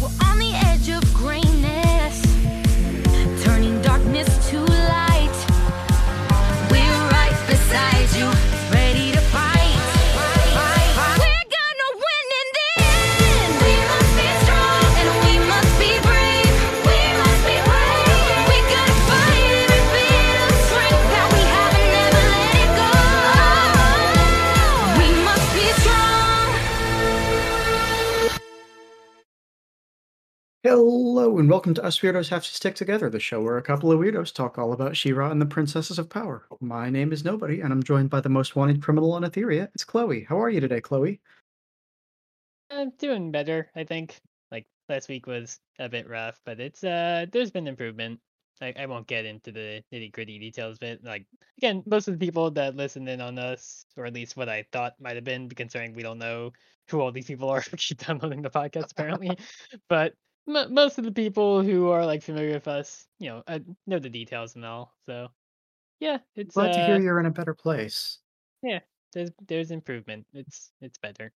We're on the edge Hello and welcome to Us Weirdos Have to Stick Together, the show where a couple of weirdos talk all about She-Ra and the Princesses of Power. My name is Nobody, and I'm joined by the most wanted criminal on Etheria. It's Chloe. How are you today, Chloe? I'm doing better, I think. Like last week was a bit rough, but it's uh there's been improvement. I, I won't get into the nitty gritty details, but like again, most of the people that listened in on us, or at least what I thought might have been, considering we don't know who all these people are who keep downloading the podcast apparently, but m- most of the people who are like familiar with us, you know, uh, know the details and all. So yeah, it's Glad to uh, hear you're in a better place. Yeah, there's there's improvement. It's it's better.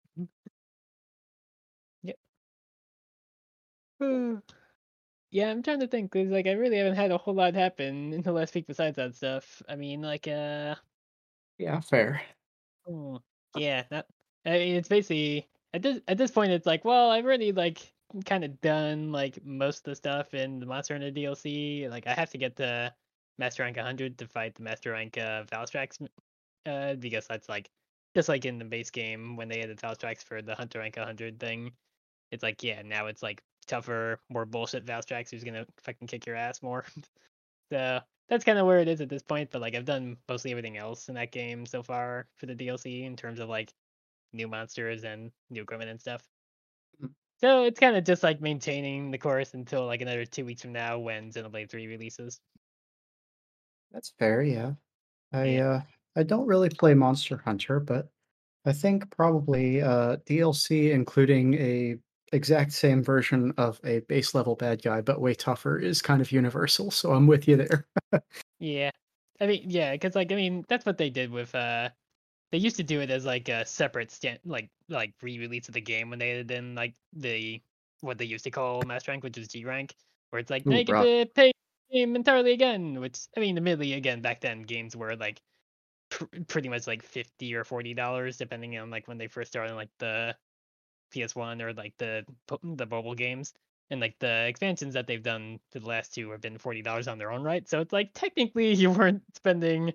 Yep. yeah, I'm trying to think because like I really haven't had a whole lot happen in the last week besides that stuff. I mean, like uh, Yeah, fair. hmm, yeah, that I mean it's basically at this at this point it's like well I've already like kind of done like most of the stuff in the Monster Hunter DLC. Like I have to get the Master Rank 100 to fight the Master Rank uh, Valstrax uh, because that's like just like in the base game when they added Valstrax for the Hunter Rank 100 thing. It's like yeah, now it's like tougher, more bullshit Valstrax who's gonna fucking kick your ass more. so that's kind of where it is at this point. But like I've done mostly everything else in that game so far for the DLC in terms of like new monsters and new equipment and stuff. So it's kind of just like maintaining the course until like another two weeks from now when Xenoblade 3 releases. That's fair, yeah. I Yeah. uh I don't really play Monster Hunter, but I think probably uh DLC including a exact same version of a base level bad guy but way tougher is kind of universal, so I'm with you there. Yeah. I mean, yeah, because like I mean, that's what they did with uh they used to do it as like a separate stand like like re-release of the game when they added in like the what they used to call master rank, which was G rank, where it's like Ooh, now you get to pay the game entirely again. Which I mean, admittedly, again back then games were like pr- pretty much like fifty or forty dollars depending on like when they first started like the PS1 or like the the mobile games. And like the expansions that they've done for the last two have been forty dollars on their own right. So it's like technically you weren't spending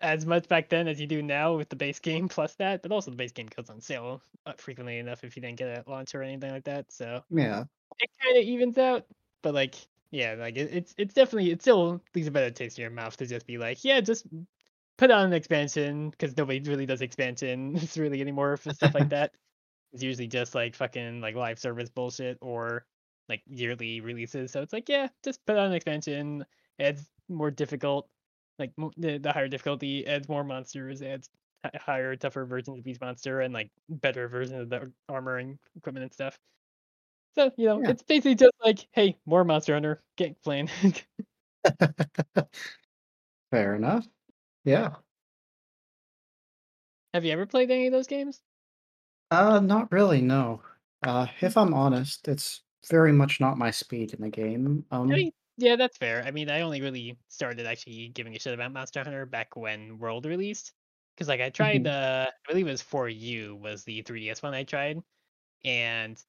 as much back then as you do now with the base game plus that, but also the base game goes on sale uh, frequently enough if you didn't get it at launch or anything like that. So Yeah. it kind of evens out. But like, yeah, like it, it's it's definitely it still leaves a better taste in your mouth to just be like, yeah, just put on an expansion because nobody really does expansions really anymore for stuff like that. It's usually just like fucking like live service bullshit or like yearly releases. So it's like, yeah, just put on an expansion. It's more difficult, like the, the higher difficulty adds more monsters, adds higher, tougher versions of each monster, and like better versions of the armor and equipment and stuff. So you know, Yeah. it's basically just like, hey, more Monster Hunter, get playing. Fair enough. Yeah. Have you ever played any of those games? Uh, not really, no. Uh, if I'm honest, it's very much not my speed in the game. Um, I mean, yeah, that's fair. I mean, I only really started actually giving a shit about Monster Hunter back when World released. Because, like, I tried, Mhm. uh, I believe it was 4U was the 3DS one I tried. And,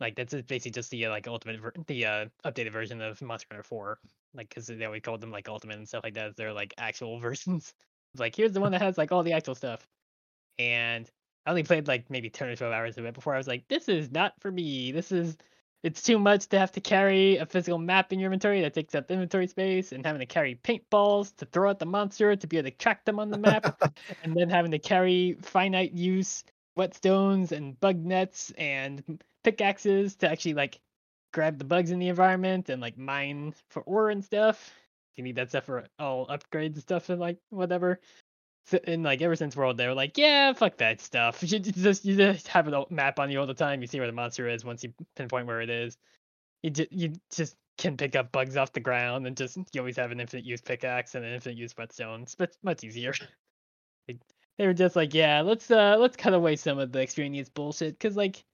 like, that's basically just the, uh, like, ultimate, ver- the, uh, updated version of Monster Hunter 4. Like, because they always called them, like, ultimate and stuff like that. They're, like, actual versions. It's like, here's the one that has, like, all the actual stuff. And I only played, like, maybe 10 or 12 hours of it before I was like, this is not for me. This is it's too much to have to carry a physical map in your inventory that takes up inventory space and having to carry paintballs to throw at the monster to be able to track them on the map and then having to carry finite use whetstones and bug nets and pickaxes to actually like grab the bugs in the environment and like mine for ore and stuff. You need that stuff for all upgrades and stuff and like whatever and like ever since World, they were like, yeah, fuck that stuff. You just you just have a map on you all the time. You see where the monster is once you pinpoint where it is. You just you just can pick up bugs off the ground and just you always have an infinite use pickaxe and an infinite use whetstone. It's much much easier. They- they were just like, yeah, let's uh let's cut away some of the extraneous bullshit because like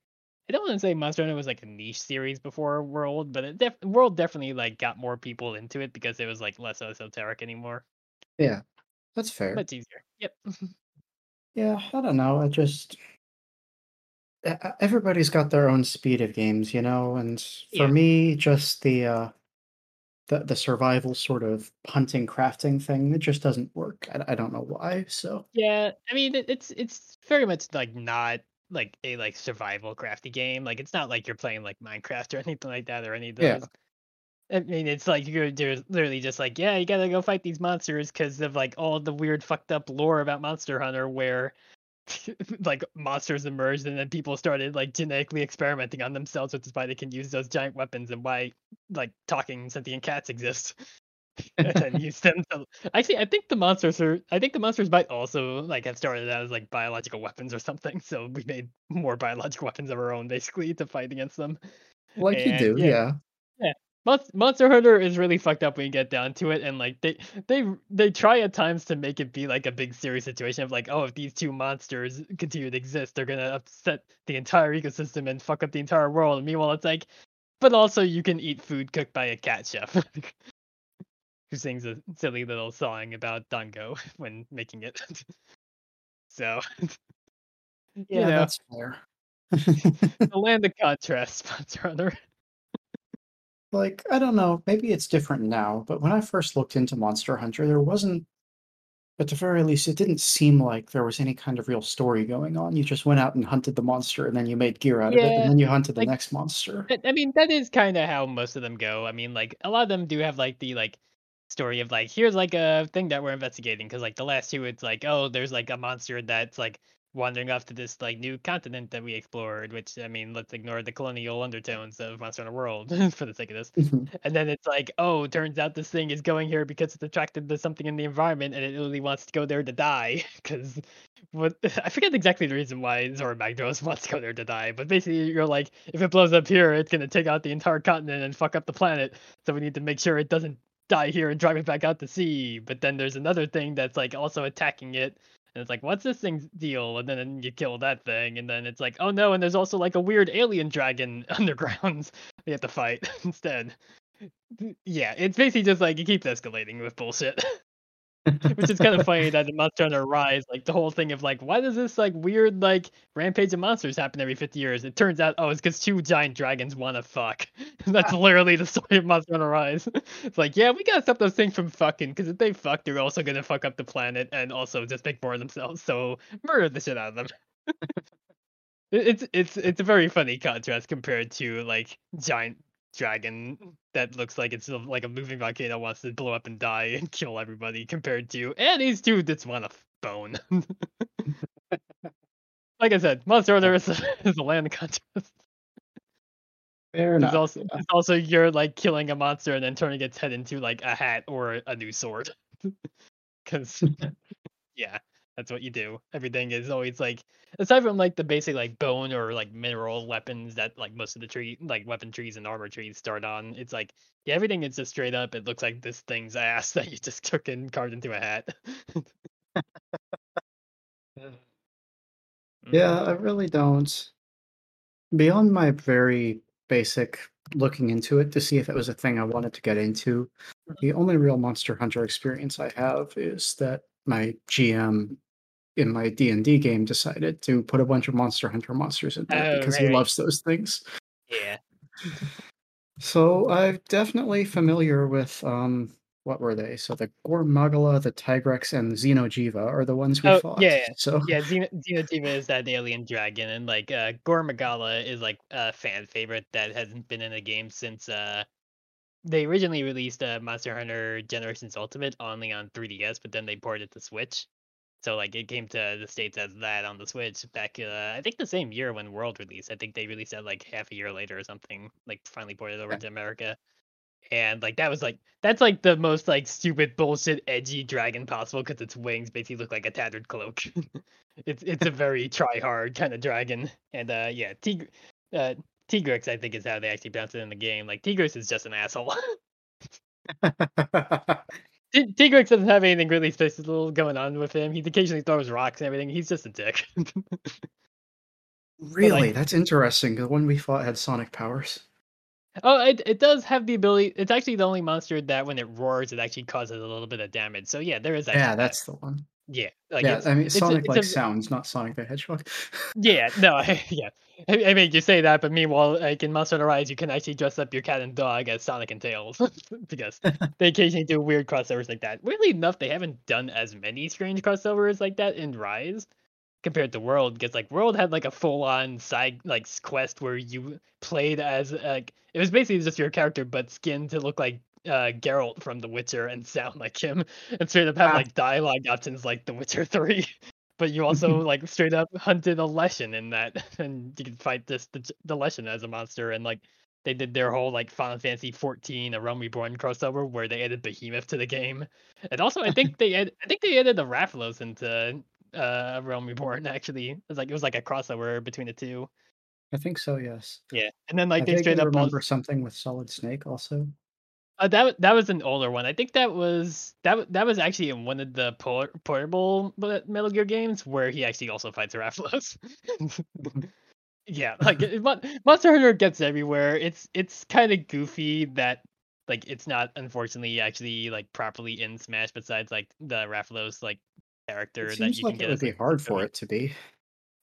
I don't want to say Monster Hunter was like a niche series before World, but it def- World definitely like got more people into it because it was like less esoteric anymore. Yeah, that's fair. That's easier. Yep. Yeah, I don't know. I just everybody's got their own speed of games, you know, and for Yeah. me, just the uh the the survival sort of hunting crafting thing, it just doesn't work. I, I don't know why. So Yeah, I mean it, it's it's very much like not like a like survival crafty game. Like it's not like you're playing like Minecraft or anything like that or any of Yeah. I mean, it's like you're literally just like, yeah, you gotta go fight these monsters because of like all the weird fucked up lore about Monster Hunter where like monsters emerged and then people started like genetically experimenting on themselves, which is why they can use those giant weapons and why like talking sentient cats exist. and then use them to actually I think the monsters are I think the monsters might also like have started out as like biological weapons or something. So we made more biological weapons of our own basically to fight against them. like you do, yeah. yeah. Mon- Monster Hunter is really fucked up when you get down to it, and like they they they try at times to make it be like a big serious situation of like, oh, if these two monsters continue to exist, they're gonna upset the entire ecosystem and fuck up the entire world. And meanwhile, it's like, but also you can eat food cooked by a cat chef who sings a silly little song about Dango when making it. so, Yeah, know, that's fair. the land of contrast, Monster Hunter. Like, I don't know, maybe it's different now, but when I first looked into Monster Hunter, there wasn't at the very least it didn't seem like there was any kind of real story going on. You just went out and hunted the monster and then you made gear out of it Yeah, and then you hunted the like- next monster. I I mean, that is kind of how most of them go. I mean, like a lot of them do have like the like story of like here's like a thing that we're investigating because like the last two it's like oh there's like a monster that's like wandering off to this like new continent that we explored which i mean let's ignore the colonial undertones of monster hunter world for the sake of this. Mhm. and then it's like oh turns out this thing is going here because it's attracted to something in the environment and it really wants to go there to die because what i forget exactly the reason why Zorah Magdaros wants to go there to die but basically you're like if it blows up here it's going to take out the entire continent and fuck up the planet. So we need to make sure it doesn't die here and drive it back out to sea. But then there's another thing that's like also attacking it and it's like what's this thing's deal? And then you kill that thing and then it's like oh no and there's also like a weird alien dragon underground. You have to fight instead. Yeah it's basically just like it keeps escalating with bullshit which is kind of funny that in Monster Hunter Rise, like the whole thing of like, why does this like weird like rampage of monsters happen every 50 years? It turns out, oh, it's because two giant dragons want to fuck. That's ah. literally the story of Monster Hunter Rise. it's like, yeah, we gotta stop those things from fucking, because if they fuck, they're also gonna fuck up the planet and also just make more of themselves. So murder the shit out of them. It's it's it's a very funny contrast compared to like giant dragon that looks like it's like a moving volcano wants to blow up and die and kill everybody compared to and these two just want a bone. like I said, Monster Hunter is a, is a land of contrast. Fair It's enough. also yeah. it's also you're like killing a monster and then turning its head into like a hat or a new sword. Because yeah, that's what you do. Everything is always like aside from like the basic like bone or like mineral weapons that like most of the tree like weapon trees and armor trees start on. It's like yeah, everything is just straight up. It looks like this thing's ass that you just took and carved into a hat. Yeah, Mhm. I really don't. Beyond my very basic looking into it to see if it was a thing I wanted to get into, Mhm. the only real Monster Hunter experience I have is that my GM in my D&D game decided to put a bunch of Monster Hunter monsters in there Oh, because right, he loves those things. Yeah. So I'm definitely familiar with um what were they? So the Gore Magala, the Tigrex, and Xeno'jiiva are the ones we Oh, fought. yeah, yeah. So Yeah, Xeno Xeno'jiiva is that alien dragon, and like uh Gore Magala is like a fan favorite that hasn't been in a game since uh they originally released uh, Monster Hunter Generations Ultimate only on 3DS, but then they ported it to Switch. So like it came to the states as that on the Switch back uh, I think the same year when World released. I think they released that like half a year later or something. Like finally ported over Okay. to America. And like that was like that's like the most like stupid bullshit edgy dragon possible because its wings basically look like a tattered cloak. it's it's a very try hard kind of dragon. And uh yeah, Tig uh Tigrex I think is how they actually pronounce it in the game. Like Tigrex is just an asshole. T- Tigrex doesn't have anything really special going on with him. He occasionally throws rocks and everything. He's just a dick. Really, that's interesting. The one we fought had sonic powers. Oh, it it does have the ability. It's actually the only monster that when it roars, it actually causes a little bit of damage. So yeah, there is actually Yeah, that. that's the one. Yeah, like Yeah, I mean it's Sonic it's like a sounds, not Sonic the Hedgehog. yeah no yeah. I, I mean you say that, but meanwhile, like in Monster Hunter Rise, you can actually dress up your cat and dog as Sonic and Tails because they occasionally do weird crossovers like that. Weirdly enough, they haven't done as many strange crossovers like that in Rise compared to World, because like World had like a full-on side like quest where you played as like it was basically just your character but skinned to look like uh Geralt from The Witcher and sound like him, and straight up have Ah. like dialogue options like The Witcher Three. But you also like straight up hunted a Leshen in that, and you could fight this the, the Leshen as a monster, and like they did their whole like Final Fantasy 14 a Realm Reborn crossover where they added Behemoth to the game, and also I think they add, I think they added the Rathalos into uh Realm Reborn actually. It was like it was like a crossover between the two. I think so, yes. Yeah, and then like I they straight up remember something with Solid Snake also. Uh, that that was an older one. I think that was that that was actually in one of the por- portable Metal Gear games where he actually also fights Rathalos. yeah, like it, Monster Hunter gets everywhere. It's it's kind of goofy that like it's not unfortunately actually like properly in Smash. Besides like the Rathalos like character It that you like can it get. would be hard for it to be.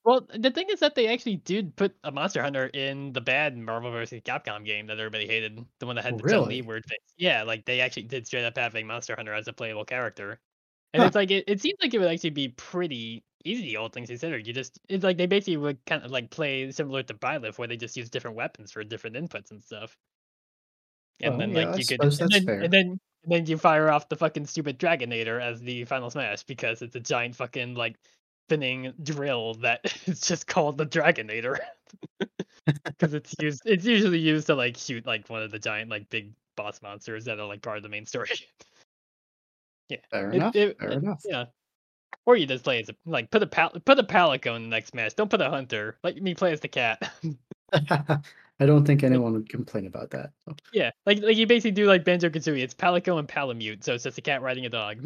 Well, the thing is that they actually did put a Monster Hunter in the bad Marvel vs. Capcom game that everybody hated, the one that had the Chun-Li word face. Yeah, like they actually did straight up have a Monster Hunter as a playable character, and Huh. it's like it, it seems like it would actually be pretty easy, all things considered. You just it's like they basically would kind of like play similar to Byleth, where they just use different weapons for different inputs and stuff. And Oh, then yeah, like I you could, and then, and then and then you fire off the fucking stupid Dragonator as the final smash because it's a giant fucking like spinning drill that is just called the Dragonator because it's used. It's usually used to like shoot like one of the giant like big boss monsters that are like part of the main story. yeah, Fair it- enough. it- fair it- enough. yeah. Or you just play as a like put a pal- put a palico in the next match. Don't put a hunter. Let me play as the cat. I don't think anyone would complain about that. so. yeah, like like you basically do like Banjo Kazooie. It's palico and palamute, so it's just a cat riding a dog.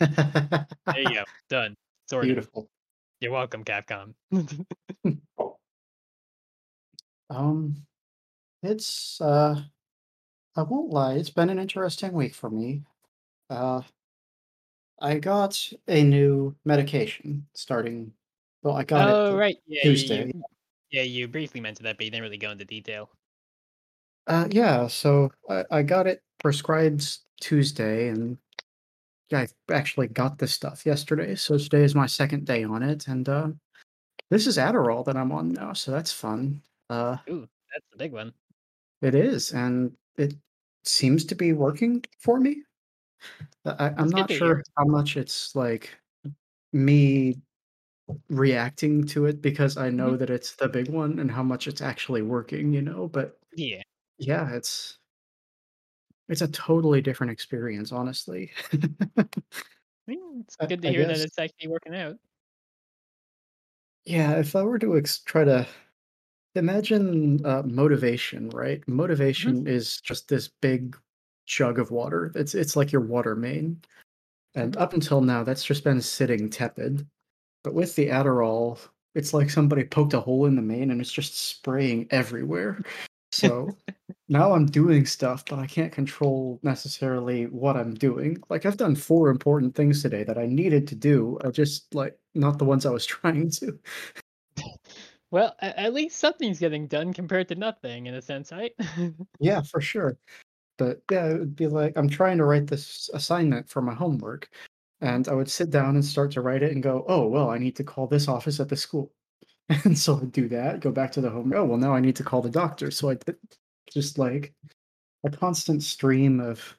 there you go, done. Sorted. Beautiful. You're welcome, Capcom. Um, it's uh, I won't lie, it's been an interesting week for me. Uh, I got a new medication starting. Well, I got oh it right, yeah, Tuesday. you, yeah, you briefly mentioned that, but you didn't really go into detail. Uh, yeah, so I, I got it prescribed Tuesday, and I actually got this stuff yesterday. So today is my second day on it, and uh, this is Adderall that I'm on now, so that's fun. Uh, Ooh, that's the big one. it is, and it seems to be working for me. I, I'm not sure hear. how much it's like me reacting to it because I know that it's the big one and how much it's actually working, you know, but Yeah, yeah, it's it's a totally different experience, honestly. It's good to I hear that it's actually working out. Yeah, if I were to ex- try to imagine uh, motivation, right? Motivation is just this big jug of water. It's it's like your water main, and up until now, that's just been sitting tepid. But with the Adderall, it's like somebody poked a hole in the main, and it's just spraying everywhere. So now I'm doing stuff, but I can't control necessarily what I'm doing. Like I've done four important things today that I needed to do. I just like not the ones I was trying to. Well, at least something's getting done compared to nothing, in a sense, right? Yeah, for sure. But yeah, it would be like I'm trying to write this assignment for my homework, and I would sit down and start to write it and go, oh, well, I need to call this office at the school. And so I'd do that, go back to the home. Oh, well, now I need to call the doctor. So I did just like a constant stream of,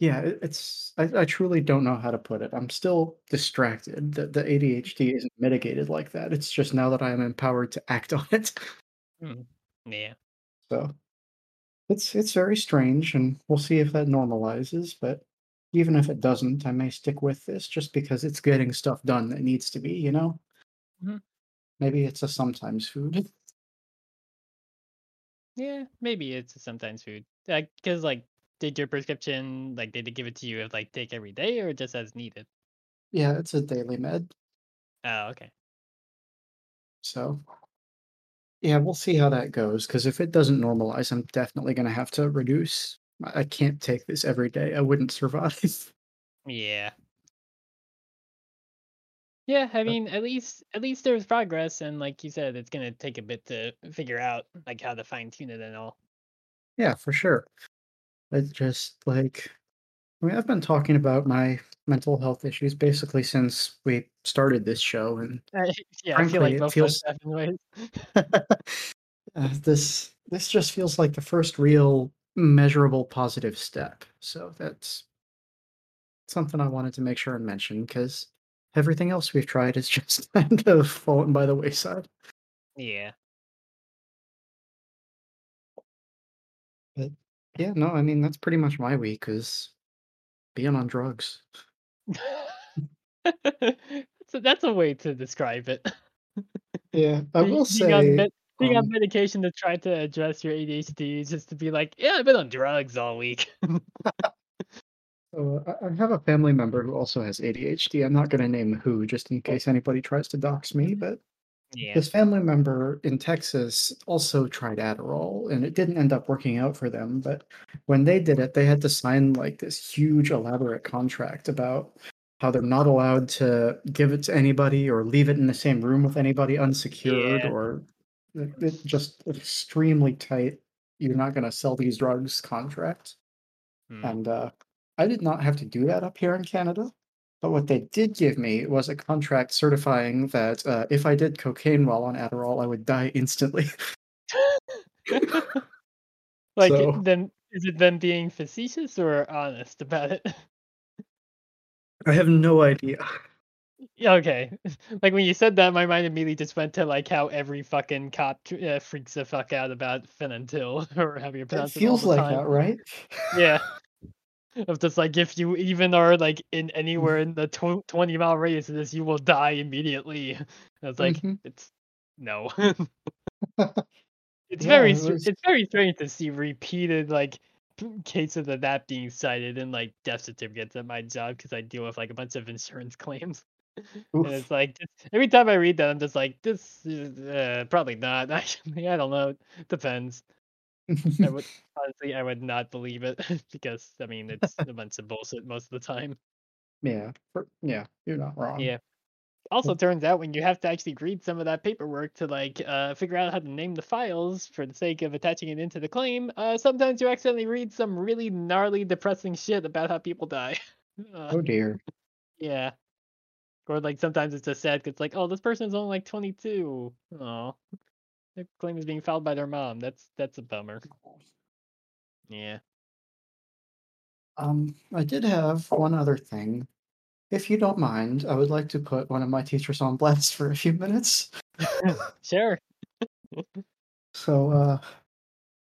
yeah, it's, I, I truly don't know how to put it. I'm still distracted. The, the ADHD isn't mitigated like that. It's just now that I am empowered to act on it. Hmm, yeah. So it's it's very strange, and we'll see if that normalizes. But even if it doesn't, I may stick with this just because it's getting stuff done that needs to be. You know, Mhm. maybe it's a sometimes food. Yeah, maybe it's a sometimes food. Like, cause like, did your prescription like did they give it to you as like take every day or just as needed? Yeah, it's a daily med. Oh, okay. So, yeah, we'll see how that goes. Because if it doesn't normalize, I'm definitely going to have to reduce. I I can't take this every day. I wouldn't survive. Yeah. Yeah, I mean, at least at least there's progress, and like you said, it's gonna take a bit to figure out like how to fine tune it and all. yeah, for sure. It's just like, I mean, I've been talking about my mental health issues basically since we started this show, and I, yeah, I feel frankly, like it both of us feels uh, this this just feels like the first real measurable positive step. So that's something I wanted to make sure and mention because everything else we've tried has just kind of fallen by the wayside. Yeah. But yeah, no, I mean that's pretty much my week is being on drugs. so that's a way to describe it. Yeah, I will being on say, med- being on um, medication to try to address your ADHD is just to be like, yeah, I've been on drugs all week. so I have a family member who also has ADHD. I'm not going to name who, just in case anybody tries to dox me, but yeah. This family member in Texas also tried Adderall, and it didn't end up working out for them. But when they did it, they had to sign like this huge, elaborate contract about how they're not allowed to give it to anybody or leave it in the same room with anybody unsecured, Yeah. or it, it just extremely tight. You're not going to sell these drugs contract. Hmm. And uh, I did not have to do that up here in Canada. But what they did give me was a contract certifying that uh, if I did cocaine while on Adderall, I would die instantly. like so then is it them being facetious or honest about it? I have no idea. Yeah, okay. Like when you said that, my mind immediately just went to like how every fucking cop uh, freaks the fuck out about fentanyl or however you pronounce it feels like time. that, right? Yeah. Of just like if you even are like in anywhere in the tw- 20 mile radius of this, you will die immediately. I was like, Mhm. it's no. it's Yeah, very it was- it's very strange to see repeated like cases of that being cited in like death certificates at my job because I deal with like a bunch of insurance claims. And it's like every time I read that, I'm just like, this is uh, probably not. Actually, I don't know. It depends. I would honestly, I would not believe it because I mean it's a bunch of bullshit most of the time. yeah, for- yeah, you're not wrong. Yeah. Also, turns out when you have to actually read some of that paperwork to like uh, figure out how to name the files for the sake of attaching it into the claim, uh, sometimes you accidentally read some really gnarly, depressing shit about how people die. Uh, Oh dear. yeah. Or like sometimes it's just sad 'cause it's like, oh, this person's only like 22. Oh, their claim is being filed by their mom. That's that's a bummer. Yeah. Um, I did have one other thing. If you don't mind, I would like to put one of my teachers on blast for a few minutes. Sure. So, uh,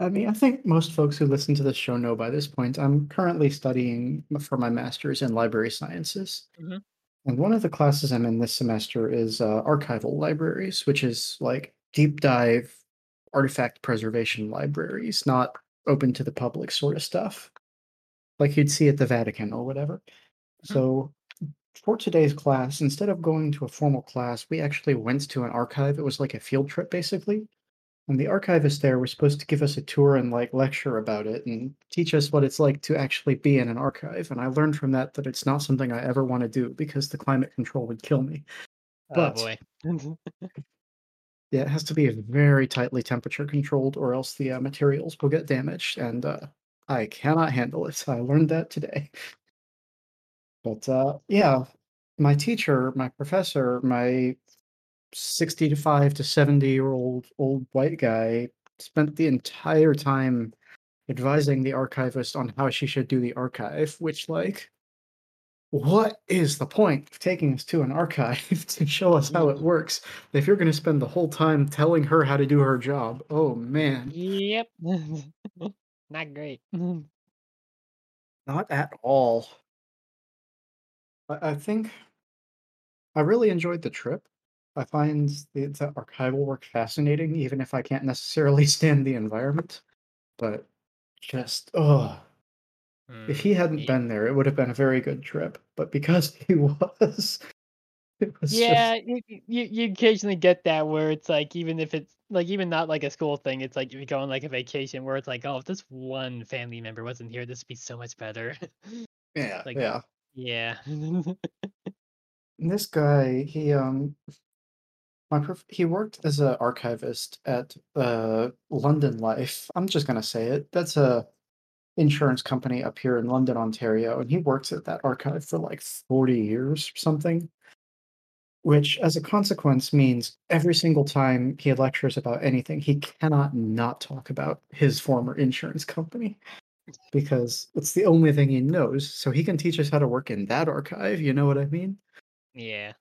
I mean, I think most folks who listen to this show know by this point, I'm currently studying for my master's in library sciences. Mhm. And one of the classes I'm in this semester is uh, archival libraries, which is like deep dive artifact preservation libraries, not open to the public sort of stuff, like you'd see at the Vatican or whatever. Hmm. So, for today's class, instead of going to a formal class, we actually went to an archive. It was like a field trip, basically. And the archivist there was supposed to give us a tour and like lecture about it and teach us what it's like to actually be in an archive. And I learned from that that it's not something I ever want to do because the climate control would kill me. Oh, but- oh boy. Yeah, it has to be very tightly temperature controlled, or else the uh, materials will get damaged, and uh, I cannot handle it. I learned that today. But uh, yeah, my teacher, my professor, my sixty-five to seventy-year-old old white guy spent the entire time advising the archivist on how she should do the archive, which like. What is the point of taking us to an archive to show us how it mm. works if you're going to spend the whole time telling her how to do her job, oh man, Yep. Not great. Mm. not at all. I, I think I really enjoyed the trip. I find the, the archival work fascinating, even if I can't necessarily stand the environment. But just, oh, if he hadn't yeah. been there, it would have been a very good trip. But because he was, It was Yeah, just you, you you you occasionally get that where it's like even if it's like even not like a school thing, it's like if you go on like a vacation where it's like, oh, if this one family member wasn't here, this would be so much better. yeah, like, yeah. yeah. This guy, he um my prof- he worked as an archivist at uh London Life. I'm just gonna say it. That's a insurance company up here in London, Ontario, and he works at that archive for like 40 years or something. Which, as a consequence, means every single time he lectures about anything, he cannot not talk about his former insurance company because it's the only thing he knows. So he can teach us how to work in that archive. You know what I mean? yeah.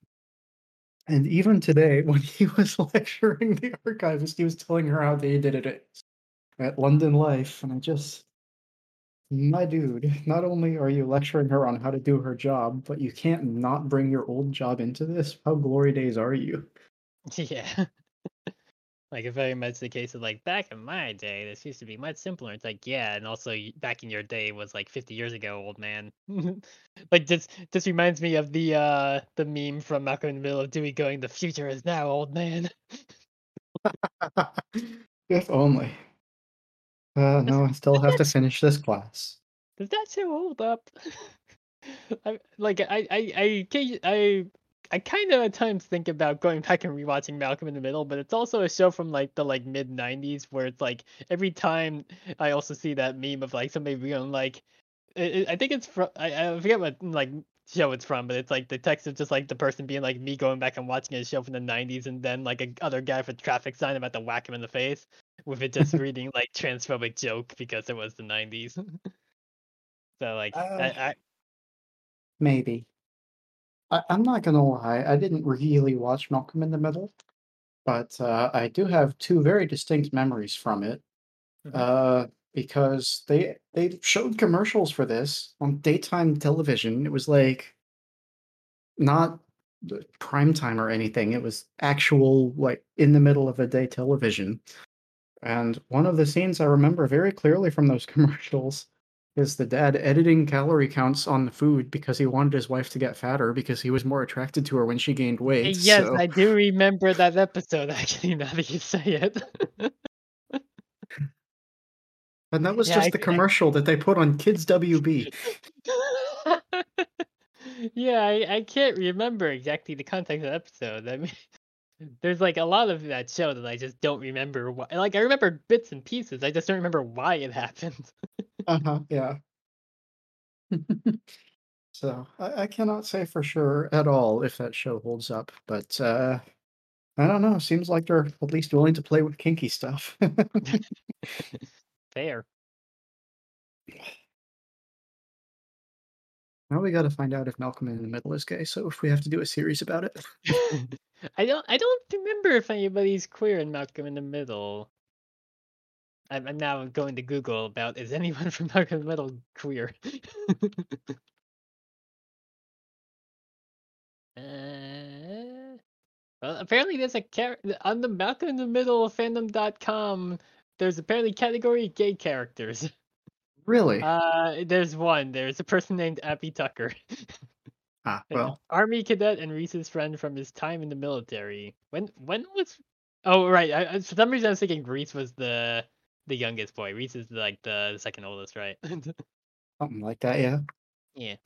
And even today, when he was lecturing the archivist, he was telling her how they did it at, at London Life. And I just, my dude, not only are you lecturing her on how to do her job, but you can't not bring your old job into this. How glory days are you? Yeah. like very much the case of like back in my day, this used to be much simpler. It's like yeah, and also back in your day was like 50 years ago, old man. like this this reminds me of the uh the meme from Malcolm in the Middle of Dewey going, "The future is now, old man." if only. Uh, no, I still have to finish this class. Does that show hold up? I like I I I I I kind of at times think about going back and rewatching Malcolm in the Middle, but it's also a show from like the like mid '90s where it's like every time I also see that meme of like somebody going like, I, I think it's from I, I forget what like show it's from, but it's like the text is just like the person being like me going back and watching a show from the '90s, and then like a other guy with a traffic sign about to whack him in the face with it just reading like transphobic joke because it was the '90s. so like Uh, I, I Maybe. I, I'm not gonna lie, I didn't really watch Malcolm in the Middle, but uh, I do have two very distinct memories from it. Mhm. Uh, because they they showed commercials for this on daytime television. It was like not prime time or anything. It was actual like in the middle of the day television. And one of the scenes I remember very clearly from those commercials is the dad editing calorie counts on the food because he wanted his wife to get fatter because he was more attracted to her when she gained weight. Yes, So I do remember that episode actually, now that you say it. and that was Yeah, just I the c- I- commercial that they put on Kids WB. yeah, I, I can't remember exactly the context of the episode. I mean, there's like a lot of that show that I just don't remember. Why. Like I remember bits and pieces. I just don't remember why it happened. Uh-huh, yeah. so I, I cannot say for sure at all if that show holds up, but uh I don't know. Seems like they're at least willing to play with kinky stuff. Fair. Now we got to find out if Malcolm in the Middle is gay. So if we have to do a series about it, I don't. I don't remember if anybody's queer in Malcolm in the Middle. I'm, I'm now going to Google about is anyone from Malcolm in the Middle queer? uh, well, apparently there's a character on the Malcolm in the Middle fandom.com. There's apparently category gay characters. Really? Uh, there's one. There's a person named Abby Tucker. ah, well, Army cadet and Reese's friend from his time in the military. When when was? Oh right. I- for some reason I was thinking Reese was the the youngest boy. Reese is like the, second oldest, right? something like that. Yeah. yeah.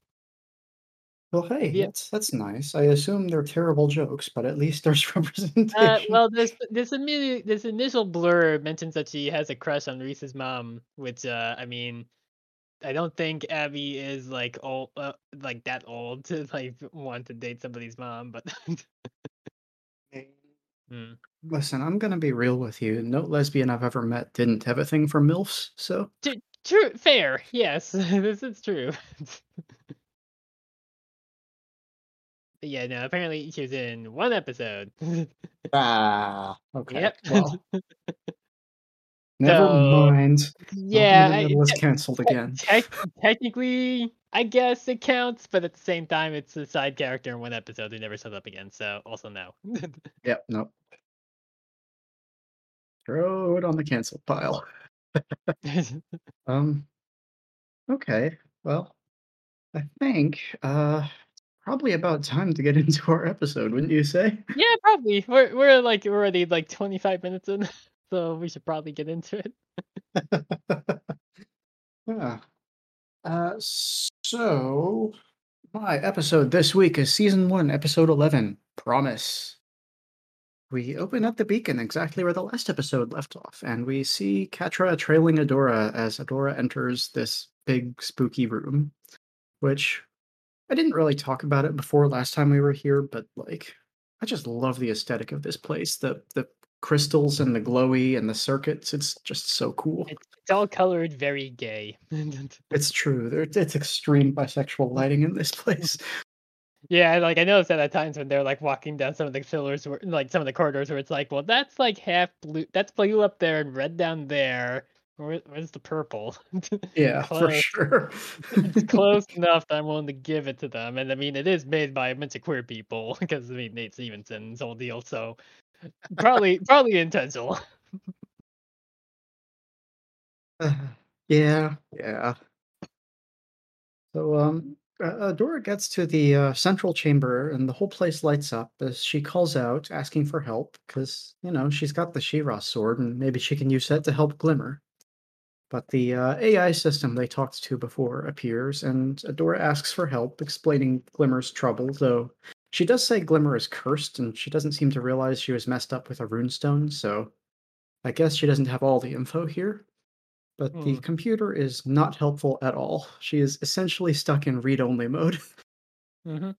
Well, hey, Yeah. that's that's nice. I assume they're terrible jokes, but at least there's representation. Uh, well, this this immediate this initial blur mentions that she has a crush on Reese's mom, which uh, I mean, I don't think Abby is like old, uh, like that old to like want to date somebody's mom, but. Hmm. Listen, I'm gonna be real with you. No lesbian I've ever met didn't have a thing for milfs, so Tru- True, fair. Yes, this is true. But yeah, no. Apparently, she was in one episode. ah, okay. Yep. Well, never So, mind. yeah, Malcolm in the I- Middle is te- canceled again. tec- technically, I guess it counts, but at the same time, it's a side character in one episode who never showed up again. So, also no. Yep, nope. Throw it on the cancel pile. Um. Okay. Well, I think uh probably about time to get into our episode, wouldn't you say? Yeah, probably. We're we're like already like 25 minutes in, so we should probably get into it. yeah. Uh, so my episode this week is season one, episode eleven, Promise. We open up the beacon exactly where the last episode left off, and we see Catra trailing Adora as Adora enters this big spooky room, which I didn't really talk about it before last time we were here, but like I just love the aesthetic of this place. The the crystals and the glowy and the circuits. It's just so cool. It's, it's all colored very gay. It's true. There, it's extreme bisexual lighting in this place. Yeah, like I noticed that at times when they're like walking down some of the pillars, where, like some of the corridors, where it's like, well, that's like half blue, that's blue up there and red down there. Where, where's the purple? Yeah, for sure. it's close enough that I'm willing to give it to them. And I mean, it is made by a bunch of queer people because I mean Nate Stevenson's whole deal, so probably probably intentional. yeah, yeah. So, um, uh, Dora gets to the uh, central chamber, and the whole place lights up as she calls out, asking for help, because you know she's got the She-Ra sword, and maybe she can use that to help Glimmer. But the uh, AI system they talked to before appears, and Adora asks for help, explaining Glimmer's trouble, though she does say Glimmer is cursed, and she doesn't seem to realize she was messed up with a runestone, so I guess she doesn't have all the info here. But the Hmm. computer is not helpful at all. She is essentially stuck in read only mode. hmm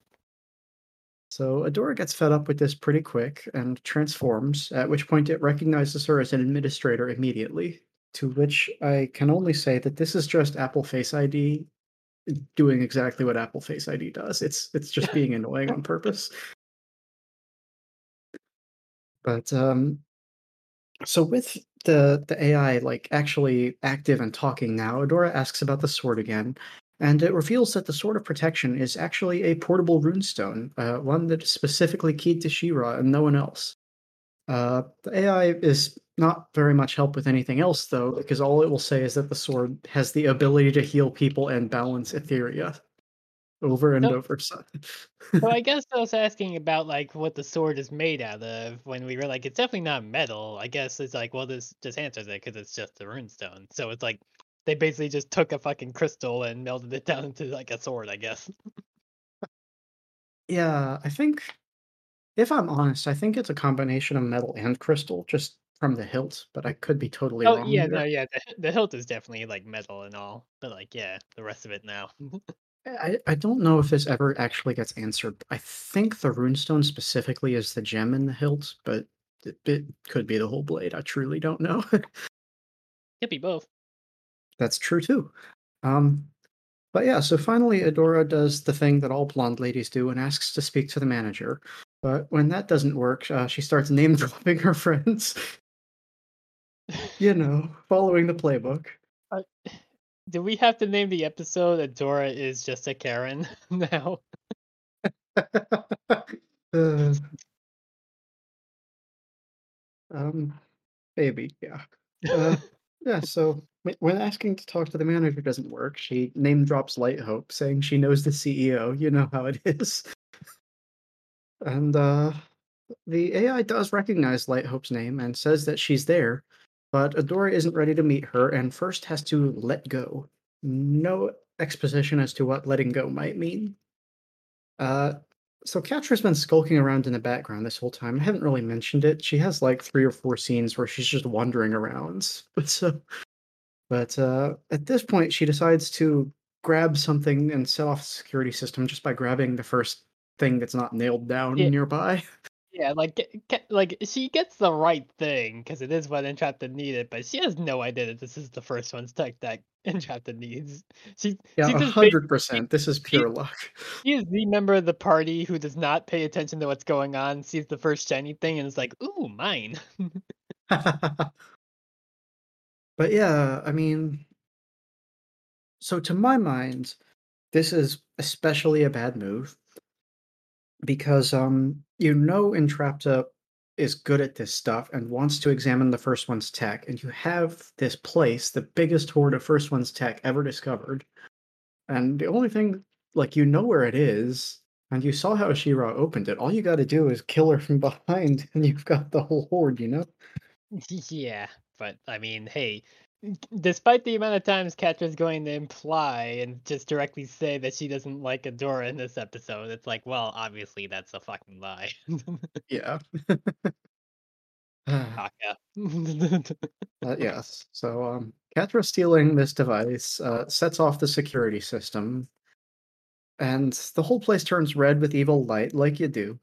So Adora gets fed up with this pretty quick and transforms, at which point it recognizes her as an administrator immediately. To which I can only say that this is just Apple Face ID doing exactly what Apple Face ID does. It's it's just being annoying on purpose. But um so with the the AI like actually active and talking now, Adora asks about the sword again, and it reveals that the sword of protection is actually a portable runestone, uh, one that is specifically keyed to She-Ra and no one else. Uh, the AI is not very much help with anything else though, because all it will say is that the sword has the ability to heal people and balance Etheria over and So- over. So, So I guess I was asking about like what the sword is made out of when we were like, it's definitely not metal. I guess it's like, well, this just answers it because it's just a runestone. So it's like they basically just took a fucking crystal and melted it down into like a sword. I guess. yeah, I think if I'm honest, I think it's a combination of metal and crystal, just from the hilt, but I could be totally Oh wrong. yeah, no, yeah. The, the hilt is definitely like metal and all, but like yeah, the rest of it now. I, I don't know if this ever actually gets answered. I think the runestone specifically is the gem in the hilt, but it, it could be the whole blade. I truly don't know. Could be both. That's true too. Um, but yeah, so finally Adora does the thing that all blonde ladies do and asks to speak to the manager. But when that doesn't work, uh, she starts name dropping her friends. You know, following the playbook. Do we have to name the episode that Dora is just a Karen now? Uh, um, maybe, yeah. Uh, yeah, so when asking to talk to the manager doesn't work, she name drops Light Hope, saying she knows the CEO. You know how it is. And uh, the AI does recognize Light Hope's name and says that she's there, but Adora isn't ready to meet her and first has to let go. No exposition as to what letting go might mean. Uh, so Catra's been skulking around in the background this whole time. I haven't really mentioned it. She has like three or four scenes where she's just wandering around. But so, but uh, at this point, she decides to grab something and set off the security system just by grabbing the first thing that's not nailed down Yeah. nearby. Yeah, like like she gets the right thing because it is what Entrapta needed, but she has no idea that this is the first one's tech that Entrapta needs. She Yeah, hundred percent. This is pure luck. she is the member of the party who does not pay attention to what's going on, sees the first shiny thing, and is like, "Ooh, mine." but yeah, I mean, so to my mind, this is especially a bad move because um you know Entrapta is good at this stuff and wants to examine the first one's tech, and you have this place, the biggest hoard of first one's tech ever discovered, and the only thing like you know where it is, And you saw how She-Ra opened it. All you gotta do is kill her from behind, and you've got the whole hoard. you know? Yeah, but I mean, hey, despite the amount of times Catra's going to imply and just directly say that she doesn't like Adora in this episode, it's like, well, obviously that's a fucking lie. Yeah. Kaka. Uh, yes. So, um, Catra stealing this device uh, sets off the security system, and the whole place turns red with evil light, like you do.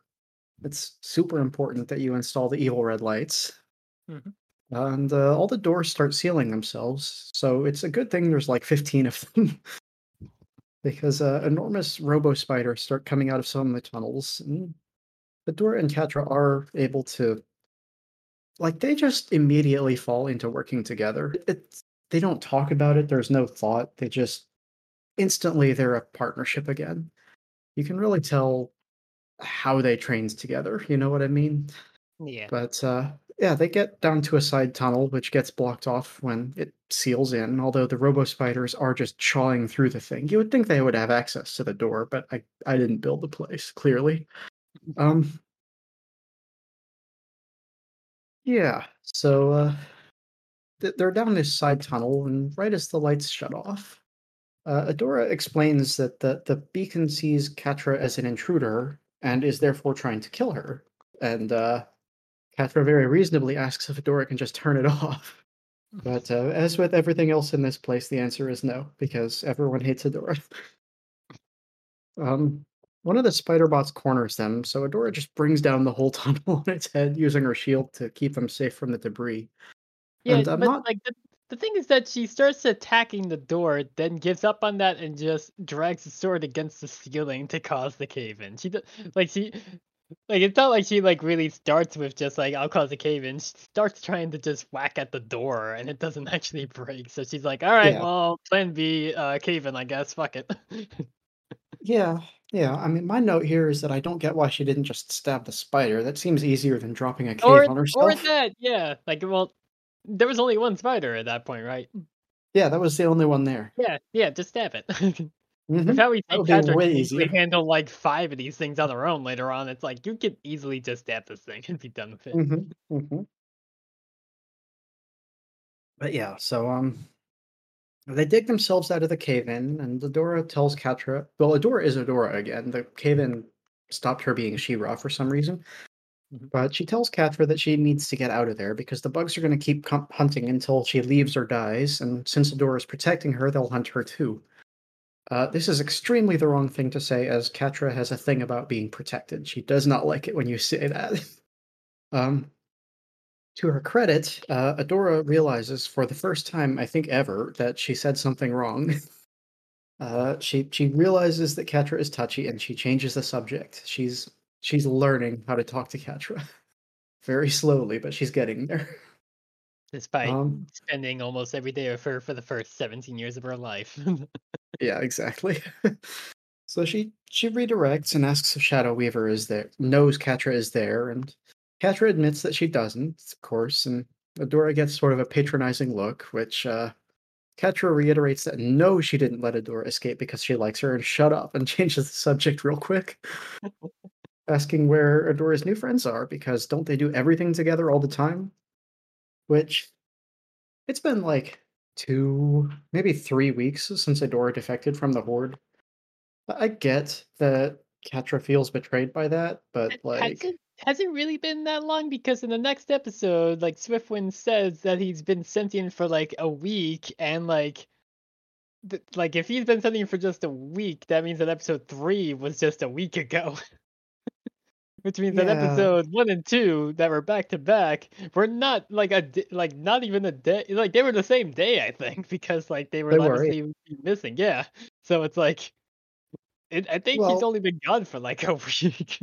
It's super important that you install the evil red lights, Mhm. And uh, all the doors start sealing themselves. So it's a good thing there's like 15 of them, because uh, enormous robo spiders start coming out of some of the tunnels. And Fedora and Catra are able to like they just immediately fall into working together. It's they don't talk about it. There's no thought. They just instantly they're a partnership again. You can really tell how they trained together. You know what I mean? yeah. But uh, yeah, they get down to a side tunnel which gets blocked off when it seals in. Although the robo spiders are just chawing through the thing, you would think they would have access to the door, but I I didn't build the place clearly. Um, yeah. So uh, they're down this side tunnel, and right as the lights shut off, uh, Adora explains that the, the beacon sees Catra as an intruder and is therefore trying to kill her. And uh, Catra very reasonably asks if Adora can just turn it off. But uh, as with everything else in this place, the answer is no, because everyone hates Adora. um, one of the spider bots corners them, so Adora just brings down the whole tunnel on its head using her shield to keep them safe from the debris. Yeah, I'm but not like the the thing is that she starts attacking the door, then gives up on that and just drags the sword against the ceiling to cause the cave in. She like she like it's not like she like really starts with just like I'll cause a cave in. She starts trying to just whack at the door and it doesn't actually break. So she's like, all right, Yeah. well, plan B, uh, cave in, I guess. Fuck it. Yeah, yeah. I mean, my note here is that I don't get why she didn't just stab the spider. That seems easier than dropping a cave or on or herself. that, yeah. Like, well, there was only one spider at that point, right? Yeah, that was the only one there. Yeah, yeah. Just stab it. Mhm. With how we think would way easily handle like five of these things on her own later on, it's like you could easily just stab this thing and be done with it. Mhm, mhm. But yeah, so um, they dig themselves out of the cave in, and Adora tells Catra. Well, Adora is Adora again. The cave in stopped her being She-Ra for some reason. Mhm. But she tells Catra that she needs to get out of there because the bugs are going to keep com- hunting until she leaves or dies, and since Adora is protecting her, they'll hunt her too. Uh, this is extremely the wrong thing to say, as Catra has a thing about being protected. She does not like it when you say that. um, to her credit, uh, Adora realizes for the first time, I think ever, that she said something wrong. Uh, she she realizes that Catra is touchy, and she changes the subject. She's she's learning how to talk to Catra, very slowly, but she's getting there. Despite Um, spending almost every day with her for the first 17 years of her life. Yeah, exactly. so she she redirects and asks if Shadow Weaver is there, knows Catra is there, and Catra admits that she doesn't, of course, and Adora gets sort of a patronizing look, which uh Catra reiterates that no, she didn't let Adora escape because she likes her and shut up and changes the subject real quick. Asking where Adora's new friends are because don't they do everything together all the time? Which it's been like two, maybe three weeks since Adora defected from the Horde. I get that Catra feels betrayed by that, but like, Has it, hasn't really been that long because in the next episode, like Swiftwind says that he's been sentient for like a week, and like, th- like if he's been sentient for just a week, that means that episode three was just a week ago. Which means that episode one and two that were back to back were not like a like not even a day like they were the same day I think because like they were They were, obviously missing yeah so it's like it, I think he's only been gone for like a week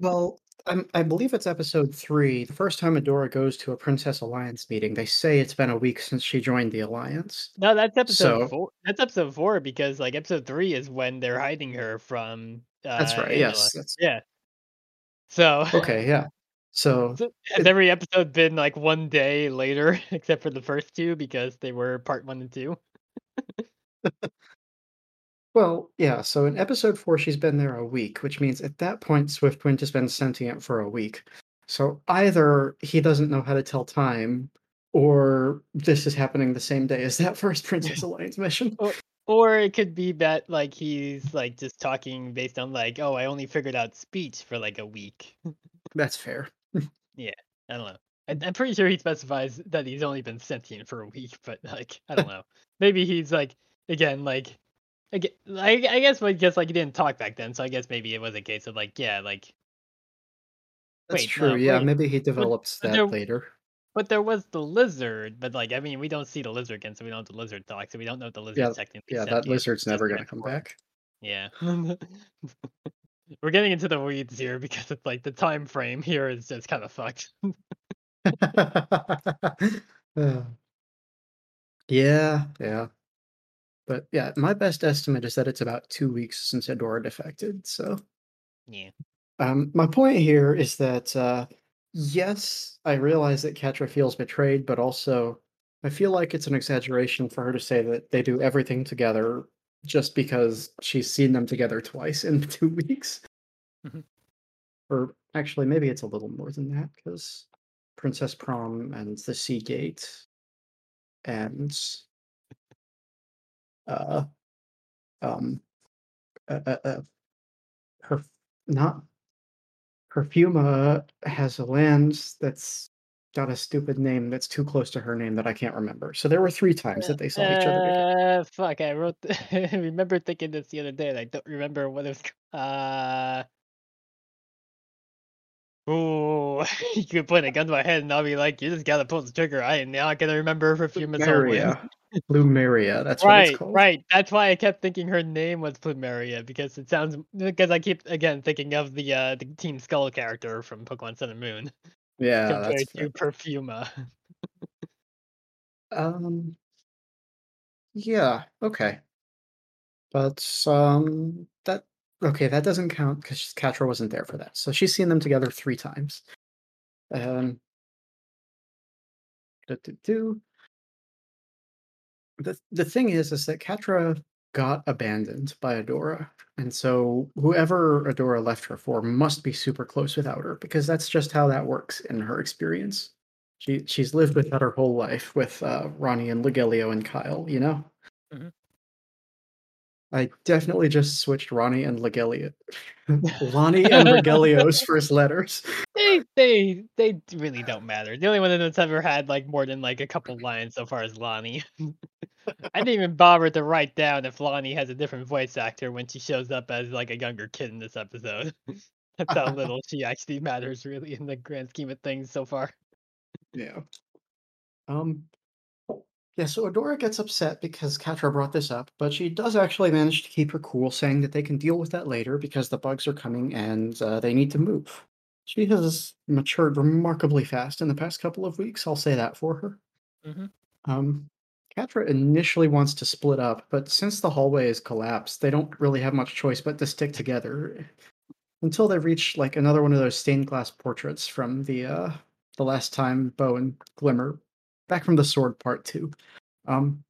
well, I'm, I believe it's episode three. The first time Adora goes to a Princess Alliance meeting, they say it's been a week since she joined the Alliance. No, that's episode So- four. That's episode four because like episode three is when they're hiding her from. Uh, That's right. Angella. Yes. That's Yeah. So okay. Yeah. So has every episode been like one day later, except for the first two because they were part one and two? Well, yeah, so in episode 4, she's been there a week, which means at that point, Swiftwind has been sentient for a week. So either he doesn't know how to tell time, or this is happening the same day as that first Princess Alliance mission. Or, or it could be that like he's like just talking based on like, oh, I only figured out speech for like a week. That's fair. Yeah i don't know. I, I'm pretty sure he specifies that he's only been sentient for a week, but like I don't know. Maybe he's like again like. Again, I, I guess because like he didn't talk back then, so I guess maybe it was a case of like yeah, like That's Wait, true. no, yeah, wait. maybe he develops that there- later. But there was the lizard, but like I mean, we don't see the lizard again, so we don't have the lizard talk, so we don't know if the lizard Yeah, technically. Yeah, that lizard's never going to come back. Yeah. We're getting into the weeds here because it's like the time frame here is just kind of fucked. Yeah, yeah. But yeah, my best estimate is that it's about two weeks since Adora defected. So, Yeah. um, my point here is that uh, yes, I realize that Catra feels betrayed, but also I feel like it's an exaggeration for her to say that they do everything together just because she's seen them together twice in two weeks. Mhm. Or actually, maybe it's a little more than that because Princess Prom and the Sea Gate and uh um uh, uh, uh her not Perfuma has a lens that's got a stupid name that's too close to her name that I can't remember. So there were three times that they saw each other. together. Uh, fuck! I wrote. I remember thinking this the other day, and I don't remember what it was. Uh. Ooh, you could put a gun to my head, and I'll be like, "You just gotta pull the trigger." I am not gonna remember Perfuma's whole name. Plumeria. Plumeria, that's what right, it's called. right. That's why I kept thinking her name was Plumeria because it sounds because I keep again thinking of the uh the Team Skull character from Pokemon Sun and Moon Yeah, compared that's to fair. Perfuma. Um yeah, okay. But um that okay, that doesn't count because Catra wasn't there for that. So she's seen them together three times. Um do, do, do. The the thing is is that Catra got abandoned by Adora. And so whoever Adora left her for must be super close without her because that's just how that works in her experience. She she's lived with that her whole life with uh, Ronnie and Legelio and Kyle, you know? Mhm. I definitely just switched Ronnie and Legelio. Lonnie and Legelio's first letters. They they they really don't matter. The only one that's ever had like more than like a couple lines so far is Lonnie. I didn't even bother to write down if Lonnie has a different voice actor when she shows up as like a younger kid in this episode. That's how little she actually matters really in the grand scheme of things so far. Yeah. Um yeah, so Adora gets upset because Catra brought this up, but she does actually manage to keep her cool, saying that they can deal with that later because the bugs are coming and uh, they need to move. She has matured remarkably fast in the past couple of weeks. I'll say that for her. Mhm. Um, Catra initially wants to split up, but since the hallway is collapsed, they don't really have much choice but to stick together until they reach like another one of those stained glass portraits from the uh, the last time Bow and Glimmer, back from the Sword Part Two. Um,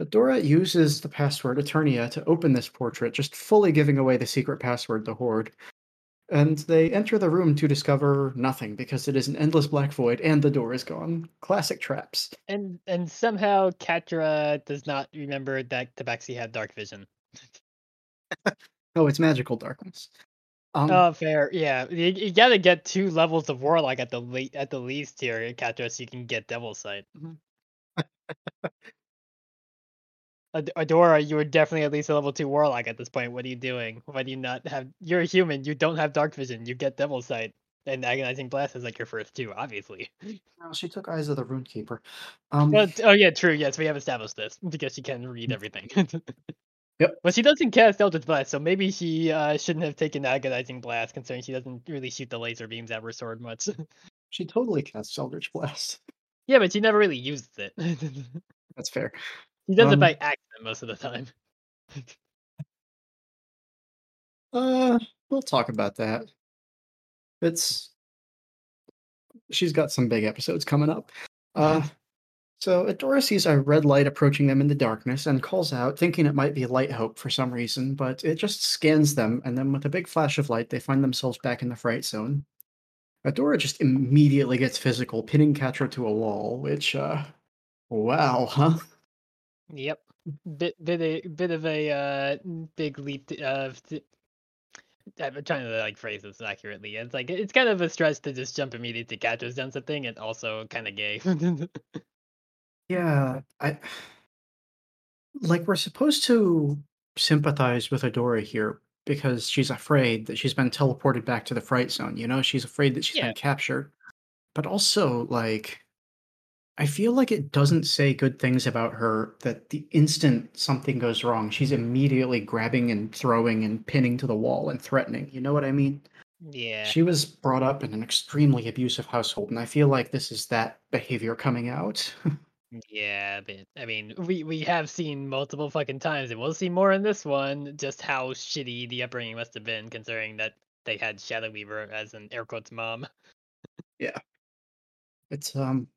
Adora uses the password Eternia to open this portrait, just fully giving away the secret password to Horde. And they enter the room to discover nothing because it is an endless black void and the door is gone. Classic traps. And and somehow Catra does not remember that Tabaxi had dark vision. Oh, it's magical darkness. Um, Oh, fair. Yeah, you, you gotta get two levels of Warlock at the late at the least here, Catra, so you can get Devil Sight. Ad- Adora, you were definitely at least a level two Warlock at this point. What are you doing? Why do you not have? You're a human. You don't have Dark Vision. You get Devil Sight, and Agonizing Blast is like your first two, obviously. no, she took Eyes of the Runekeeper. Um, Oh, oh yeah, true. Yes, we have established this because she can read everything. Yep. But she doesn't cast Eldritch Blast, so maybe she uh, shouldn't have taken Agonizing Blast, considering she doesn't really shoot the laser beams at her sword much. she totally casts Eldritch Blast. yeah, but she never really uses it. That's fair. she does it Um, by accident most of the time. Uh, we'll talk about that. It's she's got some big episodes coming up. Uh, So Adora sees a red light approaching them in the darkness and calls out, thinking it might be Light Hope for some reason, but it just scans them, and then with a big flash of light, they find themselves back in the fright zone. Adora just immediately gets physical, pinning Catra to a wall, which, uh, wow, huh? Yep. Bit bit a bit of a uh, big leap of. t- I'm trying to like phrase this accurately. It's like it's kind of a stress to just jump immediately to Catra's done something, and also kind of gay. Yeah, I like we're supposed to sympathize with Adora here because she's afraid that she's been teleported back to the fright zone, you know? She's afraid that she's Yeah. been captured. But also, like, I feel like it doesn't say good things about her that the instant something goes wrong, she's immediately grabbing and throwing and pinning to the wall and threatening. You know what I mean? yeah. She was brought up in an extremely abusive household, and I feel like this is that behavior coming out. Yeah, but I mean, we we have seen multiple fucking times, and we'll see more in this one. Just how shitty the upbringing must have been, considering that they had Shadow Weaver as an air quotes mom. Yeah, it's um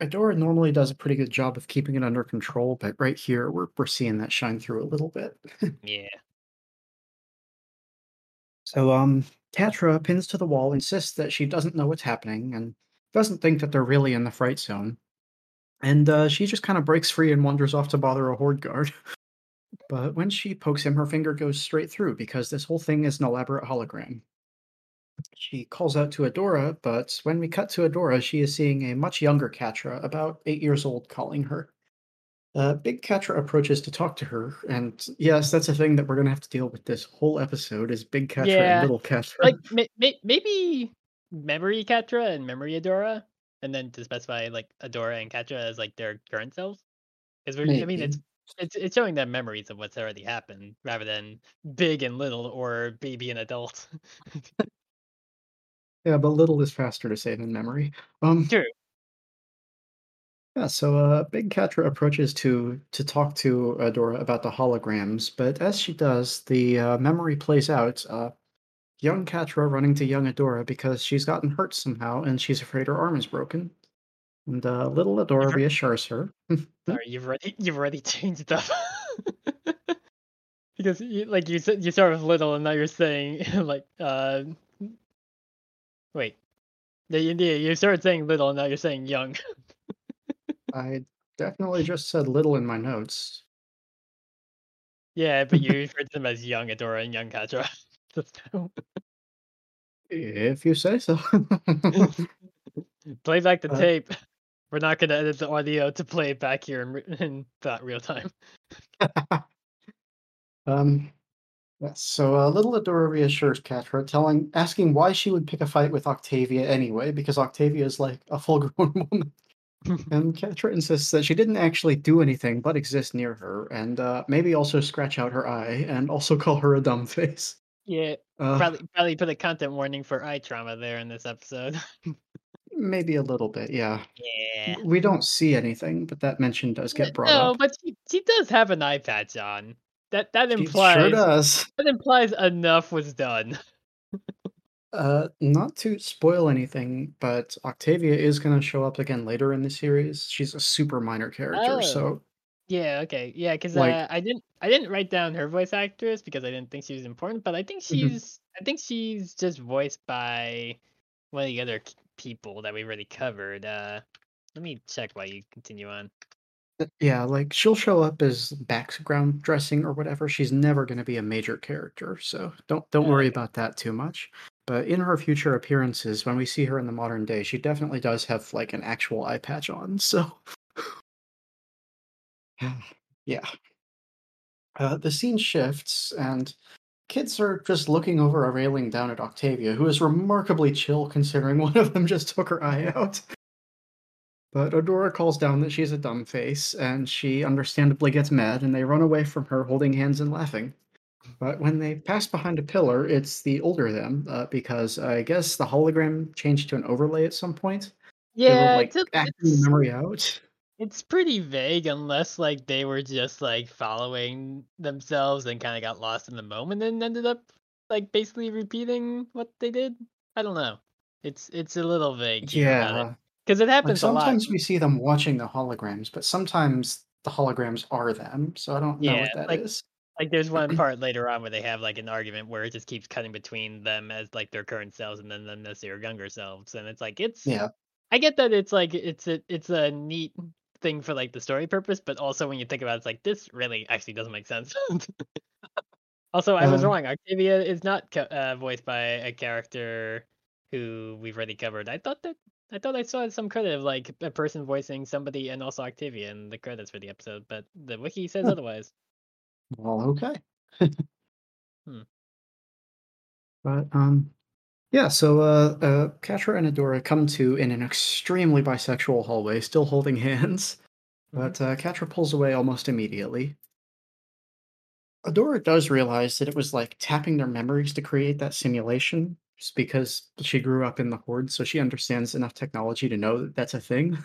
Adora normally does a pretty good job of keeping it under control, but right here we're we're seeing that shine through a little bit. Yeah. So um Catra pins to the wall, insists that she doesn't know what's happening, and doesn't think that they're really in the fright zone. And uh, she just kind of breaks free and wanders off to bother a horde guard. but when she pokes him, her finger goes straight through because this whole thing is an elaborate hologram. She calls out to Adora, but when we cut to Adora, she is seeing a much younger Catra, about eight years old, calling her. Uh, Big Catra approaches to talk to her, and yes, that's a thing that we're gonna have to deal with this whole episode is Big Catra Yeah, and Little Catra. Like may, may, maybe Memory Catra and Memory Adora, and then to specify like Adora and Catra as like their current selves. Because we're I mean it's it's it's showing them memories of what's already happened rather than big and little or baby and adult. Yeah, but little is faster to say than memory. Um, True. yeah, so uh, Big Catra approaches to to talk to Adora about the holograms, but as she does, the uh, memory plays out. Uh, young Catra running to young Adora because she's gotten hurt somehow and she's afraid her arm is broken. And uh, little Adora You've reassures her. Sorry, you've already you've already changed stuff. because you, like you said you start with little and now you're saying like uh wait. Yeah, you, you started saying little and now you're saying young. I definitely just said little in my notes. yeah, but you referred to them as young Adora and young Catra. If you say so. play back the Uh, tape. We're not gonna edit the audio to play it back here in, in that real time. um, yes, so uh, little Adora reassures Catra, telling, asking why she would pick a fight with Octavia anyway, because Octavia is like a full-grown woman. and Catra insists that she didn't actually do anything but exist near her, and uh, maybe also scratch out her eye, and also call her a dumb face. Yeah, Uh, probably probably put a content warning for eye trauma there in this episode. maybe a little bit, yeah. yeah. We don't see anything, but that mention does get brought no, up. but she, she does have an eye patch on. That that She implies sure does. that implies enough was done. Uh, not to spoil anything, but Octavia is going to show up again later in the series. She's a super minor character, Oh. so Yeah, okay. Yeah, because Like- uh, I didn't I didn't write down her voice actress because I didn't think she was important, but I think Mhm. she's I think she's just voiced by one of the other people that we already covered. Uh let me check while you continue on. uh, yeah, like she'll show up as background dressing or whatever. She's never going to be a major character, so don't don't worry Okay. about that too much. But in her future appearances, when we see her in the modern day, she definitely does have like an actual eye patch on. So yeah. Uh, the scene shifts, and kids are just looking over a railing down at Octavia, who is remarkably chill considering one of them just took her eye out. But Adora calls down that she's a dumb face, and she understandably gets mad, and they run away from her holding hands and laughing. But when they pass behind a pillar, it's the older them, uh, because I guess the hologram changed to an overlay at some point. They were Yeah, like acting the memory out. It's pretty vague unless like they were just like following themselves and kind of got lost in the moment and ended up like basically repeating what they did. I don't know. It's it's a little vague it. Yeah. because it Like happens a lot. sometimes we see them watching the holograms, but sometimes the holograms are them. So I don't know Yeah, what that like- is. Like there's one part later on where they have like an argument where it just keeps cutting between them as like their current selves and then them as their younger selves, and it's like it's. Yeah. I get that it's like it's a it's a neat thing for like the story purpose, but also when you think about it, it's like this really actually doesn't make sense. also, I was Um, wrong. Octavia is not co- uh, voiced by a character who we've already covered. I thought that I thought I saw some credit of like a person voicing somebody and also Octavia in the credits for the episode, but the wiki says Huh. otherwise. Well, okay. Hmm. But um, yeah. So uh, uh, Catra and Adora come to in an extremely bisexual hallway, still holding hands. But uh, Catra pulls away almost immediately. Adora does realize that it was like tapping their memories to create that simulation, just because she grew up in the Horde, so she understands enough technology to know that that's a thing.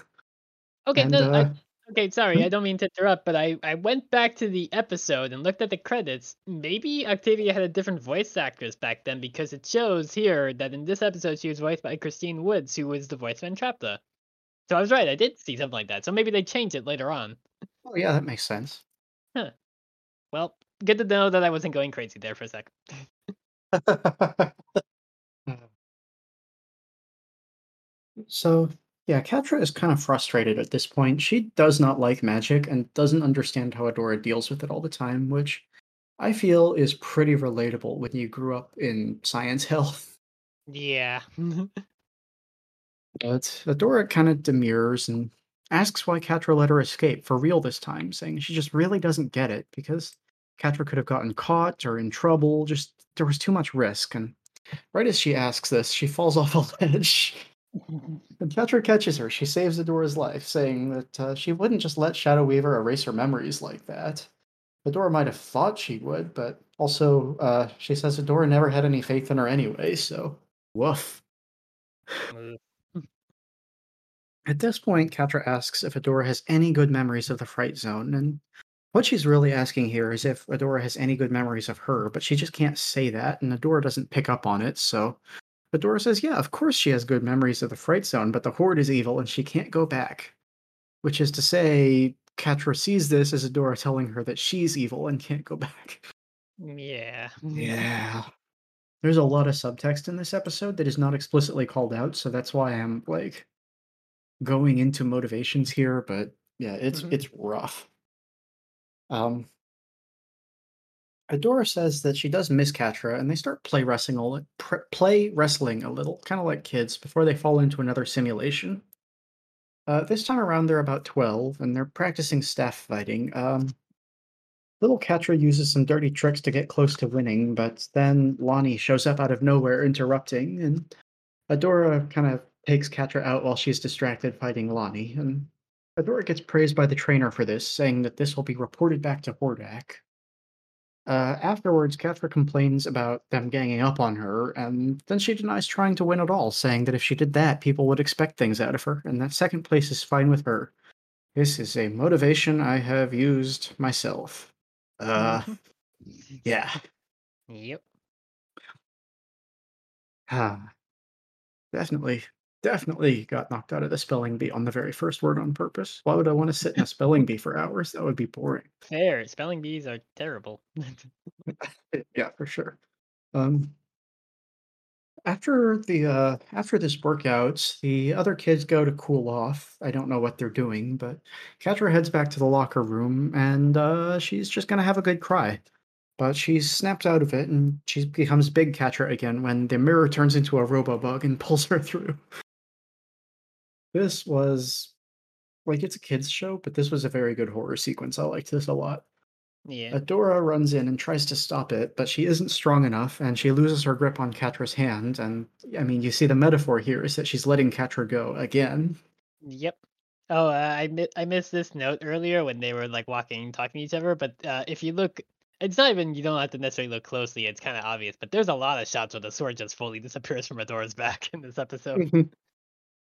Okay, and I, uh, okay, sorry, Hmm? I don't mean to interrupt, but I, I went back to the episode and looked at the credits. Maybe Octavia had a different voice actress back then because it shows here that in this episode she was voiced by Christine Woods, who was the voice of Entrapta. So I was right, I did see something like that. So maybe they changed it later on. oh yeah, that makes sense. Well, good to know that I wasn't going crazy there for a sec. so yeah, Catra is kind of frustrated at this point. She does not like magic and doesn't understand how Adora deals with it all the time, which I feel is pretty relatable when you grew up in science hell. Yeah. But Adora kind of demurs and asks why Catra let her escape for real this time, saying she just really doesn't get it because Catra could have gotten caught or in trouble. Just there was too much risk. And right as she asks this, she falls off a ledge. Catra catches her. She saves Adora's life, saying that uh, she wouldn't just let Shadow Weaver erase her memories like that. Adora might have thought she would, but also uh, she says Adora never had any faith in her anyway, so woof. At this point, Catra asks if Adora has any good memories of the Fright Zone, and what she's really asking here is if Adora has any good memories of her, but she just can't say that, and Adora doesn't pick up on it, so Adora says, yeah, of course she has good memories of the Fright Zone, but the Horde is evil and she can't go back. Which is to say, Catra sees this as Adora telling her that she's evil and can't go back. yeah. Yeah. There's a lot of subtext in this episode that is not explicitly called out, so that's why I'm like going into motivations here, but yeah, it's Mhm. it's rough. Um Adora says that she does miss Catra, and they start play wrestling, a play wrestling a little, kind of like kids, before they fall into another simulation. Uh, this time around, they're about twelve, and they're practicing staff fighting. Um, little Catra uses some dirty tricks to get close to winning, but then Lonnie shows up out of nowhere, interrupting, and Adora kind of takes Catra out while she's distracted fighting Lonnie, and Adora gets praised by the trainer for this, saying that this will be reported back to Hordak. Uh, afterwards, Catra complains about them ganging up on her, and then she denies trying to win at all, saying that if she did that, people would expect things out of her, and that second place is fine with her. This is a motivation I have used myself. Uh, Mhm. yeah. Yep. Ah, definitely, definitely got knocked out of the spelling bee on the very first word on purpose. Why would I want to sit in a spelling bee for hours? That would be boring. Fair. Spelling bees are terrible. Yeah, for sure. Um, after the uh, after this workout, the other kids go to cool off. I don't know what they're doing, but Catra heads back to the locker room, and uh, she's just gonna have a good cry. But she's snapped out of it, and she becomes big Catra again when the mirror turns into a robobug and pulls her through. This was like it's a kids show, but this was a very good horror sequence. I liked this a lot. yeah. Adora runs in and tries to stop it, but she isn't strong enough, and she loses her grip on Catra's hand. And I mean, you see the metaphor here is that she's letting Catra go again. Yep. Oh, uh, I mi- I missed this note earlier when they were like walking, talking to each other. But uh, if you look, it's not even you don't have to necessarily look closely. It's kind of obvious. But there's a lot of shots where the sword just fully disappears from Adora's back in this episode.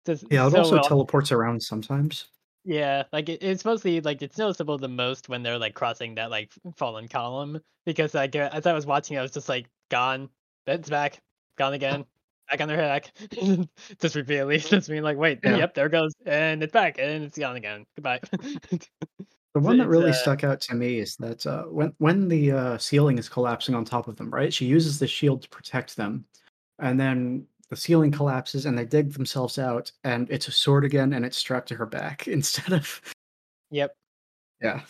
Just yeah, it so also well- teleports around sometimes. Yeah, like it, it's mostly like it's noticeable the most when they're like crossing that like fallen column because like uh, as I was watching, I was just like gone. Then it's back, gone again. back on their hack. just repeatedly. Just being like, wait, Yeah. yep, there it goes. And it's back and it's gone again. Goodbye. The one that really uh, stuck out to me is that uh, when when the uh, ceiling is collapsing on top of them, right? She uses the shield to protect them, and then the ceiling collapses and they dig themselves out, and it's a sword again, and it's strapped to her back instead of yep. yeah.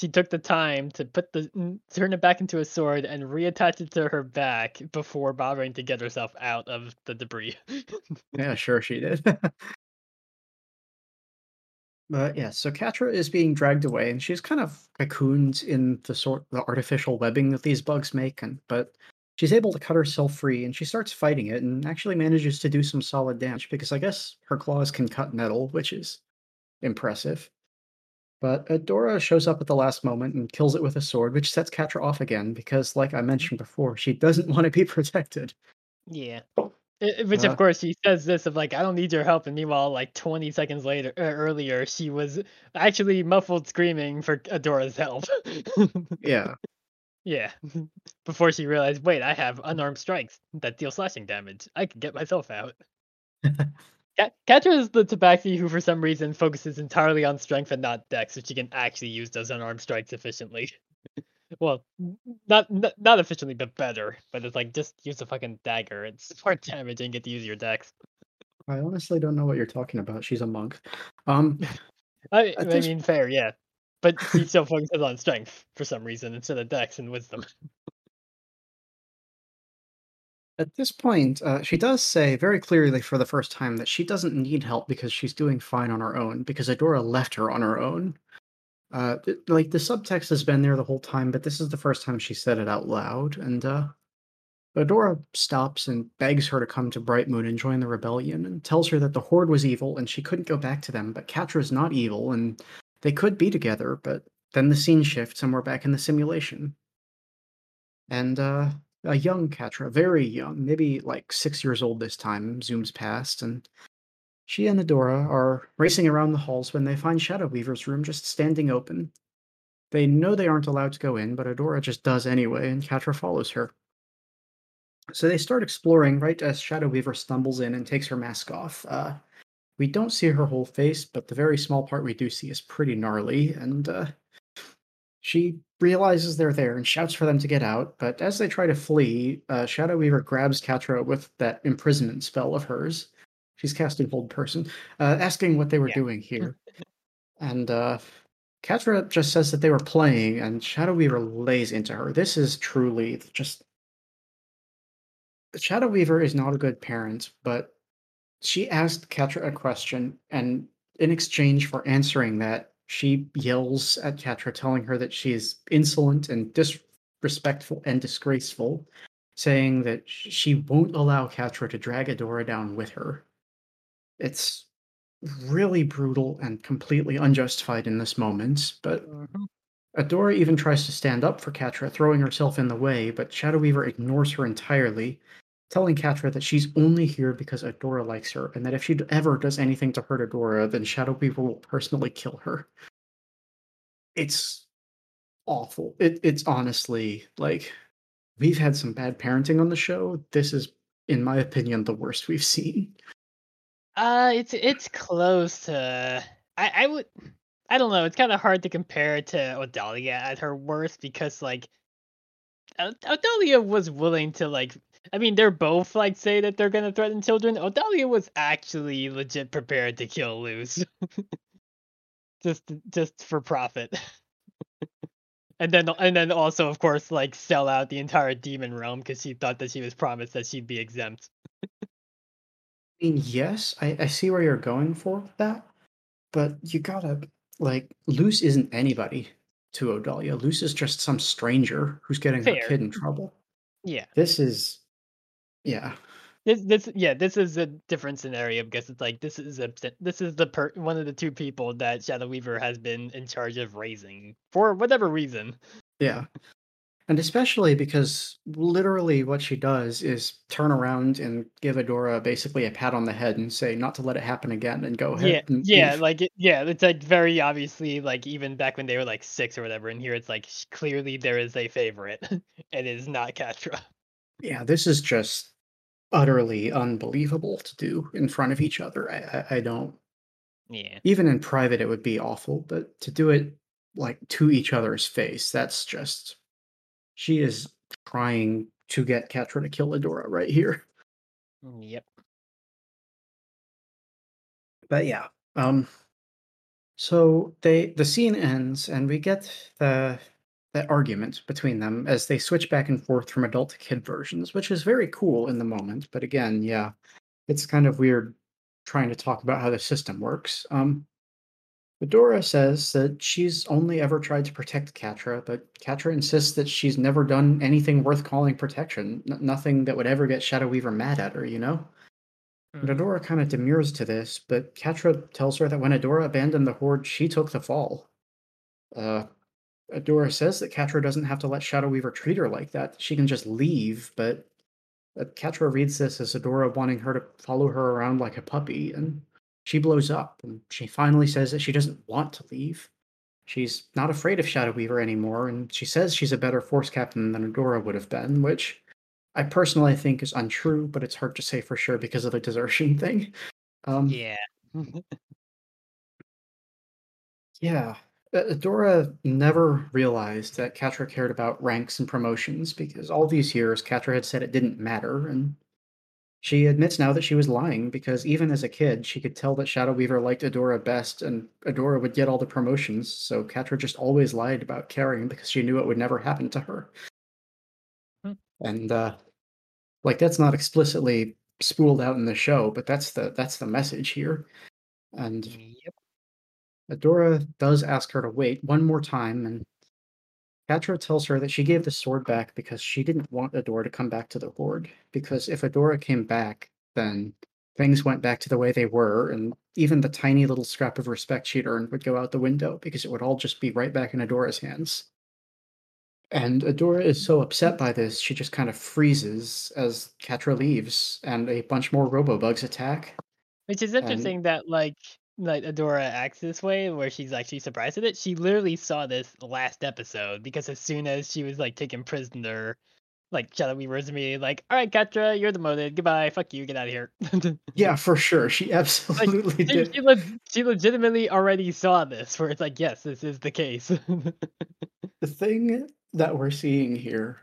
She took the time to put the turn it back into a sword and reattach it to her back before bothering to get herself out of the debris. Yeah, sure she did. But yeah, so Catra is being dragged away, and she's kind of cocooned in the sort the artificial webbing that these bugs make, and but she's able to cut herself free, and she starts fighting it, and actually manages to do some solid damage because I guess her claws can cut metal, which is impressive. But Adora shows up at the last moment and kills it with a sword, which sets Catra off again because, like I mentioned before, she doesn't want to be protected. Yeah. I- Which Uh, of course she says this of like I don't need your help, and meanwhile like 20 seconds later uh, earlier she was actually muffled screaming for Adora's help. Yeah, yeah, before she realized, wait, I have unarmed strikes that deal slashing damage. I can get myself out. Ka- Catra is the tabaxi who for some reason focuses entirely on strength and not dex, so she can actually use those unarmed strikes efficiently. well, not, not not efficiently, but better. But it's like just use a fucking dagger. It's more damage and get to use your dex. I honestly don't know what you're talking about. She's a monk. Um, I, At I mean, fair, yeah. But she still focuses on strength for some reason instead of dex and wisdom. At this point, uh, she does say very clearly for the first time that she doesn't need help because she's doing fine on her own, because Adora left her on her own. Uh, like, the subtext has been there the whole time, but this is the first time she said it out loud, and uh, Adora stops and begs her to come to Brightmoon and join the rebellion, and tells her that the Horde was evil and she couldn't go back to them, but Catra's not evil, and they could be together, but then the scene shifts and we're back in the simulation. And uh, a young Catra, very young, maybe like six years old this time, zooms past, and she and Adora are racing around the halls when they find Shadow Weaver's room just standing open. They know they aren't allowed to go in, but Adora just does anyway, and Catra follows her. So they start exploring right as Shadow Weaver stumbles in and takes her mask off. Uh, we don't see her whole face, but the very small part we do see is pretty gnarly, and uh, she realizes they're there and shouts for them to get out, but as they try to flee, uh, Shadow Weaver grabs Catra with that imprisonment spell of hers. She's casting Hold Person, uh, asking what they were Yeah. doing here. and uh, Catra just says that they were playing, and Shadow Weaver lays into her. This is truly just. Shadow Weaver is not a good parent, but she asked Catra a question, and in exchange for answering that, she yells at Catra, telling her that she is insolent and disrespectful and disgraceful, saying that she won't allow Catra to drag Adora down with her. It's really brutal and completely unjustified in this moment, but mm-hmm. Adora even tries to stand up for Catra, throwing herself in the way, but Shadow Weaver ignores her entirely, telling Catra that she's only here because Adora likes her, and that if she ever does anything to hurt Adora, then Shadow Weaver will personally kill her. It's awful. It, it's honestly like we've had some bad parenting on the show. This is, in my opinion, the worst we've seen. Uh, it's it's close to. I I would. I don't know. It's kind of hard to compare it to Odalia at her worst because like, Od- Odalia was willing to like. I mean, they're both like say that they're gonna threaten children. Odalia was actually legit prepared to kill Luz, just just for profit. And then, and then also, of course, like sell out the entire demon realm because she thought that she was promised that she'd be exempt. I mean, yes, I, I see where you're going for that, but you gotta like Luz isn't anybody to Odalia. Luz is just some stranger who's getting Fair. her kid in trouble. Yeah. This is, yeah, This, this, yeah, this is a different scenario because it's like this is a this is the per, one of the two people that Shadow Weaver has been in charge of raising for whatever reason. yeah, and especially because literally what she does is turn around and give Adora basically a pat on the head and say not to let it happen again and go ahead. Yeah, and yeah, leave. like it, yeah, it's like very obviously like even back when they were like six or whatever, and here it's like clearly there is a favorite. And it is not Catra. yeah, this is just utterly unbelievable to do in front of each other. I, I, I don't. Yeah. Even in private, it would be awful, but to do it like to each other's face, that's just. She is trying to get Catra to kill Adora right here. Mm, Yep. But yeah, um, so they the scene ends, and we get the that argument between them as they switch back and forth from adult to kid versions, which is very cool in the moment. But again, yeah, it's kind of weird trying to talk about how the system works. Um, Adora says that she's only ever tried to protect Catra, but Catra insists that she's never done anything worth calling protection, n- nothing that would ever get Shadow Weaver mad at her, you know? And Mhm. Adora kind of demurs to this, but Catra tells her that when Adora abandoned the Horde, she took the fall. Uh, Adora says that Catra doesn't have to let Shadow Weaver treat her like that. She can just leave, but uh, Catra reads this as Adora wanting her to follow her around like a puppy, and she blows up. And she finally says that she doesn't want to leave. She's not afraid of Shadow Weaver anymore, and she says she's a better Force Captain than Adora would have been, which I personally think is untrue, but it's hard to say for sure because of the desertion thing. Um, Yeah. Yeah. Uh, Adora never realized that Catra cared about ranks and promotions because all these years Catra had said it didn't matter, and she admits now that she was lying because even as a kid, she could tell that Shadow Weaver liked Adora best, and Adora would get all the promotions, so Catra just always lied about caring because she knew it would never happen to her. Hmm. And uh like that's not explicitly spooled out in the show, but that's the that's the message here. And Yep. Adora does ask her to wait one more time, and Catra tells her that she gave the sword back because she didn't want Adora to come back to the Horde. Because if Adora came back, then things went back to the way they were, and even the tiny little scrap of respect she'd earned would go out the window because it would all just be right back in Adora's hands. And Adora is so upset by this, she just kind of freezes as Catra leaves, and a bunch more Robobugs attack. Which is And- interesting that like like Adora acts this way where she's actually surprised at it. She literally saw this last episode because as soon as she was like taken prisoner, like Shadow Weaver was immediately like, All right, Catra, you're demoted. Goodbye, fuck you, get out of here. Yeah, for sure. She absolutely she, did. she, le- she legitimately already saw this where it's like, yes, this is the case. the thing that we're seeing here,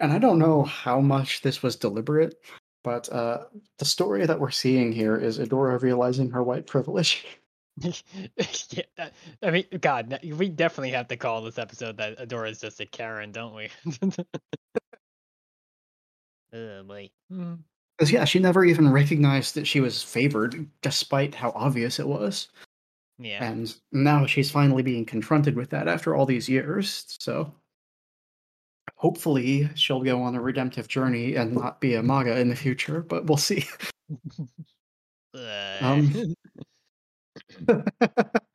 and I don't know how much this was deliberate, but uh, the story that we're seeing here is Adora realizing her white privilege. yeah, I mean, God, we definitely have to call this episode that Adora is just a Karen, don't we? oh boy. Because, yeah, she never even recognized that she was favored, despite how obvious it was. Yeah. And now she's finally being confronted with that after all these years. So hopefully she'll go on a redemptive journey and not be a MAGA in the future, but we'll see. Um,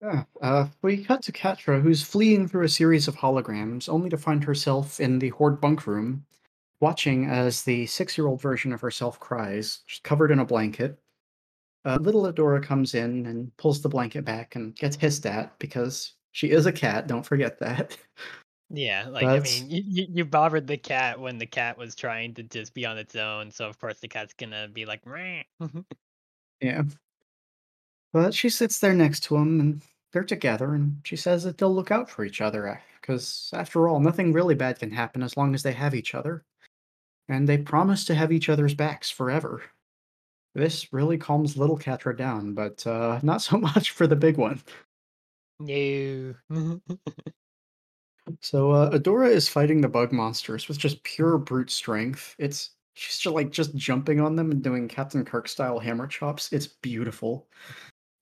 Yeah, uh, we cut to Catra, who's fleeing through a series of holograms, only to find herself in the Horde bunk room, watching as the six year old version of herself cries, she's covered in a blanket. Uh, little Adora comes in and pulls the blanket back and gets hissed at because she is a cat, don't forget that. yeah, like That's- I mean, you, you bothered the cat when the cat was trying to just be on its own, so of course the cat's gonna be like. Yeah. But she sits there next to him and they're together and she says that they'll look out for each other because after all, nothing really bad can happen as long as they have each other. And they promise to have each other's backs forever. This really calms little Catra down, but uh, not so much for the big one. No. So uh, Adora is fighting the bug monsters with just pure brute strength. It's she's just like just jumping on them and doing Captain Kirk style hammer chops. It's beautiful.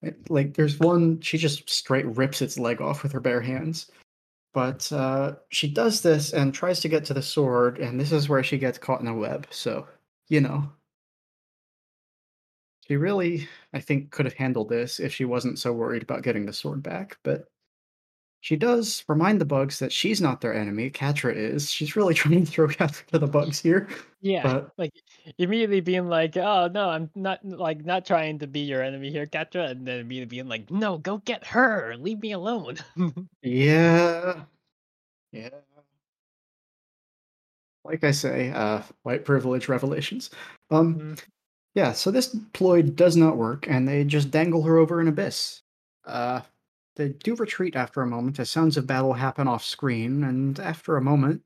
It- like there's one she just straight rips its leg off with her bare hands. But uh, she does this and tries to get to the sword, and this is where she gets caught in a web. So you know, she really, I think, could have handled this if she wasn't so worried about getting the sword back. But she does remind the bugs that she's not their enemy. Catra is. She's really trying to throw Catra to the bugs here. yeah, But- like immediately being like, "Oh no, I'm not like not trying to be your enemy here, Catra," and then immediately being like, "No, go get her. Leave me alone." Yeah. Yeah. like I say, uh, white privilege revelations. Um, Mhm. Yeah, so this ploy does not work, and they just dangle her over an abyss. Uh, they do retreat after a moment as sounds of battle happen off screen, and after a moment,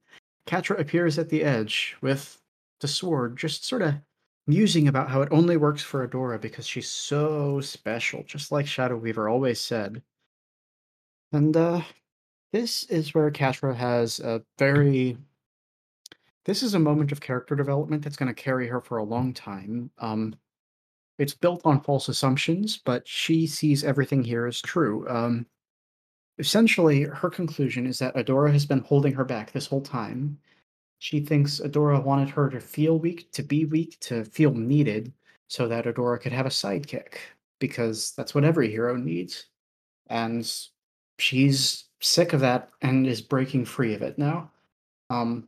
Catra appears at the edge with the sword, just sort of musing about how it only works for Adora because she's so special, just like Shadow Weaver always said. And uh, this is where Catra has a very. This is a moment of character development that's going to carry her for a long time. Um, it's built on false assumptions, but she sees everything here as true. Um, essentially, her conclusion is that Adora has been holding her back this whole time. She thinks Adora wanted her to feel weak, to be weak, to feel needed, so that Adora could have a sidekick, because that's what every hero needs. And she's sick of that and is breaking free of it now. Um,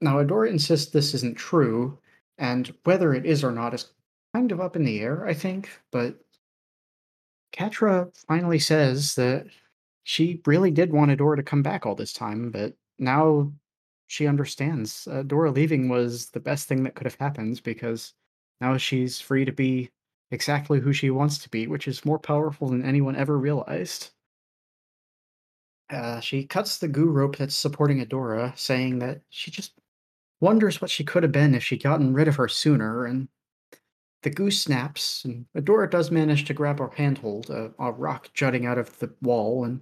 now, Adora insists this isn't true, and whether it is or not is kind of up in the air, I think. But Catra finally says that she really did want Adora to come back all this time, but now she understands. Adora leaving was the best thing that could have happened because now she's free to be exactly who she wants to be, which is more powerful than anyone ever realized. Uh, she cuts the goo rope that's supporting Adora, saying that she just wonders what she could have been if she'd gotten rid of her sooner, and the goose snaps, and Adora does manage to grab her handhold, a, a rock jutting out of the wall, and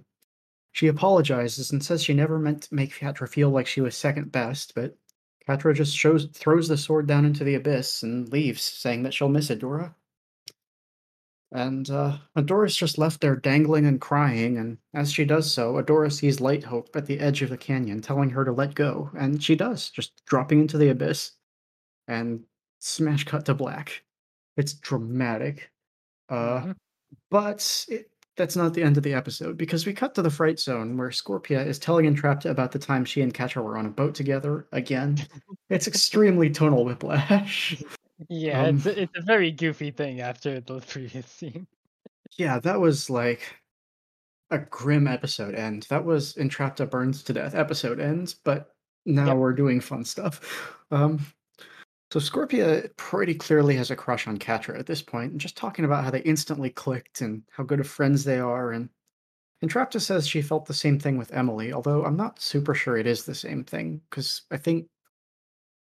she apologizes and says she never meant to make Catra feel like she was second best, but Catra just shows throws the sword down into the abyss and leaves, saying that she'll miss Adora. And uh, Adora's just left there dangling and crying, and as she does so, Adora sees Light Hope at the edge of the canyon, telling her to let go, and she does, just dropping into the abyss. And smash cut to black. It's dramatic. Uh, Mhm. but it, that's not the end of the episode because we cut to the fright zone where Scorpia is telling Entrapta about the time she and Katra were on a boat together again. It's extremely tonal whiplash. Yeah, Um, it's a, it's a very goofy thing after the previous scene. Yeah, that was like a grim episode end. That was Entrapta burns to death episode ends, but now Yep. we're doing fun stuff. Um, so Scorpia pretty clearly has a crush on Catra at this point, and just talking about how they instantly clicked and how good of friends they are. And Entrapta says she felt the same thing with Emily, although I'm not super sure it is the same thing because I think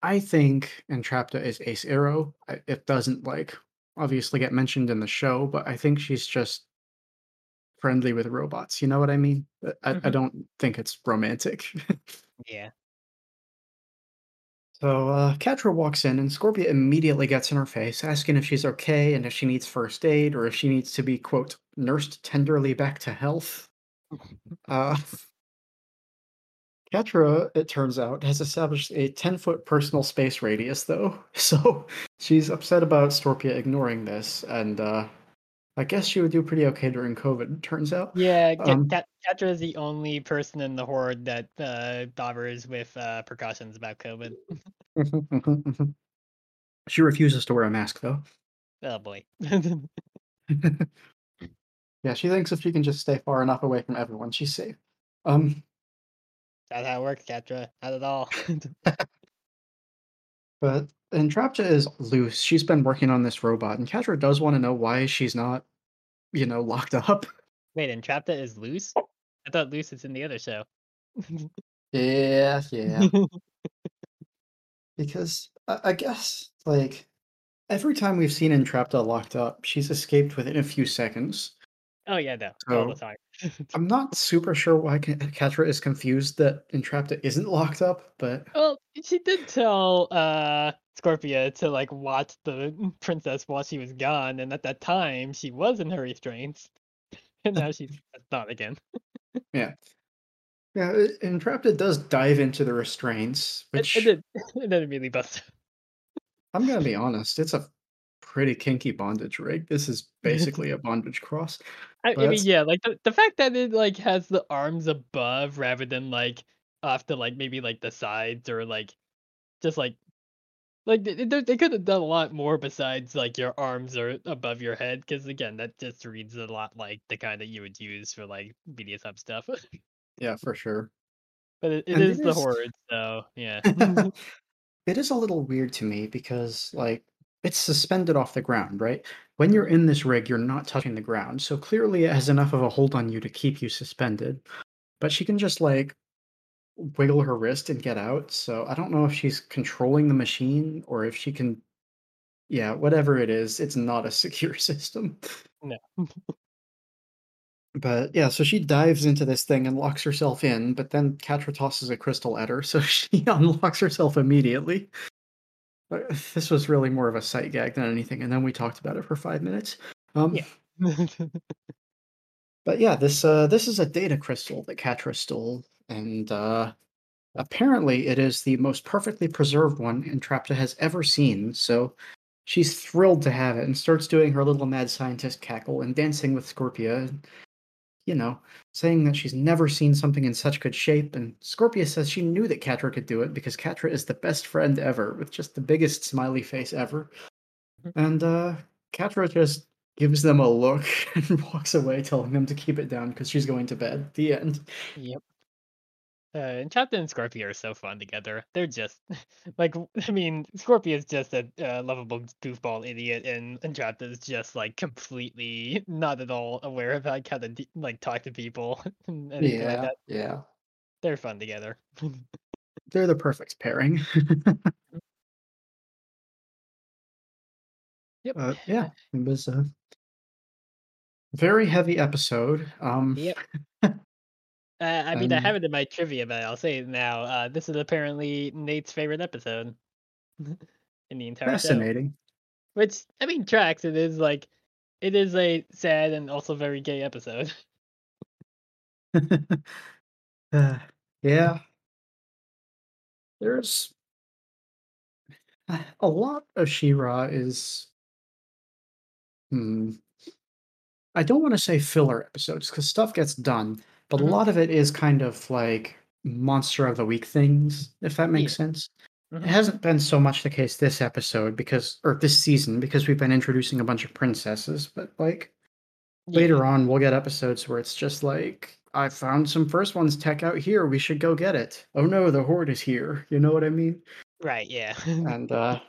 I think Entrapta is Ace Arrow. It doesn't like obviously get mentioned in the show, but I think she's just friendly with robots. You know what I mean? Uh, I, I Mhm. don't think it's romantic. Yeah. so uh, Catra walks in, and Scorpia immediately gets in her face, asking if she's okay and if she needs first aid or if she needs to be quote nursed tenderly back to health. Uh, Catra, it turns out, has established a 10 foot personal space radius, though. So she's upset about Scorpia ignoring this, and uh, I guess she would do pretty okay during COVID, it turns out. Yeah, Um, Catra is the only person in the horde that uh, bothers with uh, precautions about COVID. she refuses to wear a mask, though. Oh boy. yeah, she thinks if she can just stay far enough away from everyone, she's safe. Um, That's how it works, Catra. Not at all. but Entrapta is loose. She's been working on this robot, and Catra does want to know why she's not, you know, locked up. Wait, Entrapta is Luz? I thought Luz is in the other show. Yeah, yeah. because I, I guess like every time we've seen Entrapta locked up, she's escaped within a few seconds. Oh yeah, no, all the time. I'm not super sure why Ka- Catra is confused that Entrapta isn't locked up, but Well, she did tell uh Scorpia to like watch the princess while she was gone, and at that time she was in her restraints, and now she's not again. yeah. Yeah, uh, Entrapta does dive into the restraints, which then and then immediately bust. I'm gonna be honest, it's a pretty kinky bondage rig. This is mm-hmm. basically a bondage cross. I, I mean, yeah, like the, the fact that it like has the arms above rather than like off to like maybe like the sides or like just like like they, they, could have done a lot more besides like your arms are above your head because again that just reads a lot like the kind that you would use for like BDSM stuff. Yeah, for sure. But it, it And it the is- horde, so yeah. it is a little weird to me because like it's suspended off the ground, right? When you're in this rig, you're not touching the ground. So clearly it has enough of a hold on you to keep you suspended. But she can just like wiggle her wrist and get out. So I don't know if she's controlling the machine or if she can yeah, whatever it is, it's not a secure system. No. But yeah, so she dives into this thing and locks herself in, but then Catra tosses a crystal at her, so she unlocks herself immediately. This was really more of a sight gag than anything, and then we talked about it for five minutes. Um, Yeah. but yeah, this uh, this is a data crystal that Catra stole, and uh, apparently it is the most perfectly preserved one Entrapta has ever seen. So she's thrilled to have it and starts doing her little mad scientist cackle and dancing with Scorpia. You know, saying that she's never seen something in such good shape. And Scorpia says she knew that Catra could do it because Catra is the best friend ever, with just the biggest smiley face ever. And uh, Catra just gives them a look and walks away, telling them to keep it down because she's going to bed. The end. Yep. Uh, Entrapta and Scorpia are so fun together. They're just like I mean, Scorpia is just a uh, lovable goofball idiot, and Entrapta is just like completely not at all aware of how how to de- like talk to people and anything like Yeah, that. yeah. They're fun together. They're the perfect pairing. Yep. Uh, yeah, it was a very heavy episode. Um, Yep. Uh, I mean, I Um, have it in my trivia, but I'll say it now. Uh, this is apparently Nate's favorite episode in the entire show. fascinating. Which I mean, tracks. It is like, it is a sad and also very gay episode. Uh, yeah, there's a lot of She-Ra is. Hmm. I don't want to say filler episodes because stuff gets done, but Mhm. a lot of it is kind of like monster of the week things, if that makes sense. Mhm. It hasn't been so much the case this episode because, or this season, because we've been introducing a bunch of princesses, but like later on, we'll get episodes where it's just like, I found some first ones tech out here. We should go get it. Oh no, the horde is here. You know what I mean? Right. Yeah. And uh,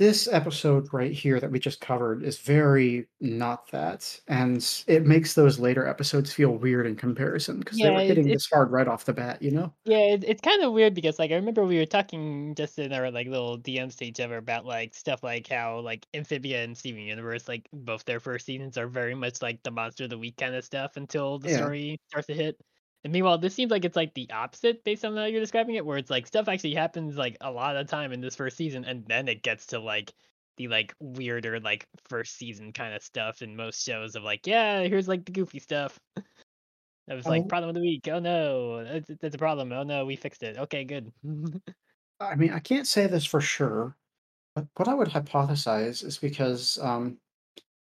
this episode right here that we just covered is very not that, and it makes those later episodes feel weird in comparison because they were it- hitting it- this hard right off the bat. You know? yeah. It, it's kind of weird because like I remember we were talking just in our like little DMs to each other about like stuff like how like Amphibia and Steven Universe like both their first seasons are very much like the monster of the week kind of stuff until the Yeah. story starts to hit. And meanwhile, this seems like it's like the opposite based on how you're describing it, where it's like stuff actually happens like a lot of time in this first season, and then it gets to like the like weirder like first season kind of stuff in most shows of like, yeah, here's like the goofy stuff. That was like Oh. problem of the week. Oh no, that's, that's a problem. Oh no, we fixed it. Okay, good. I mean, I can't say this for sure, but what I would hypothesize is because, um,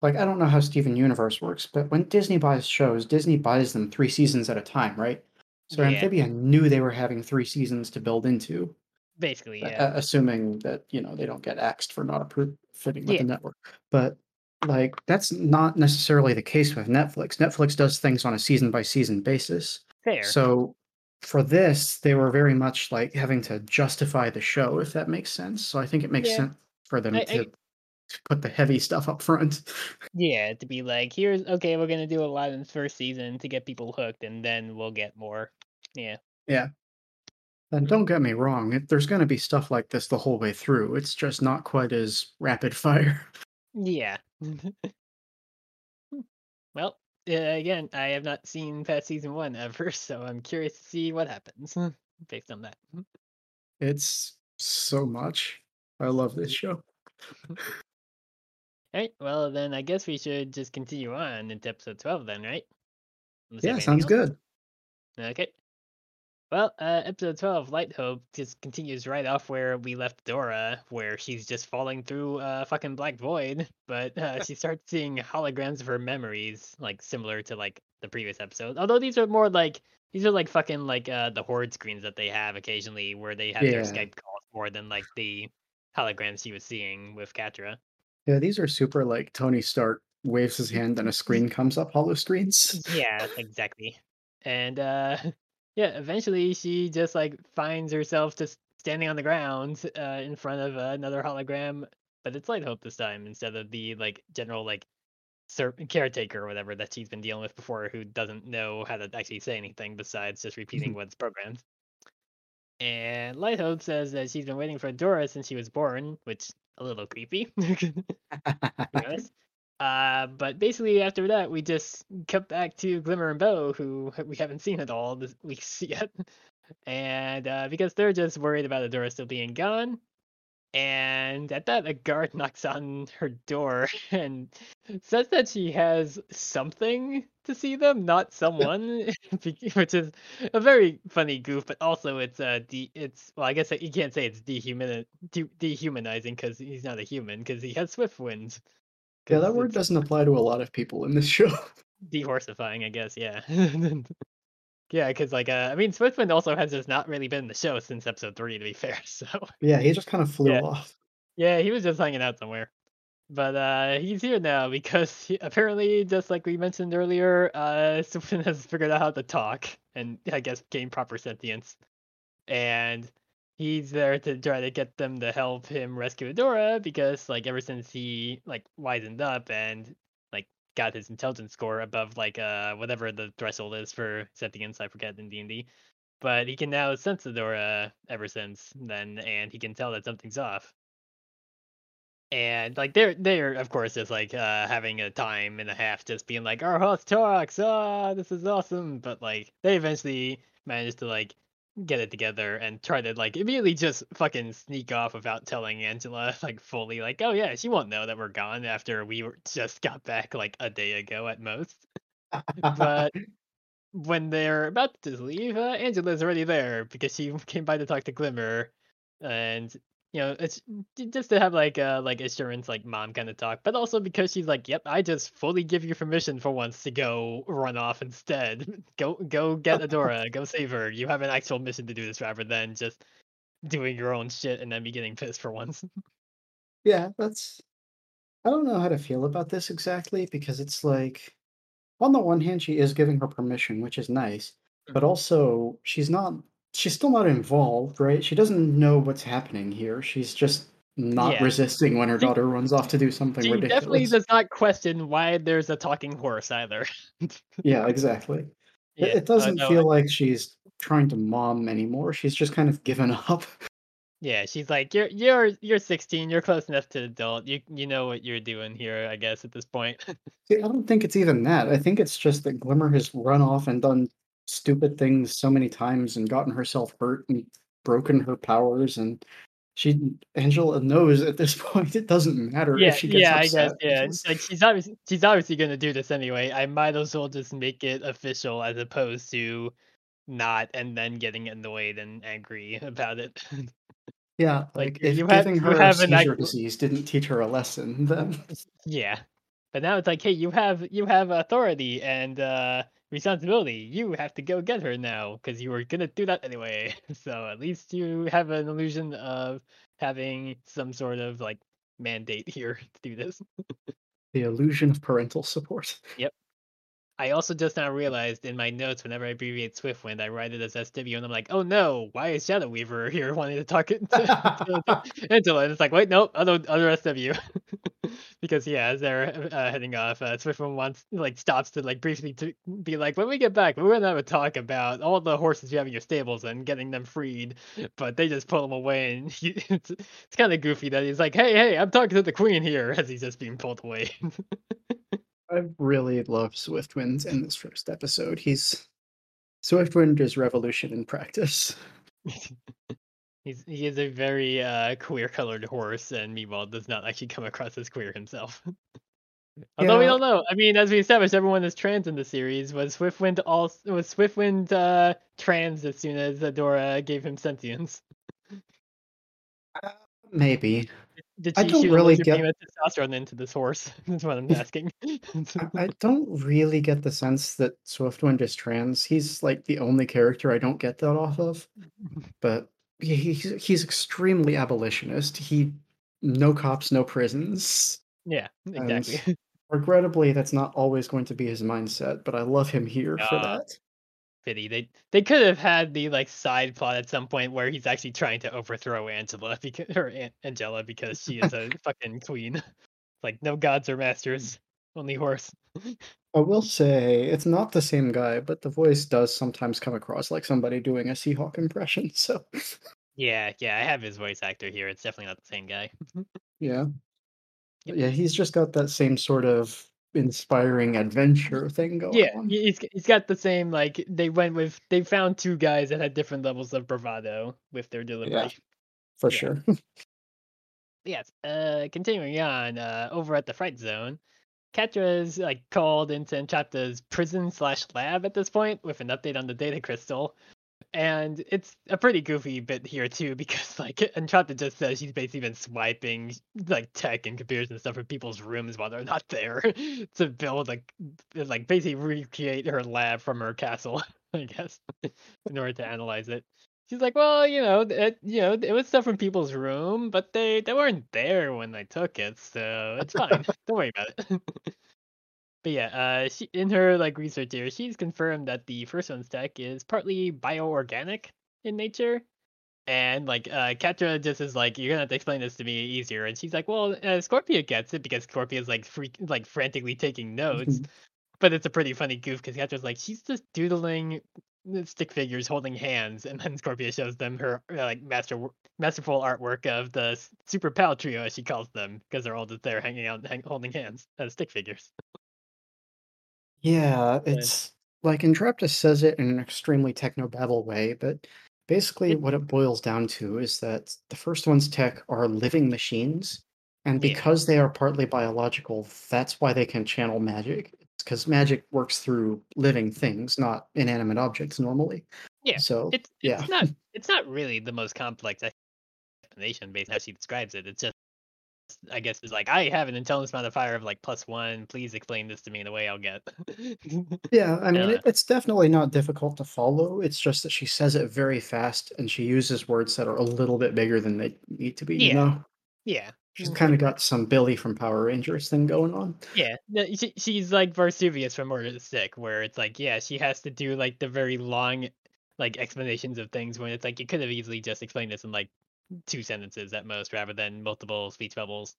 like, I don't know how Steven Universe works, but when Disney buys shows, Disney buys them three seasons at a time, right? So Yeah. Amphibia knew they were having three seasons to build into, Basically, yeah. assuming that you know they don't get axed for not fitting with Yeah. the network. But like, that's not necessarily the case with Netflix. Netflix does things on a season by season basis. Fair. So for this, they were very much like having to justify the show, if that makes sense. So I think it makes Yeah. sense for them I- to, I- to put the heavy stuff up front. yeah, to be like, here's okay, we're gonna do a lot in this first season to get people hooked, and then we'll get more. Yeah. Yeah. And don't get me wrong, it, there's going to be stuff like this the whole way through. It's just not quite as rapid fire. Yeah. well, uh, again, I have not seen past season one ever, so I'm curious to see what happens based on that. It's so much. I love this show. Alright, well then I guess we should just continue on into episode 12 then, right? Unless Yeah, sounds else? good. Okay. Well, uh, episode 12, Light Hope, just continues right off where we left Dora, where she's just falling through a fucking black void, but uh, she starts seeing holograms of her memories, like similar to like the previous episode. Although these are more like these are like fucking like uh the horde screens that they have occasionally where they have their Skype calls more than like the holograms she was seeing with Catra. Yeah, these are super like Tony Stark waves his hand and a screen comes up, holo screens. Yeah, exactly. And uh yeah, eventually she just like finds herself just standing on the ground uh, in front of another hologram, but it's Light Hope this time instead of the like general like ser- caretaker or whatever that she's been dealing with before, who doesn't know how to actually say anything besides just repeating what's programmed. And Light Hope says that she's been waiting for Dora since she was born, which a little creepy. to be honest. Uh, but basically after that, we just cut back to Glimmer and Bow, who we haven't seen at all this week yet. And uh, because they're just worried about Adora still being gone. And at that, a guard knocks on her door and says that she has something to see them, not someone, which is a very funny goof. But also, it's uh, de- it's well, I guess you can't say it's dehumani- de- dehumanizing because he's not a human because he has swift winds. Yeah, that word doesn't apply to a lot of people in this show. dehorsifying, I guess. Yeah. Yeah, because like uh, I mean, Swiftwind also has just not really been in the show since episode three, to be fair. So yeah, he just kind of flew Yeah. off. yeah, he was just hanging out somewhere. But uh, he's here now because he, apparently, just like we mentioned earlier, uh, Swiftwind has figured out how to talk and I guess gain proper sentience. And he's there to try to get them to help him rescue Adora because like ever since he like wisened up and got his intelligence score above like uh whatever the threshold is for sentience, I forget in D and D. But he can now sense Adora ever since then, and he can tell that something's off. And like they're they're of course just like uh having a time and a half just being like our host talks, ah, this is awesome. But like they eventually manage to like get it together and try to like immediately just fucking sneak off without telling Angella like fully like, oh yeah, she won't know that we're gone after we were just got back like a day ago at most. But when they're about to leave, uh, Angella's already there because she came by to talk to Glimmer, and you know it's just to have like uh like assurance like mom kind of talk, but also because she's like, yep, I just fully give you permission for once to go run off instead. Go go get Adora, go save her. You have an actual mission to do this rather than just doing your own shit and then be getting pissed for once. yeah, that's. I don't know how to feel about this exactly because it's like, on the one hand, she is giving her permission, which is nice, but Mhm. also she's not. She's still not involved, right? She doesn't know what's happening here. She's just not Yeah. resisting when her She- daughter runs off to do something ridiculous. She definitely does not question why there's a talking horse either. Yeah, exactly. It- Yeah, It uh, doesn't no, feel like she's trying to mom anymore. She's just kind of given up. Yeah, she's like, you're you're you're 16, you're close enough to adult. You you know what you're doing here, I guess, at this point. See, I don't think it's even that. I think it's just that Glimmer has run off and done stupid things so many times and gotten herself hurt and broken her powers and she Angella knows at this point it doesn't matter yeah, if she gets yeah, I upset. guess, yeah. Like she's obviously she's obviously gonna do this anyway. I might as well just make it official as opposed to not and then getting annoyed and angry about it. yeah, like, like, if you have- giving you her a have an seizure act- disease didn't teach her a lesson, then yeah. But now it's like, hey, you have you have authority and uh responsibility. You have to go get her now because you were gonna do that anyway. So at least you have an illusion of having some sort of like mandate here to do this. the illusion of parental support. I also just now realized in my notes whenever I abbreviate Swiftwind, I write it as SW, and I'm like, oh no, why is Shadow Weaver here wanting to talk it to Angella? And it's like, wait, nope, other other SW, because yeah, as they're uh, heading off, uh, Swiftwind wants like stops to like briefly to be like, when we get back, we're gonna have a talk about all the horses you have in your stables and getting them freed, but they just pull them away, and he, it's, it's kind of goofy that he's like, hey, hey, I'm talking to the queen here, as he's just being pulled away. I really love Swiftwind in this first episode. He's Swiftwind is revolution in practice. He's he is a very uh, queer colored horse, and Meatball does not actually come across as queer himself. Although we don't know. I mean, as we established, everyone is trans in the series. Was Swiftwind all was Swiftwind uh, trans as soon as Adora gave him sentience? Maybe. Did I don't really get- testosterone into this horse? That's what I'm asking. I, don't really get the sense that Swiftwind is trans. He's like the only character I don't get that off of. But he, he's he's extremely abolitionist. He no cops, no prisons. yeah, exactly. Regrettably, that's not always going to be his mindset, but I love him here for Uh, that. Pity. They they could have had the like side plot at some point where he's actually trying to overthrow Angella because or An- Angella because she is a fucking queen. Like no gods or masters, only horse. I will say it's not the same guy, but the voice does sometimes come across like somebody doing a Sea Hawk impression. So Yeah, yeah, I have his voice actor here. It's definitely not the same guy. yeah, Yep. yeah, he's just got that same sort of inspiring adventure thing going Yeah, on. he- he's he's got the same like they went with they found two guys that had different levels of bravado with their delivery. for yeah. sure. Yes. Uh, continuing on, uh, over at the Fright Zone, Catra is like called into Entrapta's prison slash lab at this point with an update on the data crystal, and it's a pretty goofy bit here too because like Entrapta just says she's basically been swiping like tech and computers and stuff from people's rooms while they're not there to build like like basically recreate her lab from her castle, I guess, in order to analyze it. She's like, well, you know, it, you know, it was stuff from people's room, but they they weren't there when they took it, so it's fine. Don't worry about it. But yeah, uh, she in her like research here, she's confirmed that the first one's tech is partly bioorganic in nature, and like uh, Catra just is like, you're gonna have to explain this to me easier, and she's like, well, uh, Scorpia gets it because Scorpia's like freak like frantically taking notes, but it's a pretty funny goof because Catra's like, she's just doodling stick figures holding hands, and then Scorpia shows them her uh, like master masterful artwork of the Super Pal trio, as she calls them, because they're all just there hanging out, hang, holding hands as stick figures. Yeah, it's like Entrapta says it in an extremely technobabble way, but basically what it boils down to is that the first one's tech are living machines, and Yeah. because they are partly biological, that's why they can channel magic. It's because magic works through living things, not inanimate objects normally. Yeah, So It's yeah, it's not it's not really the most complex explanation based on how she describes it. It's just I guess it's like I have an intelligence modifier of like plus one. Please explain this to me in a way I'll get. yeah. I mean, Yeah. it, it's definitely not difficult to follow. It's just that she says it very fast, and she uses words that are a little bit bigger than they need to be. You Yeah. know, yeah, she's kind of got some Billy from Power Rangers thing going on. Yeah, she, she's like Vaarsuvius from Order of the Stick, where it's like, yeah, she has to do like the very long, like explanations of things when it's like you could have easily just explained this in like two sentences at most, rather than multiple speech bubbles.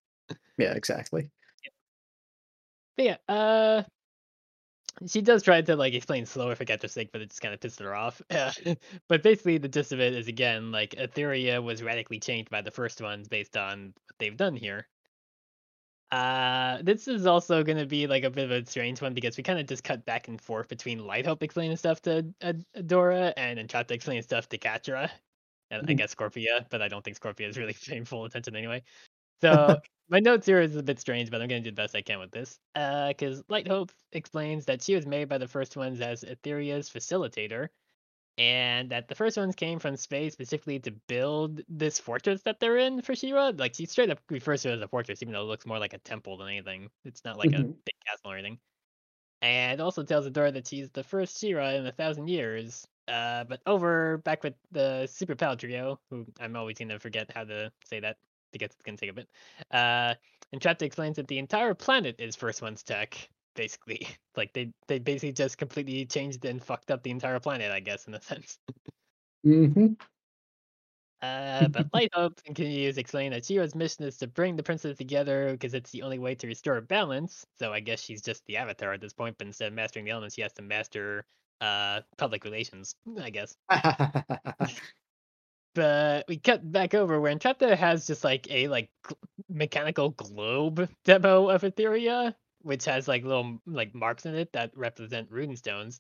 Yeah, exactly. But yeah, uh, she does try to like explain slower for Catra's sake, but it just kind of pissed her off. But basically, the gist of it is again like Etheria was radically changed by the first ones based on what they've done here. Uh, this is also going to be like a bit of a strange one because we kind of just cut back and forth between Light Lighthope explaining stuff to Ad- Adora and Entrapta explaining stuff to Catra, and I Mhm. guess Scorpia, but I don't think Scorpia is really paying full attention anyway. So my notes here is a bit strange, but I'm going to do the best I can with this. Uh, because Lighthope explains that she was made by the first ones as Etheria's facilitator, and that the first ones came from space specifically to build this fortress that they're in for She-Ra. Like she straight up refers to it as a fortress, even though it looks more like a temple than anything. It's not like a Mhm. big castle or anything. And also tells Adora that she's the first She-Ra in a thousand years. Uh, but over back with the Super Pal trio, who I'm always gonna forget how to say that because it's gonna take a bit. Uh, Entrapta explains that the entire planet is First One's tech, basically. Like they they basically just completely changed and fucked up the entire planet, I guess, in a sense. hmm Uh, but Lighthope continues explaining that She-Ra's mission is to bring the princess together because it's the only way to restore balance. So I guess she's just the avatar at this point, but instead of mastering the elements, she has to master uh public relations, I guess. But we cut back over where Entrapta has just like a like gl- mechanical globe demo of Etheria, which has like little like marks in it that represent runestones,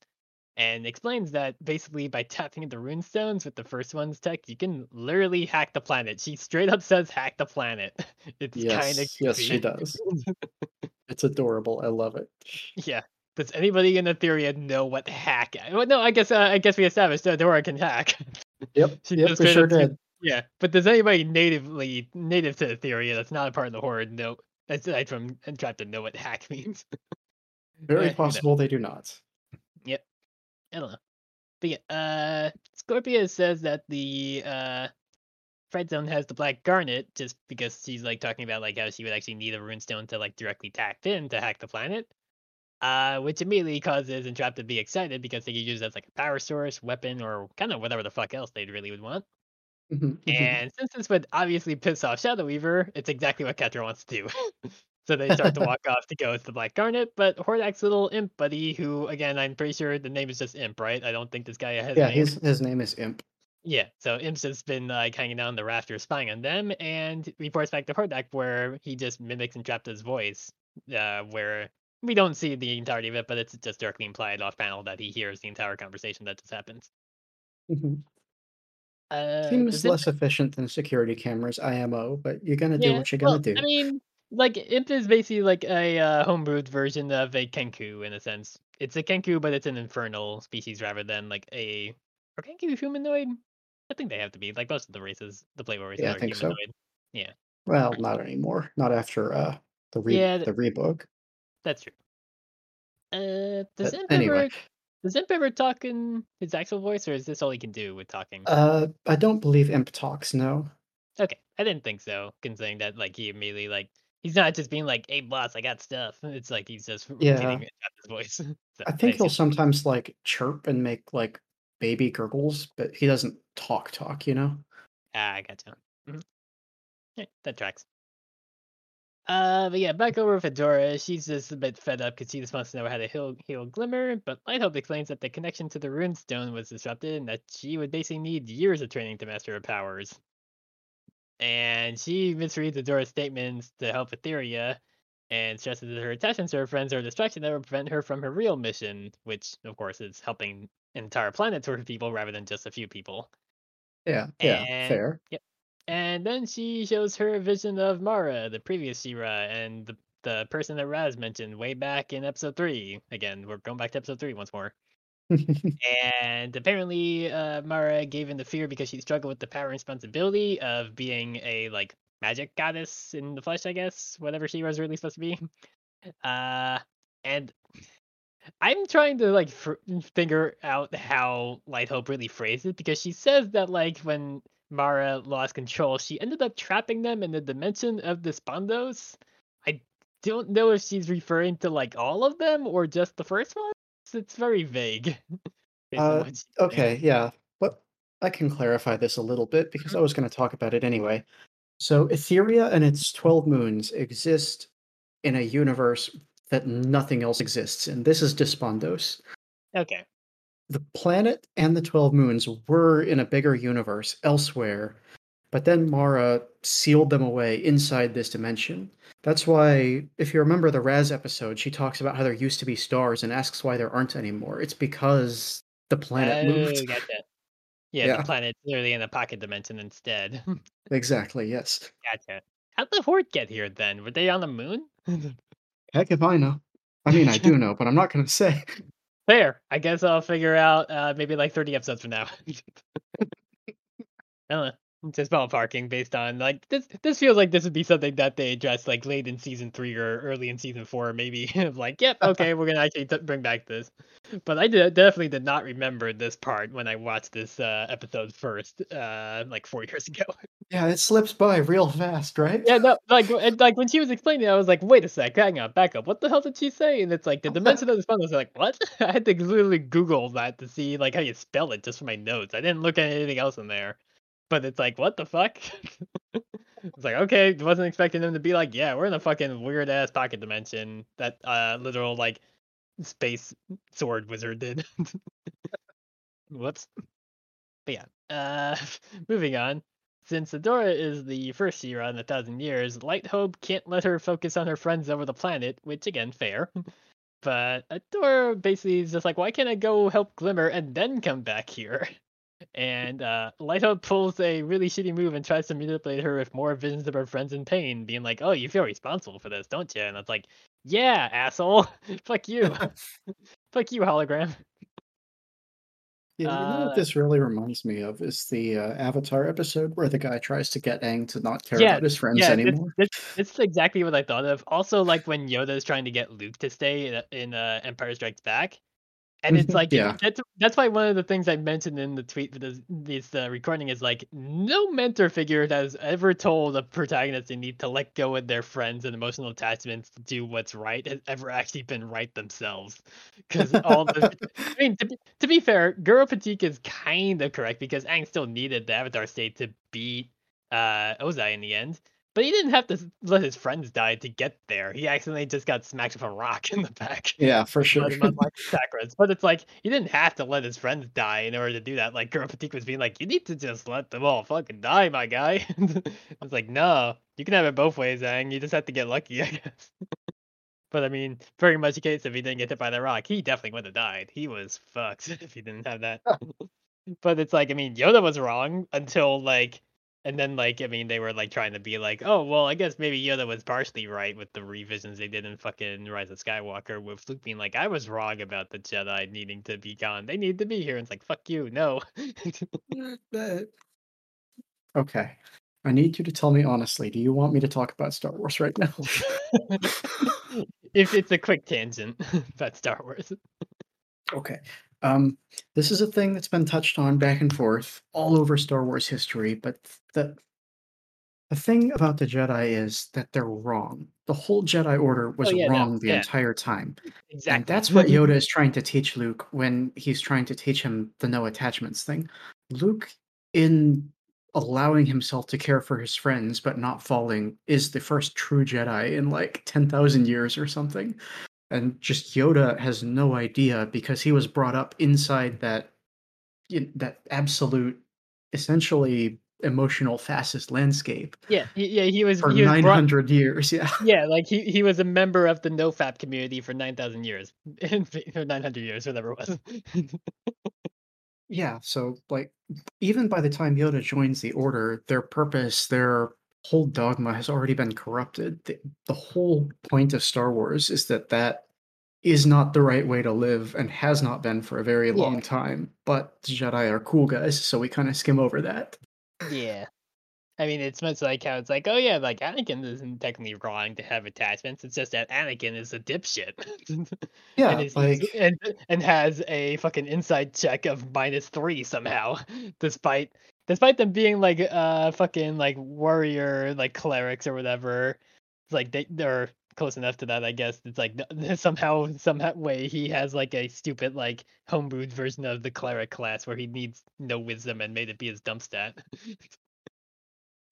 and explains that basically by tapping into runestones with the first one's tech, you can literally hack the planet. She straight up says hack the planet. It's kind of yes, yes, she does. It's adorable. I love it. Yeah. Does anybody in Etheria know what hack? Well, no, I guess uh, I guess we established that Dora can hack. Yep, She yep, we sure did. Yeah, but does anybody natively native to Etheria that's not a part of the horde know aside from to know what hack means? Very Eh, who knows? possible they do not. I don't know. But yeah, uh Scorpia says that the uh Fright Zone has the black garnet just because she's like talking about like how she would actually need a runestone to like directly tap in to hack the planet. Uh, which immediately causes Entrapta to be excited because they can use it as like a power source, weapon, or kind of whatever the fuck else they really would want. Mhm, mhm. And since this would obviously piss off Shadow Weaver, it's exactly what Catra wants to do. so they start to walk off to go with the Black Garnet, but Hordak's little imp buddy, who again I'm pretty sure the name is just Imp, right? I don't think this guy has yeah, a name. his his name is Imp. Yeah, so Imp's just been like hanging on the rafter spying on them and reports back to Hordak where he just mimics Entrapta's voice. Uh where we don't see the entirety of it, but it's just directly implied off panel that he hears the entire conversation that just happens. Mhm. Uh Seems less efficient than security cameras IMO, but you're gonna do Yeah, what you're gonna do. I mean, like Imp is basically like a uh, homebrewed version of a Kenku in a sense. It's a Kenku, but it's an infernal species rather than like a. Are Kenku humanoid? I think they have to be. Like most of the races, the playable races Yeah, I are think so. humanoid. Well, not anymore. Not after uh the re- Yeah, th- the rebook. That's true. Uh, does Imp anyway, ever does Imp ever talk in his actual voice, or is this all he can do with talking? uh, I don't believe Imp talks. No. Okay, I didn't think so, considering that like he immediately like he's not just being like, "Hey boss, I got stuff." It's like he's just Yeah. repeating it at his voice. So, I think he'll sometimes like chirp and make like baby gurgles, but he doesn't talk talk. You know. Ah, I gotcha. Mhm. Yeah, that tracks. Uh, but yeah, back over with Fedora. She's just a bit fed up because she just wants to know how to heal, heal Glimmer. But Lighthope explains that the connection to the runestone was disrupted and that she would basically need years of training to master her powers. And she misreads Adora's statements to help Etheria and stresses that her attachments to her friends are a distraction that will prevent her from her real mission, which, of course, is helping an entire planet worth of people rather than just a few people. Yeah. Yeah. And- Fair. And then she shows her vision of Mara, the previous She-Ra, and the, the person that Raz mentioned way back in episode three. Again, we're going back to episode three once more. And apparently, uh, Mara gave in to fear because she struggled with the power and responsibility of being a like magic goddess in the flesh, I guess, whatever she was really supposed to be. Uh, and I'm trying to like fr- figure out how Light Hope really phrased it because she says that like when Mara lost control, she ended up trapping them in the dimension of Despondos. I don't know if she's referring to like all of them or just the first one. It's very vague. Uh, what she's saying. Okay, yeah. But I can clarify this a little bit because I was going to talk about it anyway. So, Etheria and its 12 moons exist in a universe that nothing else exists in. This is Despondos. Okay. The planet and the 12 moons were in a bigger universe elsewhere, but then Mara sealed them away inside this dimension. That's why, if you remember the Raz episode, she talks about how there used to be stars and asks why there aren't anymore. It's because the planet oh, moved. gotcha. Yeah, Yeah. the planet's literally in a pocket dimension instead. Exactly, yes. gotcha. How'd the Horde get here then? Were they on the moon? Heck if I know. I mean, I do know, but I'm not going to say. Fair. I guess I'll figure out uh, maybe like 30 episodes from now. I don't know. Just about parking, based on like this. This feels like this would be something that they address like late in season three or early in season four, maybe. of like, yep, okay, we're gonna actually t- bring back this. But I did, definitely did not remember this part when I watched this uh, episode first, uh, like four years ago. Yeah, it slips by real fast, right? Yeah, no, like, and, like when she was explaining, it, I was like, "Wait a sec, hang on, back up. What the hell did she say?" And it's like the dimension of the spell. I was like, "What?" I had to literally Google that to see like how you spell it just for my notes. I didn't look at anything else in there. But it's like, what the fuck? it's like, okay, wasn't expecting them to be like, yeah, we're in a fucking weird ass pocket dimension that uh literal like space sword wizard did. Whoops. But yeah, uh, moving on. Since Adora is the first She-Ra in a thousand years, Light Hope can't let her focus on her friends over the planet, which again, fair. But Adora basically is just like, why can't I go help Glimmer and then come back here? And uh, Light Hope pulls a really shitty move and tries to manipulate her with more visions of her friends in pain, being like, oh, you feel responsible for this, don't you? And it's like, yeah, asshole. Fuck you. Fuck you, hologram. Yeah, you know Uh, what this really reminds me of is the uh, Avatar episode where the guy tries to get Aang to not care Yeah, about his friends yeah, anymore. is exactly what I thought of. Also, like when Yoda is trying to get Luke to stay in, in uh, Empire Strikes Back, And it's like yeah. that's that's why one of the things I mentioned in the tweet for this this uh, recording is like no mentor figure has ever told a protagonist they need to let go of their friends and emotional attachments to do what's right has ever actually been right themselves. Because all the I mean to be, to be fair, Guru Pathik is kind of correct because Aang still needed the Avatar state to beat uh Ozai in the end. But he didn't have to let his friends die to get there. He accidentally just got smacked with a rock in the back Yeah, for sure. let him unlock his chakras. But it's like he didn't have to let his friends die in order to do that. Like Guru Pathik was being like, "You need to just let them all fucking die, my guy." I was like, "No, you can have it both ways, Aang. You just have to get lucky, I guess." but I mean, very much the case if he didn't get hit by the rock, he definitely would have died. He was fucked if he didn't have that. but it's like, I mean, Yoda was wrong until like. And then, like, I mean, they were like trying to be like, oh, well, I guess maybe Yoda was partially right with the revisions they did in fucking Rise of Skywalker, with Luke being like, I was wrong about the Jedi needing to be gone. They need to be here. And it's like, fuck you, no. Okay. I need you to tell me honestly, do you want me to talk about Star Wars right now? if it's a quick tangent about Star Wars. Okay. Um, this is a thing that's been touched on back and forth all over Star Wars history, but the the thing about the Jedi is that they're wrong. The whole Jedi Order was Oh, yeah, no, wrong the yeah. entire time. Exactly. And that's what Yoda is trying to teach Luke when he's trying to teach him the no attachments thing. Luke, in allowing himself to care for his friends but not falling, is the first true Jedi in like 10,000 years or something. And just Yoda has no idea because he was brought up inside that that absolute, essentially emotional fascist landscape yeah, he- yeah, he was for brought, 900 years. Yeah. Yeah, like he, he was a member of the NoFap community for nine thousand years, or nine hundred years, whatever it was. Yeah, so like even by the time Yoda joins the Order, their purpose, their whole dogma has already been corrupted. The, the whole point of Star Wars is that that is not the right way to live and has not been for a very long Yeah. time. But the Jedi are cool guys, so we kind of skim over that. yeah, I mean, it's much like how it's like, oh yeah, like Anakin isn't technically wrong to have attachments. It's just that Anakin is a dipshit. Yeah, and, like and and has a fucking insight check of minus three somehow, despite despite them being like uh fucking like warrior like clerics or whatever. It's like they they're close enough to that, I guess. It's like somehow somehow way he has like a stupid like homebrewed version of the cleric class where he needs no wisdom and made it be his dump stat.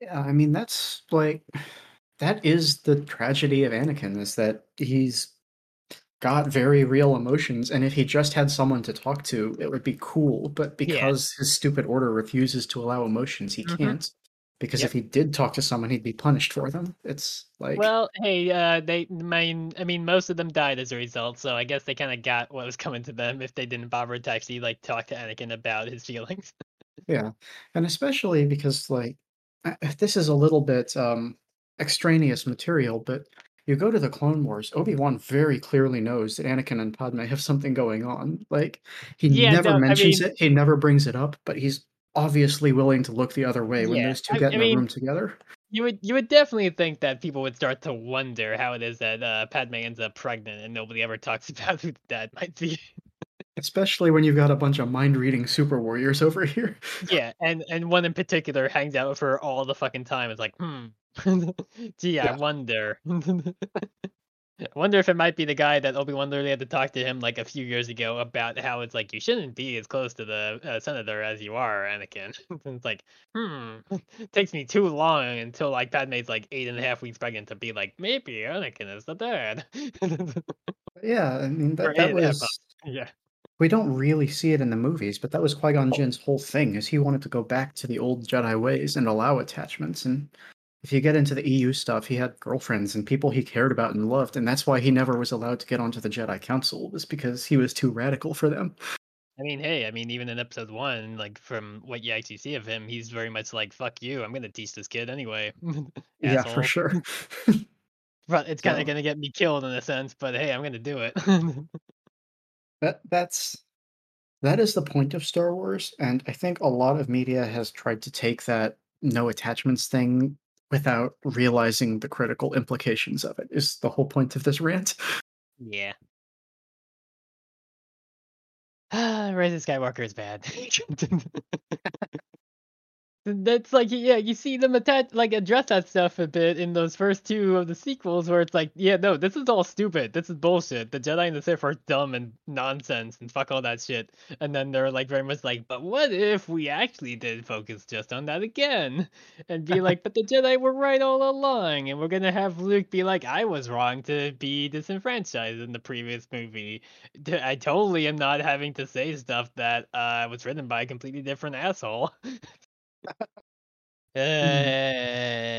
Yeah, I mean that's like that is the tragedy of Anakin is that he's got very real emotions and if he just had someone to talk to it would be cool but Yeah. because his stupid order refuses to allow emotions he Mhm. can't because Yep. if he did talk to someone he'd be punished for them it's like Well, hey, uh, they, mean, I mean, most of them died as a result, so I guess they kind of got what was coming to them if they didn't bother to actually like talk to Anakin about his feelings. Yeah, and especially because like this is a little bit um extraneous material, but you go to the Clone Wars, Obi-Wan very clearly knows that Anakin and Padme have something going on. Like he Yeah, never no, I mentions mean- it, he never brings it up, but he's obviously willing to look the other way when Yeah, those two I- get I in mean- a room together. You would, you would definitely think that people would start to wonder how it is that uh, Padme ends up pregnant and nobody ever talks about who the dad might be. Especially when you've got a bunch of mind-reading super warriors over here. yeah, and and one in particular hangs out with her all the fucking time. It's like, hmm, gee, I wonder. I wonder if it might be the guy that Obi Wan literally had to talk to him like a few years ago about how it's like you shouldn't be as close to the uh, senator as you are, Anakin. it's like, hmm, takes me too long until like Padme's like eight and a half weeks pregnant to be like, maybe Anakin is the dad. Yeah, I mean that, that eight and a half was yeah. We don't really see it in the movies, but that was Qui-Gon Jinn's whole thing, is he wanted to go back to the old Jedi ways and allow attachments. And if you get into the EU stuff, he had girlfriends and people he cared about and loved, and that's why he never was allowed to get onto the Jedi Council, was because he was too radical for them. I mean, hey, I mean, even in episode one, like from what you actually see of him, he's very much like, "Fuck you, I'm gonna teach this kid anyway." Yeah, for sure. But it's kind So- of gonna get me killed in a sense. But hey, I'm gonna do it. that that's that is the point of Star Wars, and I think a lot of media has tried to take that no attachments thing without realizing the critical implications of it. Is the whole point of this rant? yeah. Rise of Skywalker is bad. That's like yeah, you see them attach like address that stuff a bit in those first two of the sequels where it's like, yeah, no, this is all stupid. This is bullshit. The Jedi and the Sith are dumb and nonsense and fuck all that shit. And then they're like very much like, but what if we actually did focus just on that again? And be like, but the Jedi were right all along, and we're gonna have Luke be like, I was wrong to be disenfranchised in the previous movie. I totally am not having to say stuff that uh was written by a completely different asshole. Uh,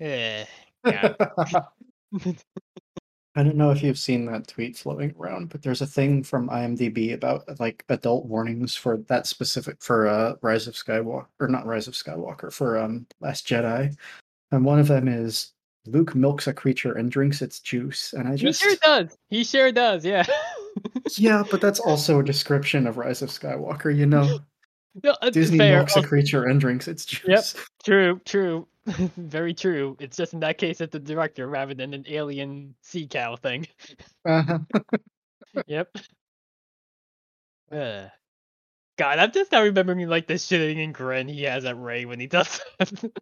eh, yeah. I don't know if you've seen that tweet floating around, but there's a thing from IMDb about like adult warnings for that specific for uh Rise of Skywalker or not Rise of Skywalker for um Last Jedi. And one of them is Luke milks a creature and drinks its juice. And I just He sure does. He sure does. Yeah. Yeah, but that's also a description of Rise of Skywalker, you know. no, Disney fair. milks a creature and drinks its juice. Yep. True. True. Very true. It's just in that case, it's the director rather than an alien sea cow thing. Uh-huh. Yep. Uh, God, I'm just not remembering like the shitting and grin he has at Rey when he does that.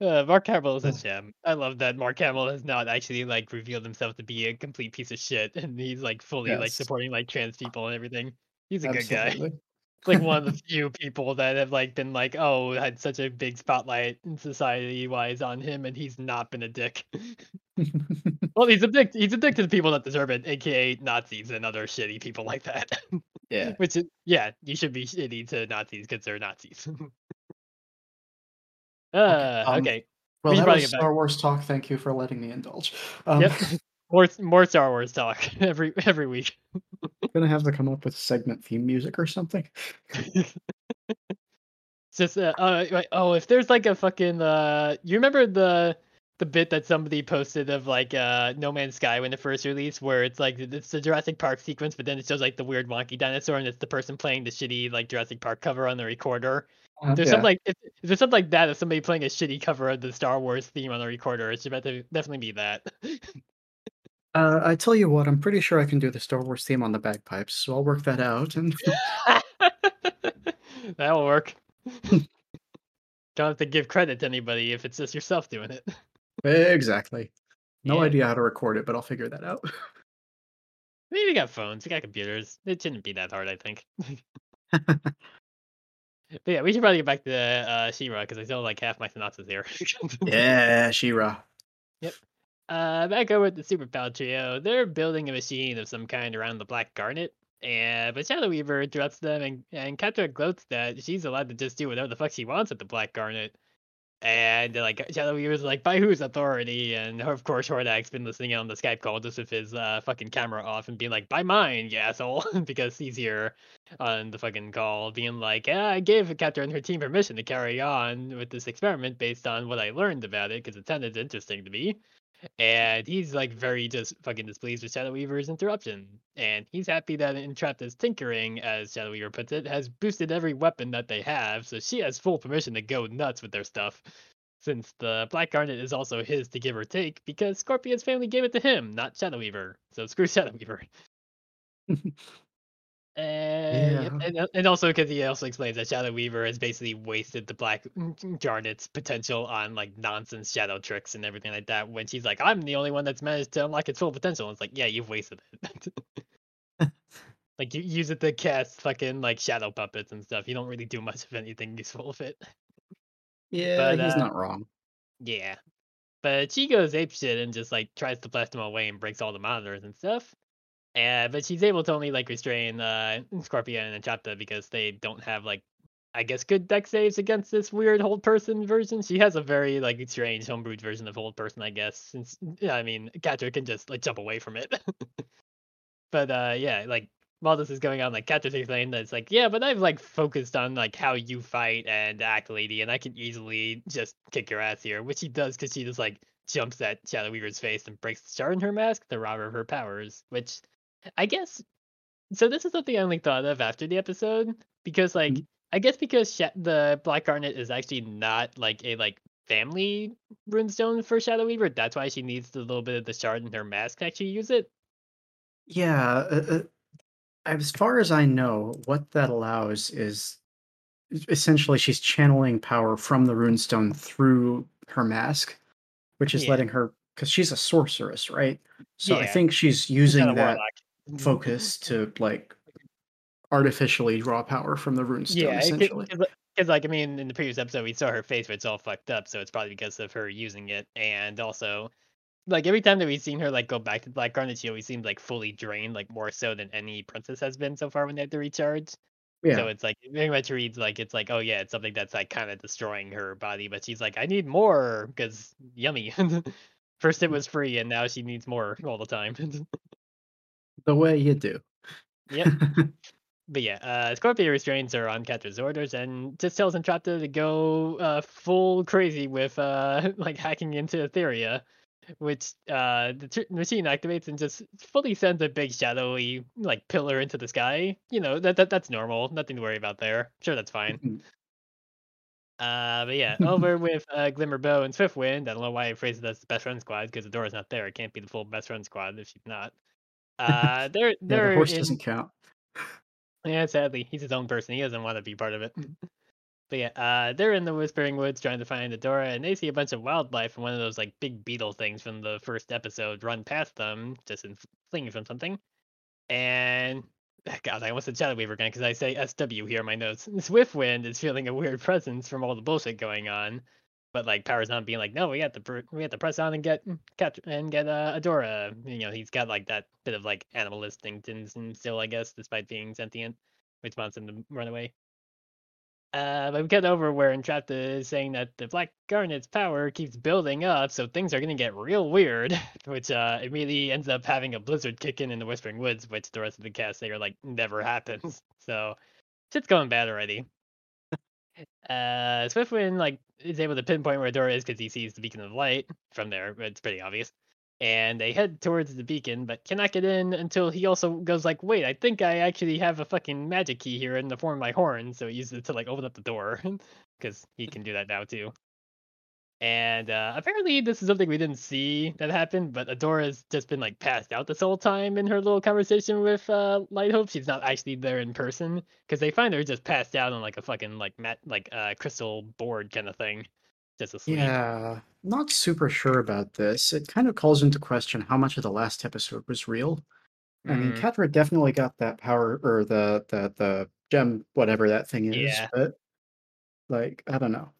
Uh, Mark Hamill is a gem. I love that Mark Hamill has not actually like revealed himself to be a complete piece of shit, and he's like fully like supporting like trans people and everything. He's a good guy. Like one of the few people that have like been like, oh, had such a big spotlight in society wise on him, and he's not been a dick. well, he's a dick. He's a dick to the people that deserve it, aka Nazis and other shitty people like that. yeah. Which is, yeah, you should be shitty to Nazis because they're Nazis. uh, um, okay. Well, We that was back- Star Wars talk. Thank you for letting me indulge. Um, Yep. More more Star Wars talk every every week. gonna have to come up with segment theme music or something. Just uh, uh oh if there's like a fucking uh you remember the the bit that somebody posted of like uh No Man's Sky when it first released where it's like it's the Jurassic Park sequence but then it shows like the weird wonky dinosaur and it's the person playing the shitty like Jurassic Park cover on the recorder. Uh, There's yeah. something like if, if there's something like that of somebody playing a shitty cover of the Star Wars theme on the recorder, it should bet to definitely be that. Uh, I tell you what, I'm pretty sure I can do the Star Wars theme on the bagpipes, so I'll work that out. And That'll work. Don't have to give credit to anybody if it's just yourself doing it. exactly. No Yeah. idea how to record it, but I'll figure that out. I mean, we got phones, we got computers. It shouldn't be that hard, I think. but yeah, we should probably get back to uh, She-Ra because I still have, like half my synopsis here. yeah, She-Ra. Uh, back over at the Super Pal Trio, they're building a machine of some kind around the Black Garnet. And but Shadow Weaver interrupts them, and and Catra gloats that she's allowed to just do whatever the fuck she wants at the Black Garnet. And like Shadow Weaver's like, by whose authority? And of course Hordak's been listening on the Skype call just with his uh, fucking camera off and being like, by mine, you asshole, because he's here on the fucking call, being like, yeah, I gave Catra and her team permission to carry on with this experiment based on what I learned about it, because it sounded interesting to me. And he's like very just fucking displeased with Shadow Weaver's interruption. And he's happy that Entrapta's tinkering, as Shadow Weaver puts it, has boosted every weapon that they have, so she has full permission to go nuts with their stuff. Since the Black Garnet is also his to give or take, because Scorpia's family gave it to him, not Shadow Weaver. So screw Shadow Weaver. And, Yeah. and and also because he also explains that Shadow Weaver has basically wasted the Black Garnet's potential on like nonsense shadow tricks and everything like that. When she's like, "I'm the only one that's managed to unlock its full potential," it's like, "Yeah, you've wasted it." like you use it to cast fucking like shadow puppets and stuff. You don't really do much of anything useful with it. Yeah, But, he's uh, not wrong. Yeah. But she goes apeshit and just like tries to blast him away and breaks all the monitors and stuff. And but she's able to only like restrain uh Scorpia and Chapta because they don't have like I guess good deck saves against this weird hold person version. She has a very like strange homebrewed version of hold person, I guess. Since yeah, I mean Catra can just like jump away from it. but uh yeah, like while this is going on, like Catra's explaining that it's like, yeah, but I've like focused on like how you fight and act, lady, and I can easily just kick your ass here, which he does because she just like jumps at Shadow Weaver's face and breaks the shard in her mask to rob her of her powers, which I guess. So this is something I only thought of after the episode because, like, Mhm. I guess because Sha- the Black Garnet is actually not like a like family runestone for Shadow Weaver, that's why she needs the little bit of the shard in her mask to actually use it. Yeah, uh, uh, as far as I know, what that allows is essentially she's channeling power from the runestone through her mask, which is Yeah. letting her 'cause she's a sorceress, right? So I think she's She's a using that warlock. Focus to, like, artificially draw power from the runestone, Yeah, essentially. 'cause li 'cause, like, I mean, in the previous episode, we saw her face but it's all fucked up, so it's probably because of her using it, and also, like, every time that we've seen her, like, go back to Black Garnet, she always seems, like, fully drained, like, more so than any princess has been so far when they had to recharge. Yeah. So it's, like, it very much reads like it's like, "Oh, yeah, it's something that's, like, kinda destroying her body," but she's like, "I need more because yummy." First it Mm. was free, and now she needs more all the time. The way you do. Yep. But, yeah, uh, Scorpia restrains her on Catra's orders and just tells Entrapta to go, uh, full crazy with, uh, like, hacking into Etheria, which, uh, the t machine activates and just fully sends a big shadowy, like, pillar into the sky. You know, that that that's normal, nothing to worry about there. Sure, that's fine. Mhm. Uh, but, yeah, over with, uh, Glimmerbow and Swiftwind. I don't know why I phrased it as the best friend squad 'cause Adora's not there. It can't be the full best friend squad if she's not. Uh, they're Yeah, the horse in doesn't count. Yeah, sadly, he's his own person, he doesn't wanna be part of it. But, yeah, uh, they're in the Whispering Woods trying to find Adora, and they see a bunch of wildlife and one of those, like, big beetle things from the 1st episode run past them, just in f fleeing from something. And God, I almost said Shadow Weaver again because I say SW here in my notes. Swiftwind is feeling a weird presence from all the bullshit going on, but, like, Power's not being like, "No, we have to we have to press on and get catch and get, uh, Adora." You know, he's got, like, that bit of, like, animal instinct and still, I guess, despite being sentient, which wants him to run away. Uh, but we get over where Entrapta is saying that the Black Garnet's power keeps building up, so things are gonna get real weird, which, uh, immediately ends up having a blizzard kick in in the Whispering Woods, which the rest of the cast say are like, never happens. So, shit's going bad already. Uh, Swiftwind, like, is able to pinpoint where Adora is 'cause he sees the beacon of light from there, it's pretty obvious. And they head towards the beacon, but cannot get in until he also goes like, "Wait, I think I actually have a fucking magic key here in the form of my horn," so he uses it to, like, open up the door because he can do that now too. And, uh, apparently this is something we didn't see that happened, but Adora's just been, like, passed out this whole time in her little conversation with, uh, Light-Hope. She's not actually there in person because they find her just passed out on, like, a fucking, like, mat like, uh, crystal board kinda thing, just asleep. Yeah, not super sure about this. It kind of calls into question how much of the last episode was real. I mean, Mm. Catra definitely got that power or the the the gem, whatever that thing is, Yeah. but, like, I don't know.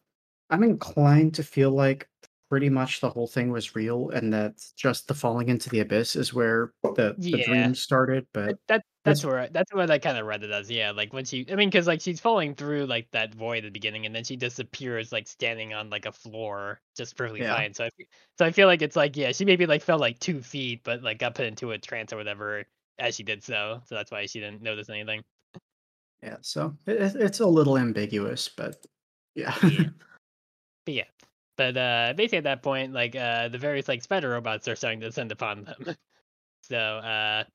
I'm inclined to feel like pretty much the whole thing was real and that just the falling into the abyss is where the the Yeah. dream started, but that that's that's where that's what I kinda read it as, yeah, like, when she I mean because like, she's falling through, like, that void at the beginning, and then she disappears, like, standing on, like, a floor just perfectly Yeah. fine, so I so I feel like it's like, yeah, she maybe, like, fell, like, 2 feet, but, like, got put into a trance or whatever as she did so, so that's why she didn't notice anything. Yeah, so it it's a little ambiguous, but yeah. Yeah. But, yeah. But, uh, basically at that point, like, uh, the various, like, spider robots are starting to descend upon them. So, uh,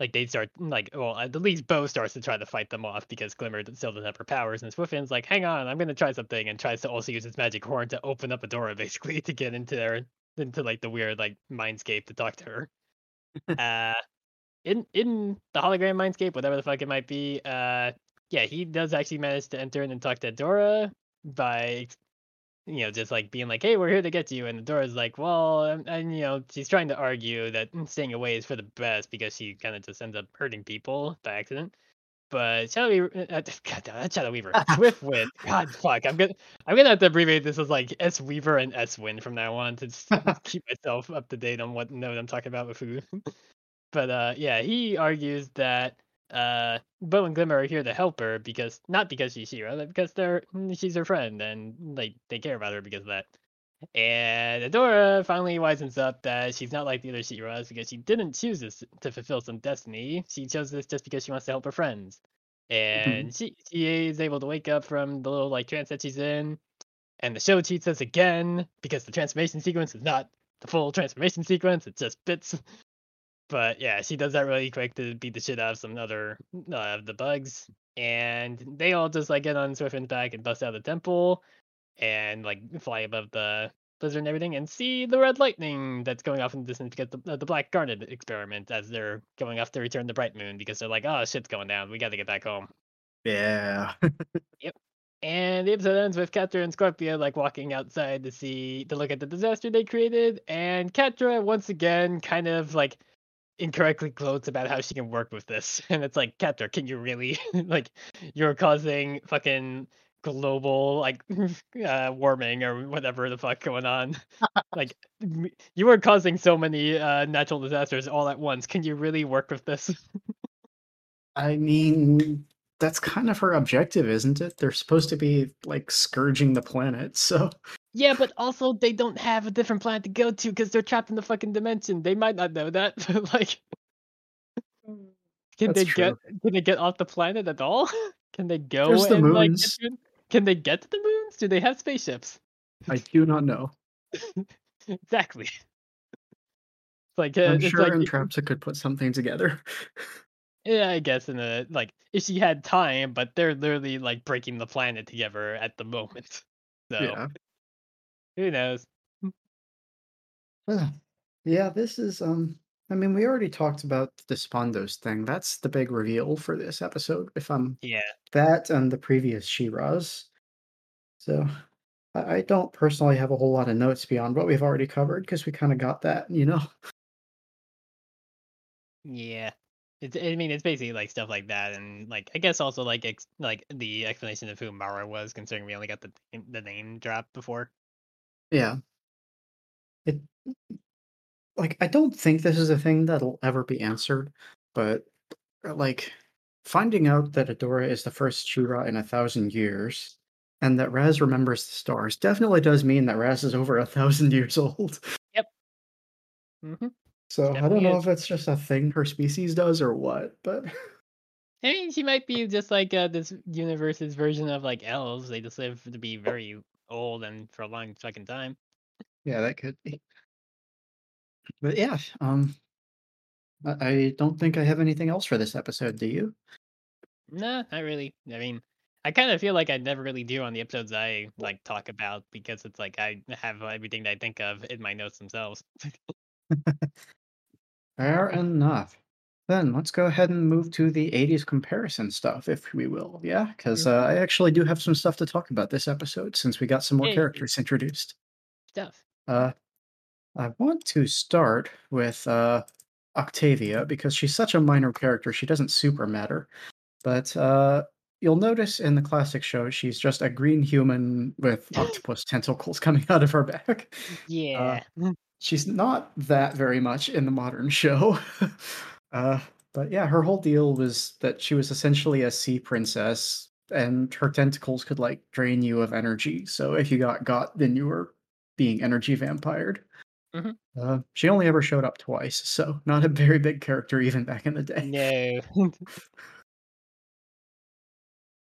like, they start like, well, at least Bow starts to try to fight them off because Glimmer still doesn't have her powers, and Swiftwind's like, "Hang on, I'm gonna try something," and tries to also use his magic horn to open up Adora basically to get into their into, like, the weird, like, mindscape to talk to her. Uh, in in the hologram mindscape, whatever the fuck it might be, uh, yeah, he does actually manage to enter in and talk to Dora by, you know, just, like, being like, "Hey, we're here to get you," and the door is like, "Well" and and, you know, she's trying to argue that mm, staying away is for the best because she kinda just ends up hurting people by accident. But Shadow Weaver uh, uh, god not Shadow Weaver, Swiftwind, god fuck, I'm gonna I'm gonna have to abbreviate this as, like, S Weaver and S Wind from now on to just keep myself up to date on what node I'm talking about with who. But, uh, yeah, he argues that, uh, Bow and Glimmer are here to help her because not because she's She-Ra, but because they're mm, she's her friend and, like, they care about her because of that. And Adora finally wisens up that she's not like the other She-Ras because she didn't choose this to fulfill some destiny. She chose this just because she wants to help her friends. And she she is able to wake up from the little, like, trance that she's in, and the show cheats us again because the transformation sequence is not the full transformation sequence, it's just bits. But, yeah, she does that really quick to beat the shit out of some other uh, of the bugs, and they all just, like, get on Swiftwind's back and bust out of the temple and, like, fly above the blizzard and everything, and see the red lightning that's going off in the distance because the uh, the Black Garnet experiment as they're going off to return the Bright Moon because they're like, oh shit's going down, we got to get back home. Yeah. yep. And the episode ends with Catra and Scorpia like walking outside to see to look at the disaster they created, and Catra once again kind of like incorrectly gloats about how she can work with this. And it's like, Catra, can you really like you're causing fucking global like uh warming or whatever the fuck going on. like you are causing so many uh natural disasters all at once. Can you really work with this? I mean, that's kind of her objective, isn't it? They're supposed to be like scourging the planet, so Yeah, but also they don't have a different planet to go to because they're trapped in the fucking dimension. They might not know that. but, like, can That's they true. get can they get off the planet at all? Can they go There's the and like get can they get to the moons? Do they have spaceships? I do not know. exactly. It's like uh, I'm it's sure like Entrapta could put something together. yeah, I guess in a like if she had time, but they're literally like breaking the planet together at the moment. So Yeah. Who knows? Yeah, this is um I mean we already talked about the Spondos thing. That's the big reveal for this episode. If I'm Yeah. that and the previous She-Ras. So I, I don't personally have a whole lot of notes beyond what we've already covered because we kind of got that, you know. Yeah. It's, I mean, it's basically like stuff like that, and like I guess also like ex- like the explanation of who Mara was, considering we only got the name- the name drop before. Yeah. It like I don't think this is a thing that'll ever be answered, but uh, like finding out that Adora is the first She-Ra in a thousand years and that Razz remembers the stars definitely does mean that Razz is over a thousand years old. Yep. hmm So I don't know is. if it's just a thing her species does or what, but I mean, she might be just like uh, this universe's version of like elves. They just live to be very old and for a long fucking time. yeah, that could be. But yeah, um I don't think I have anything else for this episode, do you? Nah, not really. I mean, I kind of feel like I never really do on the episodes I like talk about because it's like I have everything that I think of in my notes themselves. Fair enough. Then let's go ahead and move to the 80s comparison stuff, if we will. Yeah, because uh, I actually do have some stuff to talk about this episode since we got some more Yay. characters introduced. Stuff. Uh, I want to start with uh, Octavia because she's such a minor character, she doesn't super matter. But uh, you'll notice in the classic show, she's just a green human with octopus tentacles coming out of her back. Yeah. she's not that very much in the modern show. uh, but yeah, her whole deal was that she was essentially a sea princess, and her tentacles could like drain you of energy. So if you got got, then you were being energy vampired. Mhm. Uh, she only ever showed up twice, so not a very big character even back in the day. no.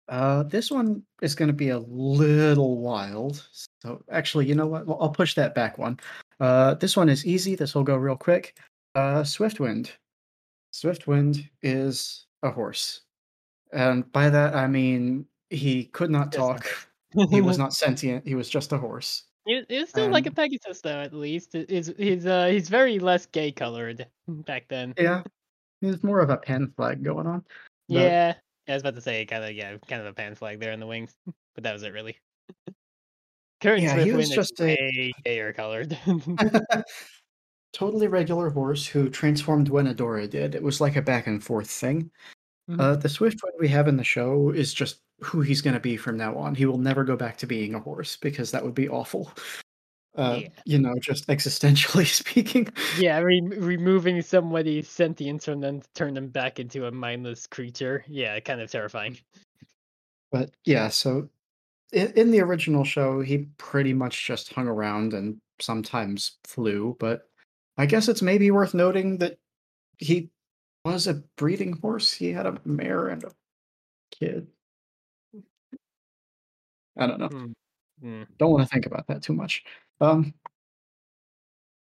Uh, this one is going to be a little wild. So actually, you know what? Well, I'll push that back one. Uh, this one is easy. This will go real quick. Uh, Swiftwind. Swiftwind is a horse, and by that I mean he could not talk. he was not sentient. He was just a horse. It, it's still like a Pegasus, though. At least It- he's he's uh he's very less gay colored back then. Yeah, there's more of a pan flag going on. but- Yeah, I was about to say kind of yeah, kind of a pan flag there in the wings, but that was it really. Current Yeah, he Swiftwind was is just a- gayer colored. Totally regular horse who transformed when Adora did. It was like a back and forth thing. Mhm. Uh, the we have in the show is just who he's going to be from now on. He will never go back to being a horse because that would be awful. Uh, Yeah. You know, just existentially speaking. yeah, re- removing somebody's sentience from them to turn them back into a mindless creature. Yeah, kind of terrifying. But yeah, so in, in the original show, he pretty much just hung around and sometimes flew. But I guess it's maybe worth noting that he was a breeding horse. He had a mare and a kid. I don't know. Hmm. Hmm. Don't want to think about that too much. Um,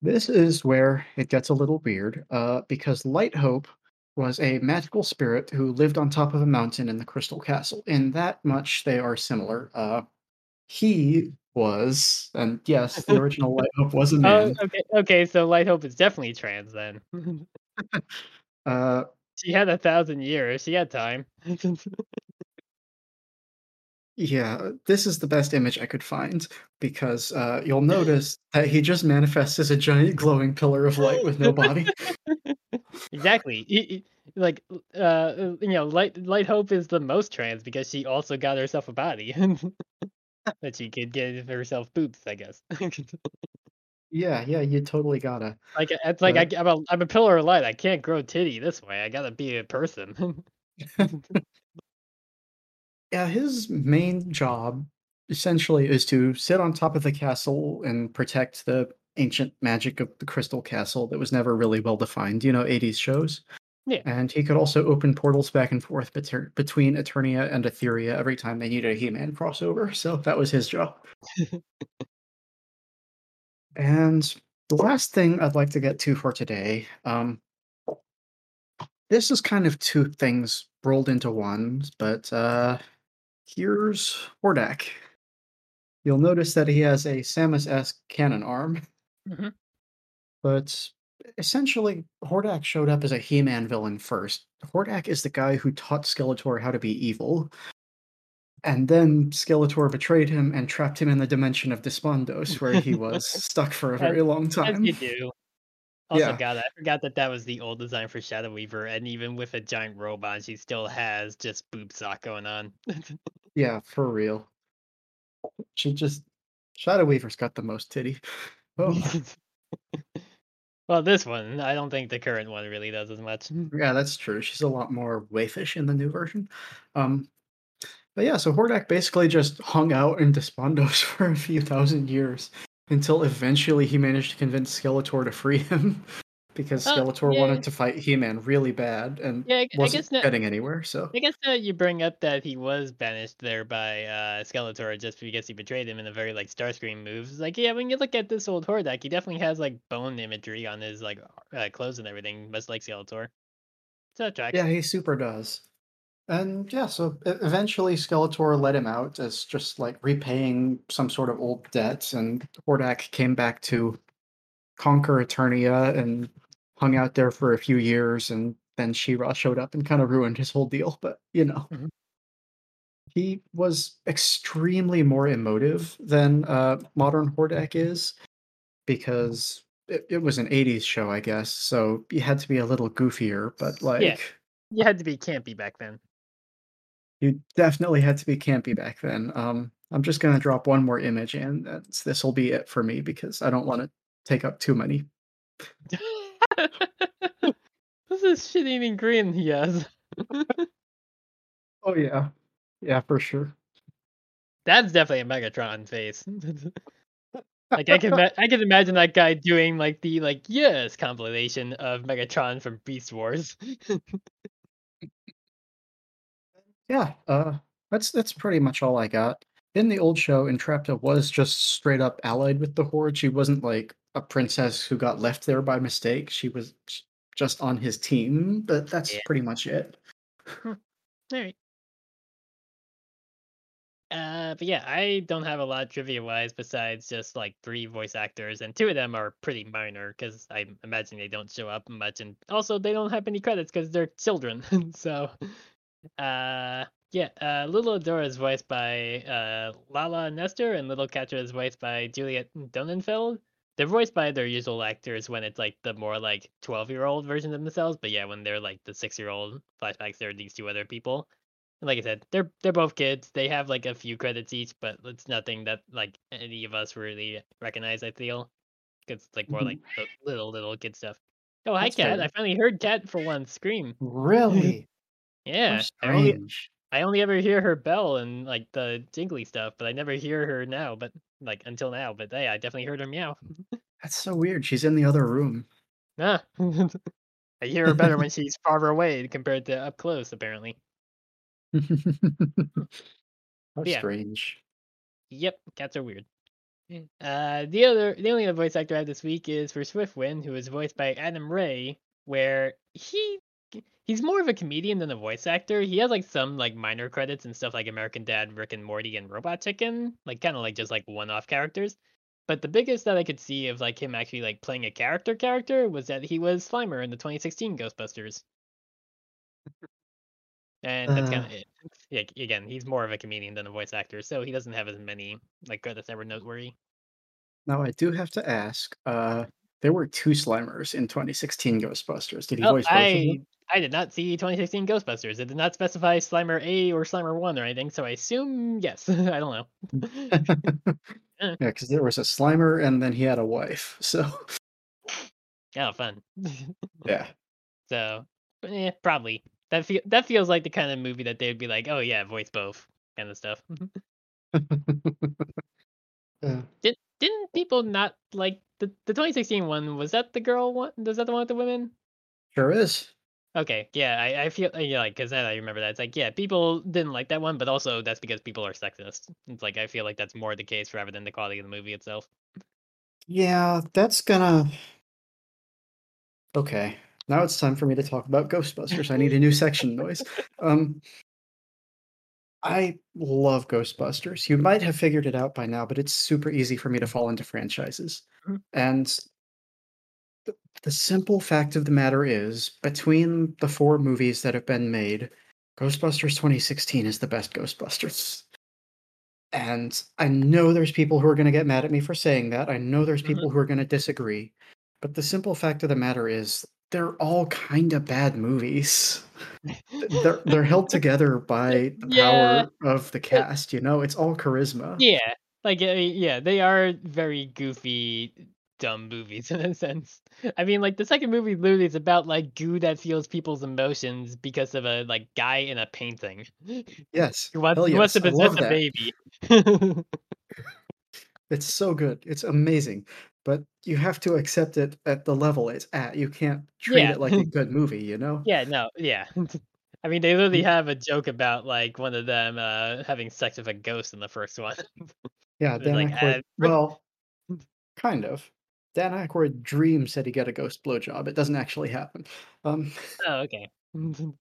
this is where it gets a little weird, uh, because Light Hope was a magical spirit who lived on top of a mountain in the Crystal Castle. In that much, they are similar. Uh, he was, and yes, the original Light Hope was a Oh, okay, okay. So Light Hope is definitely trans then. Uh, she had a thousand years. She had time. yeah, this is the best image I could find because uh, you'll notice that he just manifests as a giant glowing pillar of light with no body. exactly. He- he- like, uh, you know, Light Light Hope is the most trans because she also got herself a body that she could give herself boobs. I guess. Yeah, yeah, you totally gotta. like uh, it's like I, But- am a I'm a pillar of light. I can't grow titty this way. I gotta be a person. Yeah, his main job essentially is to sit on top of the castle and protect the ancient magic of the Crystal Castle that was never really well defined, you know, 80s shows. Yeah. And he could also open portals back and forth beter- between Eternia and Etheria every time they needed a He Man crossover. So that was his job. and the last thing I'd like to get to for today um, this is kind of two things rolled into one, but uh, here's Hordak. You'll notice that he has a Samus-esque cannon arm, Mhm. but essentially, Hordak showed up as a He-Man villain first. Hordak is the guy who taught Skeletor how to be evil, and then Skeletor betrayed him and trapped him in the dimension of Despondos, where he was stuck for a As- very long As time. you do. Also, Yeah. God, I forgot that that was the old design for Shadow Weaver, and even with a giant robot, she still has just boob sock going on. Yeah, for real. She just Shadow Weaver's got the most titty. Oh, well, this one, I don't think the current one really does as much. yeah, that's true. She's a lot more waifish in the new version. Um, but yeah, so Hordak basically just hung out in Despondos for a few thousand years until eventually he managed to convince Skeletor to free him because Oh, Skeletor yeah. wanted to fight He-Man really bad and Yeah, I, I wasn't guess no, getting anywhere. So I guess now you bring up that he was banished there by uh, Skeletor just because he betrayed him in a very like Starscream moves. Like, yeah, when you look at this old Hordak, he definitely has like bone imagery on his like uh, clothes and everything, much like Skeletor. So tracks. Yeah, he super does. And yeah, so eventually Skeletor let him out as just like repaying some sort of old debt, and Hordak came back to conquer Eternia and hung out there for a few years, and then She-Ra showed up and kind of ruined his whole deal. But you know, Mhm. he was extremely more emotive than uh, modern Hordak is because it, it was an 80s show, I guess, so he had to be a little goofier, but like. Yeah. You had to be campy back then. You definitely had to be campy back then. Um, I'm just gonna drop one more image, and this will be it for me because I don't want to take up too many. What's this shit eating grin he has? Oh yeah, yeah for sure. That's definitely a Megatron face. like I can, I can imagine that guy doing like the like yes compilation of Megatron from Beast Wars. Yeah, uh, that's that's pretty much all I got. In the old show, Entrapta was just straight up allied with the Horde. She wasn't like a princess who got left there by mistake. She was just on his team, but that's Yeah. pretty much it. All right. Uh, but yeah, I don't have a lot trivia wise besides just like three voice actors, and two of them are pretty minor because I imagine they don't show up much, and also they don't have any credits because they're children. so, uh, yeah, uh, Little Adora is voiced by uh Lala Nestor, and Little Catra is voiced by Juliet Donenfeld. They're voiced by their usual actors when it's like the more like twelve year old version of themselves, but yeah, when they're like the six year old flashbacks, they're these two other people. And like I said, they're they're both kids. They have like a few credits each, but it's nothing that like any of us really recognize. I feel, it's like more Mhm. like the little little kid stuff. Oh, hi, Cat! I finally heard Cat for one scream. Really? Yeah, I only. I only ever hear her bell and like the jingly stuff, but I never hear her now. But like until now, but hey, I definitely heard her meow. That's so weird. She's in the other room. Ah, I hear her better when she's farther away compared to up close. Apparently. How Yeah. strange. Yep, cats are weird. Uh, the other, the only other voice actor I have this week is for Swiftwind, who is voiced by Adam Ray, where he he's more of a comedian than a voice actor. He has like some like minor credits and stuff like American Dad, Rick and Morty, and Robot Chicken, like kind of like just like one-off characters. But the biggest that I could see of like him actually like playing a character character was that he was Slimer in the 2016 Ghostbusters. And that's kind Uh. of it. Yeah, again, he's more of a comedian than a voice actor, so he doesn't have as many like credits that were noteworthy. Now I do have to ask. Uh, there were two Slimers in 2016 Ghostbusters. Did he Oh, voice both of them? I did not see 2016 Ghostbusters. It did not specify Slimer A or Slimer One or anything, so I assume yes. I don't know. yeah, because there was a Slimer and then he had a wife. So oh, fun. yeah, so, yeah, probably that feel that feels like the kind of movie that they'd be like, oh yeah, voice both kind of stuff. yeah. Did didn't people not like the the 2016 one? Was that the girl one? Was that the one with the women? Sure is. Okay, yeah, I, I feel yeah, like because I remember that it's like yeah, people didn't like that one, but also that's because people are sexist. It's like I feel like that's more the case rather than the quality of the movie itself. Yeah, that's gonna. Okay, now it's time for me to talk about Ghostbusters. I need a new section noise. Um, I love Ghostbusters. You might have figured it out by now, but it's super easy for me to fall into franchises. Mhm. And the, simple fact of the matter is, between the four movies that have been made, Ghostbusters 2016 is the best Ghostbusters. And I know there's people who are going to get mad at me for saying that. I know there's people who are going to disagree. But the simple fact of the matter is, they're all kind of bad movies. They're they're held together by the Yeah. power of the cast. You know, it's all charisma. Yeah, like uh, yeah, they are very goofy, dumb movies in a sense. I mean, like the second movie literally is about like goo that feels people's emotions because of a like guy in a painting. Yes, He wants, he wants to possess a that. baby. It's so good. It's amazing. But you have to accept it at the level it's at. You can't treat Yeah. it like a good movie. You know. yeah, no, yeah. I mean, they literally Mm. have a joke about like one of them uh having sex with a ghost in the first one. Yeah, Dan like, uh, well, kind of. Dan Aykroyd dreams that he got a ghost blowjob. It doesn't actually happen. Um, oh, okay.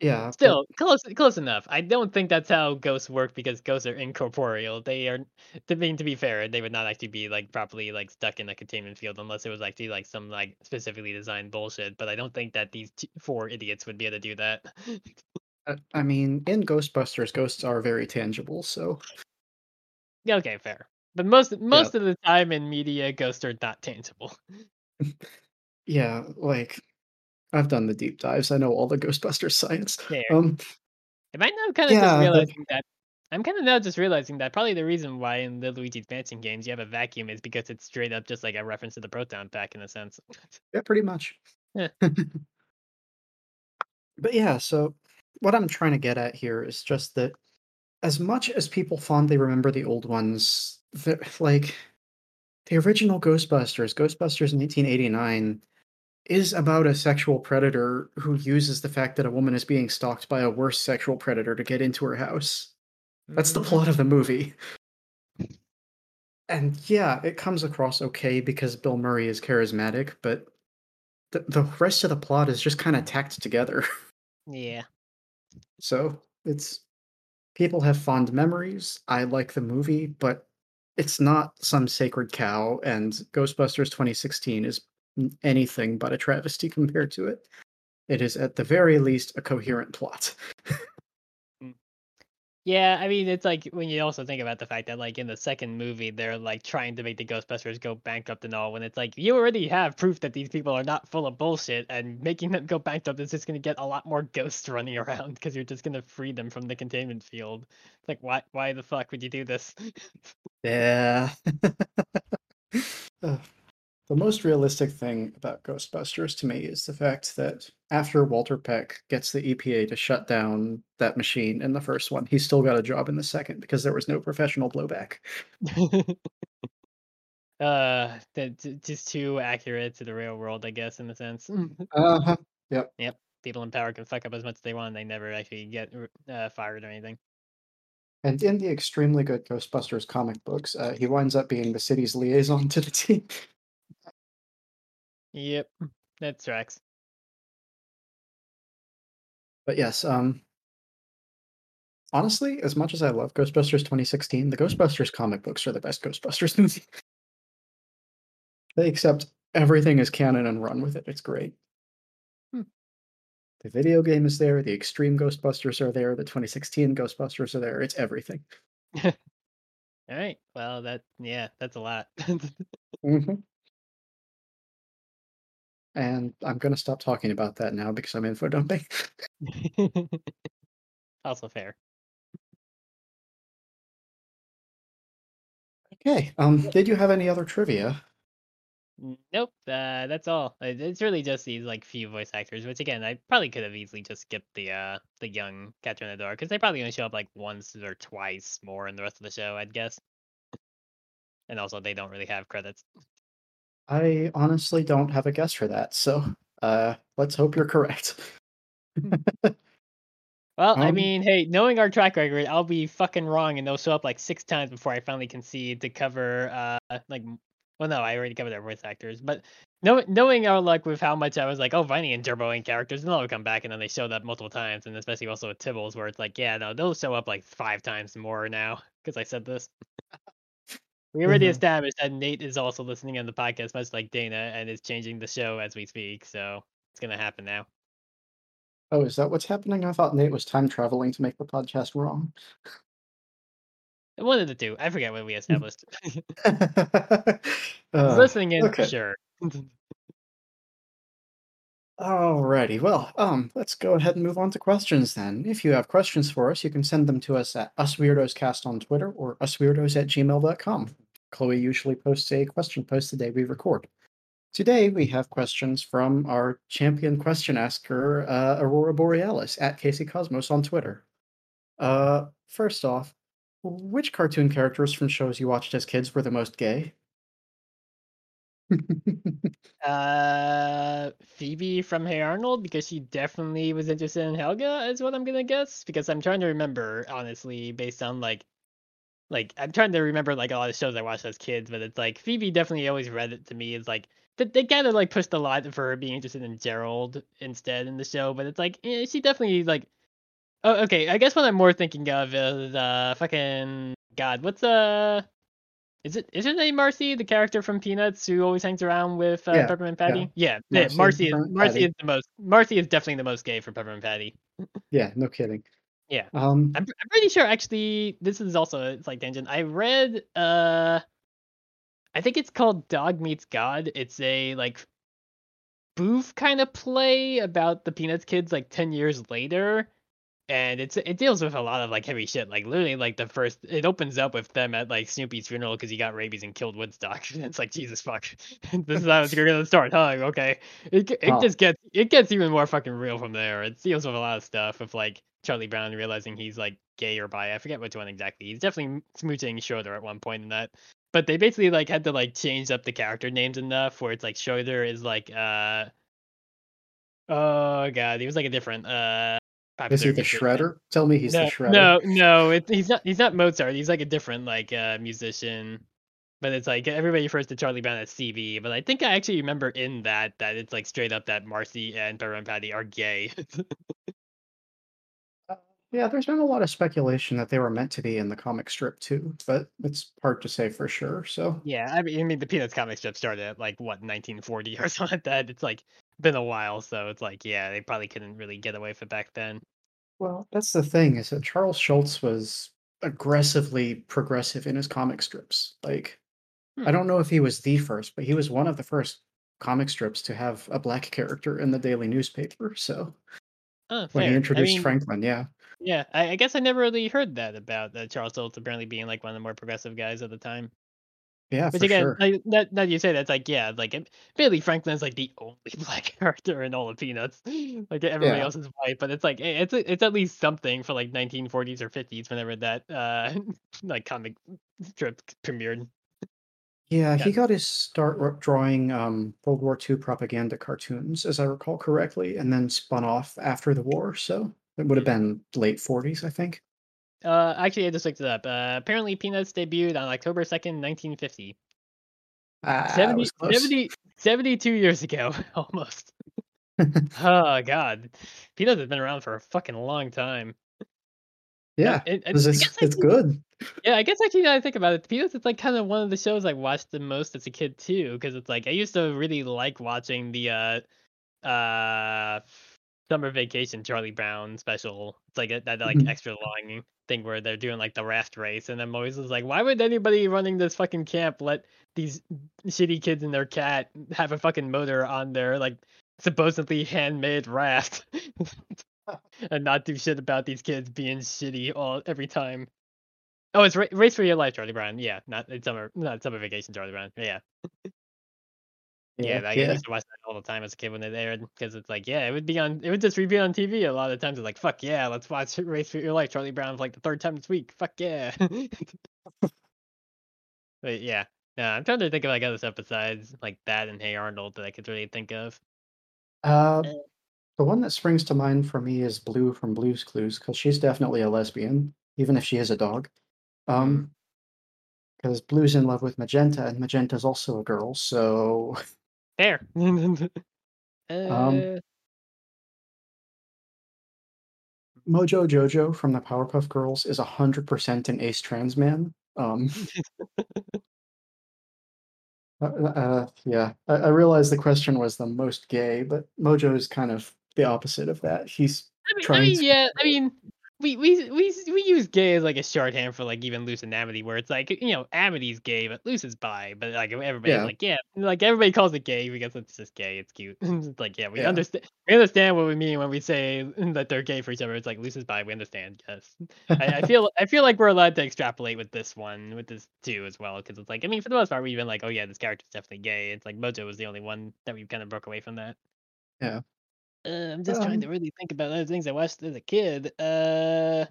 yeah. but- Still close, close enough. I don't think that's how ghosts work because ghosts are incorporeal. They are, to being to be fair, they would not actually be like properly like stuck in a containment field unless it was actually like some like specifically designed bullshit. But I don't think that these t- four idiots would be able to do that. I- I mean, in Ghostbusters, ghosts are very tangible. So Yeah, okay, fair. But most most of the time in media, ghosts are not tangible. yeah, like I've done the deep dives. I know all the Ghostbusters science. Fair. Um, Am I now kind of Yeah, just but- realizing that? I'm kind of now just realizing that probably the reason why in the Luigi's Mansion games you have a vacuum is because it's straight up just like a reference to the proton pack in a sense. yeah, pretty much. Yeah. but yeah, so what I'm trying to get at here is just that as much as people fondly remember the old ones, the, like the original Ghostbusters, Ghostbusters in 1989, is about a sexual predator who uses the fact that a woman is being stalked by a worse sexual predator to get into her house. That's the plot of the movie. And yeah, it comes across okay because Bill Murray is charismatic, but the, the rest of the plot is just kind of tacked together. Yeah. So it's people have fond memories. I like the movie, but it's not some sacred cow, and Ghostbusters 2016 is anything but a travesty compared to it. It is at the very least a coherent plot. Yeah, I mean, it's like when you also think about the fact that, like, in the second movie, they're like trying to make the Ghostbusters go bankrupt and all. When it's like you already have proof that these people are not full of bullshit, and making them go bankrupt is just going to get a lot more ghosts running around because you're just going to free them from the containment field. It's like, why? Why the fuck would you do this? Yeah. Uh, the most realistic thing about Ghostbusters to me is the fact that after Walter Peck gets the EPA to shut down that machine in the first one, he still got a job in the second because there was no professional blowback. uh, that's just too accurate to the real world, I guess, in a sense. Uh-huh. Yep. Yep. People in power can fuck up as much as they want, and they never actually get uh, fired or anything. And in the extremely good Ghostbusters comic books, uh, he winds up being the city's liaison to the team. Yep, that tracks. but yes, um, honestly, as much as I love Ghostbusters 2016, the Ghostbusters comic books are the best Ghostbusters movie. they accept everything as canon and run with it. It's great. Hmm. The video game is there. The Extreme Ghostbusters are there. The 2016 Ghostbusters are there. It's everything. All right. Well, that yeah, that's a lot. hmm And I'm gonna stop talking about that now because I'm info dumping. also fair. okay. Um, did you have any other trivia? Nope, uh, that's all. It's really just these like few voice actors, which again, I probably could have easily just skipped the uh the young Catherine Adore because they probably only show up like once or twice more in the rest of the show, I'd guess. And also, they don't really have credits. I honestly don't have a guess for that, so uh, let's hope you're correct. Well, I Um, mean, hey, knowing our track record, I'll be fucking wrong, and they'll show up like six times before I finally concede to cover. Uh, like, well, no, I already covered their voice actors, but know, knowing our luck with how much I was like, oh, Vinny and Turbo Ain't characters, and they'll come back, and then they showed up multiple times, and especially also with Tibbles, where it's like, yeah, no, they'll show up like five times more now because I said this. We already Mhm. established that Nate is also listening on the podcast, much like Dana, and is changing the show as we speak, so it's gonna happen now. Oh, is that what's happening? I thought Nate was time traveling to make the podcast wrong. One of the two. I forget what we established. uh, listening in, okay. sure. Alrighty, well, um, let's go ahead and move on to questions then. If you have questions for us, you can send them to us at usweirdoscast on Twitter or usweirdos at gmail.com. Chloe usually posts a question post the day we record. Today we have questions from our champion question asker, uh, Aurora Borealis at Casey Cosmos on Twitter. Uh, first off, which cartoon characters from shows you watched as kids were the most gay? Uh, Phoebe from Hey Arnold because she definitely was interested in Helga, is what I'm gonna guess. Because I'm trying to remember, honestly, based on like, like I'm trying to remember like a lot of shows I watched as kids, but it's like Phoebe definitely always read it to me as like they, they kind of like pushed a lot for her being interested in Gerald instead in the show, but it's like eh, she definitely like. Oh, okay. I guess what I'm more thinking of is uh fucking God. What's uh is it is her name Marcy, the character from Peanuts who always hangs around with uh, Yeah, Peppermint. Patty? Yeah, yeah. Marcy Marcy is Marcy Patty. is the most Marcy is definitely the most gay for Peppermint Patty. yeah, no kidding. Yeah. Um, I'm I'm pretty sure actually this is also it's like tangent. I read uh I think it's called Dog Sees God. It's a like boof kind of play about the Peanuts kids like 10 years later. And it's it deals with a lot of like heavy shit. Like literally like the first it opens up with them at like Snoopy's funeral because he got rabies and killed Woodstock. And it's like Jesus fuck. this is how it's gonna start, huh? Okay. It it Huh. just gets it gets even more fucking real from there. It deals with a lot of stuff with like Charlie Brown realizing he's like gay or bi. I forget which one exactly. He's definitely smooching Schroeder at one point in that. But they basically like had to like change up the character names enough where it's like Schroeder is like uh oh god, he was like a different uh is he the musician. Shredder? Tell me he's no, the Shredder. No, no, it, he's not. He's not Mozart. He's like a different like uh, musician. But it's like everybody refers to Charlie Brown as CV. But I think I actually remember in that that it's like straight up that Marcy and Peppermint Patty are gay. Yeah, there's been a lot of speculation that they were meant to be in the comic strip too, but it's hard to say for sure. So, yeah, I mean, I mean the Peanuts comic strip started at like what 1940 or something like that. It's like been a while, so it's like yeah, they probably couldn't really get away with it back then. well, that's the thing is that Charles Schulz was aggressively progressive in his comic strips. Like, I Hmm. don't know if he was the first, but he was one of the first comic strips to have a black character in the daily newspaper. So, Oh, when he introduced I mean, Franklin, yeah. yeah, I, I guess I never really heard that about uh, Charles Schulz apparently being like one of the more progressive guys at the time. Yeah, Which for again, sure. like, that that you say that's like yeah, like Billy Franklin's like the only black character in all of Peanuts. Like everybody Yeah. else is white, but it's like it's it's at least something for like 1940s or 50s whenever that uh like comic strip premiered. Yeah, he got his start drawing um, World War II propaganda cartoons, as I recall correctly, and then spun off after the war. So it would have been late 40s, I think. Uh, actually, I just looked it up. Uh, apparently, Peanuts debuted on October 2nd, 1950. Ah, I 70, 70 72 years ago, almost. Oh god, Peanuts has been around for a fucking long time. yeah, it- it- I it's guess I it's good. Yeah, I guess actually now I think about it, Peanuts is like kind of one of the shows I watched the most as a kid too, because it's like I used to really like watching the uh uh summer vacation Charlie Brown special. It's like a, that like Mhm. extra long thing where they're doing like the raft race, and I'm always just like, why would anybody running this fucking camp let these shitty kids and their cat have a fucking motor on their like supposedly handmade raft and not do shit about these kids being shitty all every time. Oh, it's Ra- Race for Your Life, Charlie Brown. Yeah, not it's summer, not summer vacation, Charlie Brown. Yeah, yeah. like, I yeah. used to watch that all the time as a kid when it aired because it's like, yeah, it would be on, it would just be on TV a lot of times. It's like, fuck yeah, let's watch Race for Your Life, Charlie Brown for like the third time this week. Fuck yeah. but yeah, no, I'm trying to think of like other stuff besides like that and Hey Arnold that I could really think of. Uh, Uh, the one that springs to mind for me is Blue from Blue's Clues because she's definitely a lesbian, even if she is a dog. Um, because Blue's in love with Magenta, and Magenta's also a girl, so Fair. uh, Um, Mojo Jojo from the Powerpuff Girls is hundred percent an ace trans man. Um, uh, uh, yeah, I, I realize the question was the most gay, but Mojo is kind of the opposite of that. He's I mean, I trying mean, to- yeah. I mean, we we we we use gay as like a shorthand for like even Luz and Amity, where it's like you know Amity's gay, but Luz is bi. But like everybody's Yeah. like, yeah, like everybody calls it gay because it's just gay. It's cute. it's like yeah, we Yeah. understand. We understand what we mean when we say that they're gay for each other. It's like Luz is bi. We understand. Yes. I, I feel I feel like we're allowed to extrapolate with this one, with this too as well, because it's like I mean for the most part we've been like, oh yeah, this character's definitely gay. It's like Mojo was the only one that we kind of broke away from that. Yeah. Uh, I'm just trying Um, to really think about other things I watched as a kid. Uh,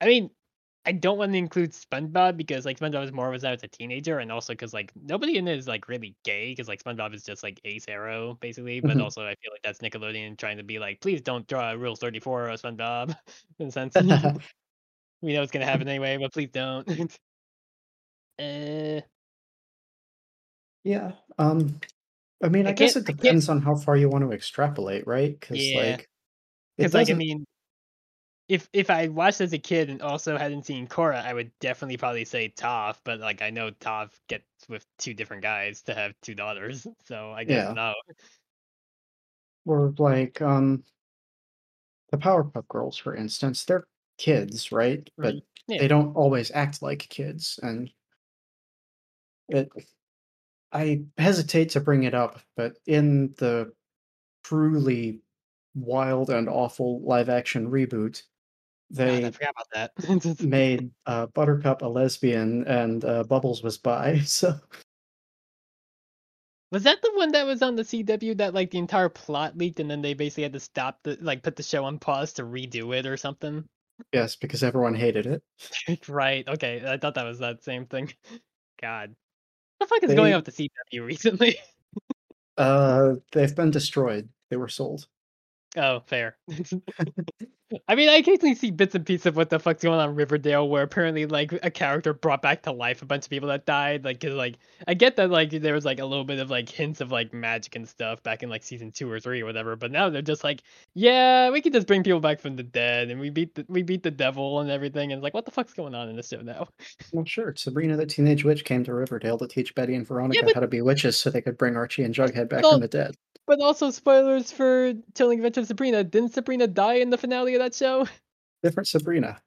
I mean, I don't want to include SpongeBob because like SpongeBob is more of as I was a teenager, and also because like nobody in it is like really gay because like SpongeBob is just like Ace aro basically. But Mhm. also I feel like that's Nickelodeon trying to be like, please don't draw a Rule 34 of SpongeBob in a sense. we know it's gonna happen anyway, but please don't. uh, yeah. Um, I mean, I I, guess it depends on how far you want to extrapolate, right? Because Yeah. like, Because like I mean, if if I watched as a kid and also hadn't seen Korra, I would definitely probably say Toph. But like I know Toph gets with two different guys to have two daughters, so I guess Yeah. no. or like um, the Powerpuff Girls, for instance, they're kids, right? But Yeah. they don't always act like kids, and it. I hesitate to bring it up, but in the truly wild and awful live action reboot, God, I they forgot about that. made uh, Buttercup a lesbian and uh, Bubbles was bi. So was that the one that was on the CW that like the entire plot leaked and then they basically had to stop the like put the show on pause to redo it or something? yes, because everyone hated it. right. Okay. I thought that was that same thing. God. What the fuck is going They- on with the CW recently? Uh, they've been destroyed. They were sold. Oh, fair. I mean, I occasionally see bits and pieces of what the fuck's going on in Riverdale, where apparently, like, a character brought back to life a bunch of people that died. Like, 'cause, like, I get that, like, there was, like, a little bit of, like, hints of, like, magic and stuff back in, like, season two or three or whatever. But now they're just like, yeah, we can just bring people back from the dead, and we beat the, we beat the devil and everything. And it's like, what the fuck's going on in this show now? Well, sure. Sabrina the Teenage Witch came to Riverdale to teach Betty and Veronica but- how to be witches so they could bring Archie and Jughead back Well- from the dead. But also, spoilers for Chilling Adventure of Sabrina. Didn't Sabrina die in the finale of that show? Different Sabrina.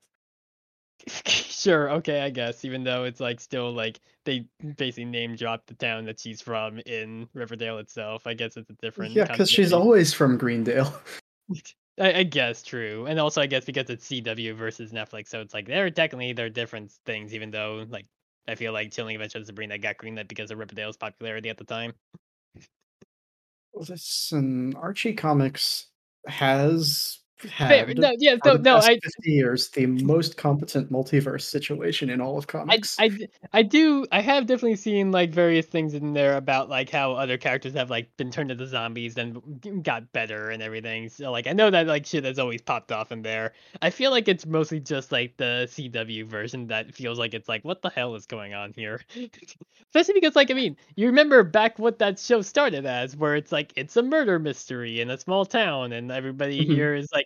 sure, okay, I guess. Even though it's like still like they basically name dropped the town that she's from in Riverdale itself. I guess it's a different. Yeah, because she's always from Greendale. I, I guess true, and also I guess because it's CW versus Netflix, so it's like they're technically they're different things. Even though like I feel like Chilling Adventures of Sabrina got greenlit because of Riverdale's popularity at the time. Listen, Archie Comics has had no, yeah, no, no, I, 50 years the most competent multiverse situation in all of comics. I. I, I do, I have definitely seen like various things in there about like how other characters have like been turned into zombies and got better and everything. So like, I know that like shit has always popped off in there. I feel like it's mostly just like the CW version that feels like it's like, what the hell is going on here? Especially because like, I mean, you remember back what that show started as, where it's like it's a murder mystery in a small town, and everybody Mhm. here is like,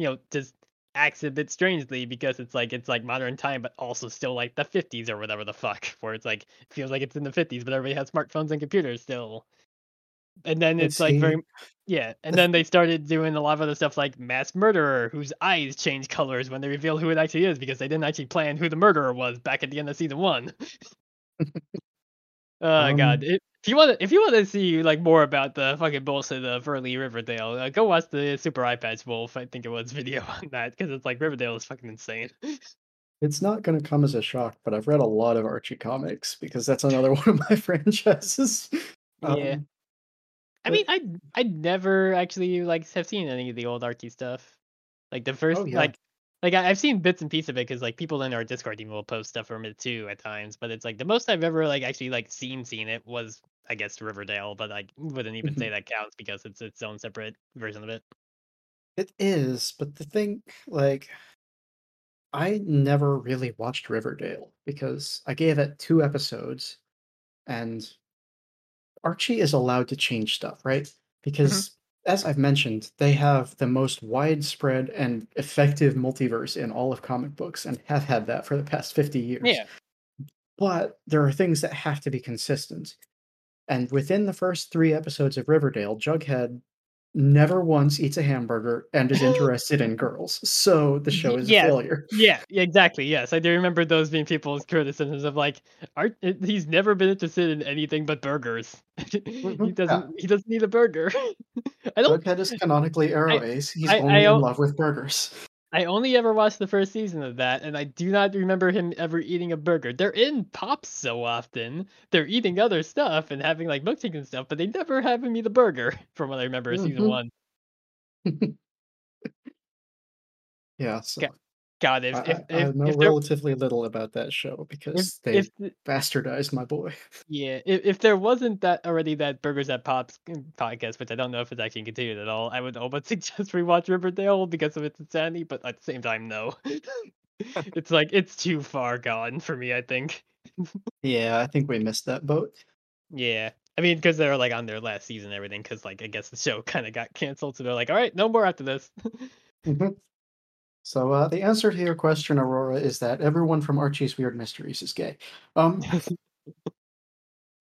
you know, just acts a bit strangely because it's like it's like modern time but also still like the 50s or whatever the fuck where it's like feels like it's in the 50s but everybody has smartphones and computers still. And then it's like very yeah and then they started doing a lot of other stuff like mass murderer whose eyes change colors when they reveal who it actually is because they didn't actually plan who the murderer was back at the end of season one. Oh god um, if you want to if you want to see like more about the fucking bullshit of early riverdale uh, go watch the Super Eyepatch Wolf i think it was video on that because it's like riverdale is fucking insane it's not going to come as a shock, but I've read a lot of Archie comics because that's another one of my franchises. yeah Um, I but mean, I I never actually like have seen any of the old Archie stuff. Like the first, oh yeah, like like I, I've seen bits and pieces of it because like people in our Discord team will post stuff from it too at times. But it's like the most I've ever like actually like seen seen it was I guess Riverdale, but I wouldn't even say Mhm. that counts because it's its own separate version of it. it is. But the thing, like, I never really watched Riverdale because I gave it two episodes, and Archie is allowed to change stuff, right? Mhm. Because as I've mentioned, they have the most widespread and effective multiverse in all of comic books and have had that for the past 50 years. Yeah, But there are things that have to be consistent. And within the first three episodes of Riverdale, Jughead never once eats a hamburger and is interested in girls. So the show is a failure. yeah, yeah, exactly. Yes, I do remember those being people's criticisms of like, Art. He's never been interested in anything but burgers. he Mhm, doesn't. He doesn't need a burger. I don't. Jughead is canonically aro I Ace. He's I only I, in love with burgers. I only ever watched the first season of that, and I do not remember him ever eating a burger. They're in pops so often. They're eating other stuff and having like milkshakes and stuff, but they never have him eat a burger, from what I remember of season mm-hmm. one. Yeah, so Ga- God, if I, if I, I know if relatively little about that show if because they if bastardized my boy. yeah if, if there wasn't that already that burgers at pops mm, podcast, which I don't know if it's actually continued at all, I would almost suggest rewatch Riverdale because of its insanity, but at the same time, no. it's like it's too far gone for me. I think. Yeah, I think we missed that boat. Yeah. I mean, because they're like on their last season and everything, because like I guess the show kind of got canceled, so they're like, all right, no more after this. Mhm. So uh, the answer to your question, Aurora, is that everyone from Archie's Weird Mysteries is gay. Um, I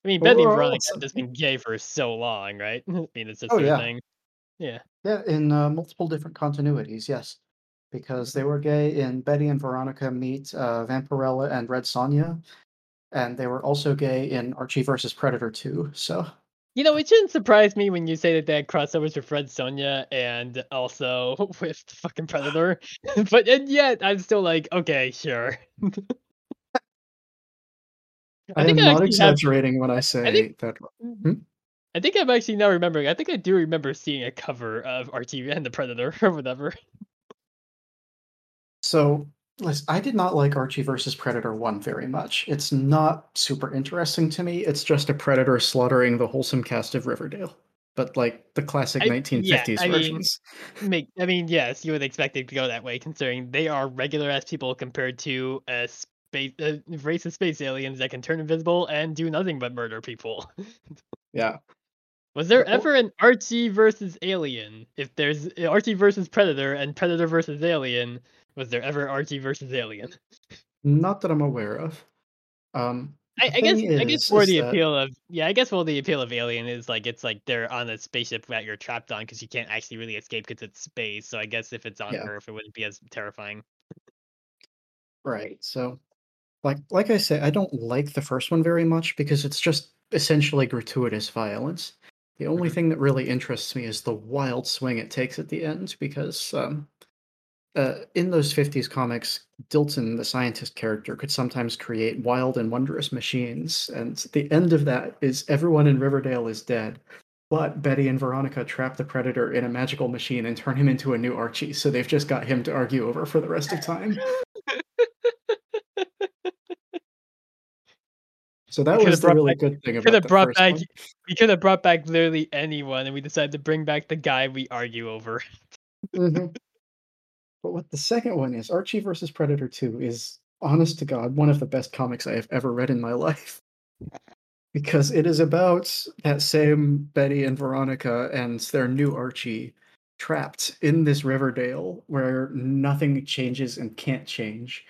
mean, Betty Veronica just been gay for so long, right? I mean, it's just Oh, yeah. thing. Yeah. yeah, in uh, multiple different continuities, yes, because they were gay in Betty and Veronica Meet uh, Vampirella and Red Sonja, and they were also gay in Archie versus Predator 2. So You know, it shouldn't surprise me when you say that they had crossovers with Red Sonja and also with the fucking Predator. but and yet, I'm still like, okay, sure. I, think am I not actually have- exaggerating when I say think- that. Hmm? I think I'm actually now remembering. I think I do remember seeing a cover of RTV and the Predator or whatever. So, listen, I did not like Archie versus Predator 1 very much. It's not super interesting to me. It's just a predator slaughtering the wholesome cast of Riverdale. But like the classic I- yeah, 1950s I mean, versions. Make I mean, yes, you would expect it to go that way, considering they are regular ass people compared to a space a race of space aliens that can turn invisible and do nothing but murder people. Yeah. Was there ever an Archie versus Alien? If there's Archie versus Predator and Predator versus Alien, was there ever Archie versus Alien? Not that I'm aware of. Um, I, I guess thing I guess is- for is the that- appeal of yeah, I guess for the appeal of Alien is like it's like they're on a spaceship that you're trapped on because you can't actually really escape because it's space. So I guess if it's on Yeah. Earth, it wouldn't be as terrifying. right. So, like, like I say, I don't like the first one very much because it's just essentially gratuitous violence. The only thing that really interests me is the wild swing it takes at the end because um, uh, in those 50s comics, Dilton, the scientist character, could sometimes create wild and wondrous machines. And the end of that is everyone in Riverdale is dead. But Betty and Veronica trap the Predator in a magical machine and turn him into a new Archie, so they've just got him to argue over for the rest of time. So that was the really back- good thing about Could have the brought first back. one. We could have brought back literally anyone, and we decided to bring back the guy we argue over. Mhm. But what the second one is, Archie versus Predator 2 is honest mm-hmm. to God one of the best comics I have ever read in my life. Because it is about that same Betty and Veronica and their new Archie trapped in this Riverdale where nothing changes and can't change.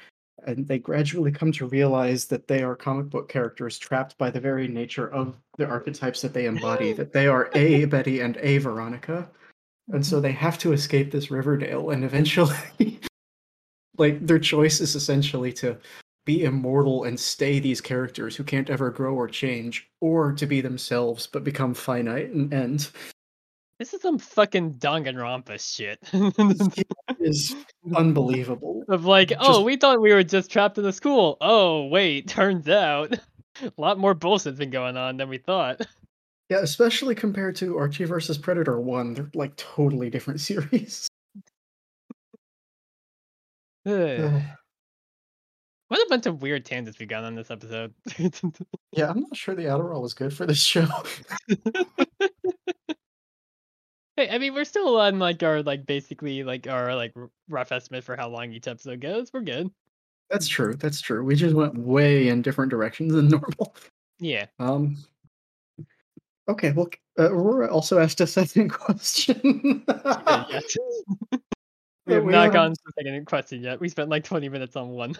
And they gradually come to realize that they are comic book characters trapped by the very nature of the archetypes that they embody, that they are a Betty and a Veronica and so they have to escape this Riverdale, and eventually, like their choice is essentially to be immortal and stay these characters who can't ever grow or change, or to be themselves but become finite and end. This is some fucking Danganronpa shit. It is unbelievable. of like, oh, we thought we were just trapped in the school. Oh, wait, turns out a lot more bullshit's been going on than we thought. Yeah, especially compared to Archie versus Predator One, they're like totally different series. What a bunch of weird tangents we got on this episode. yeah, I'm not sure the Adderall is good for this show. hey, I mean, we're still on like our like basically like our like rough estimate for how long each episode goes. We're good. That's true. That's true. We just went way in different directions than normal. Yeah. Um. Okay, well, uh, Aurora also asked a second question. Uh, we have we not haven't- gone to the second question yet. We spent like 20 minutes on one.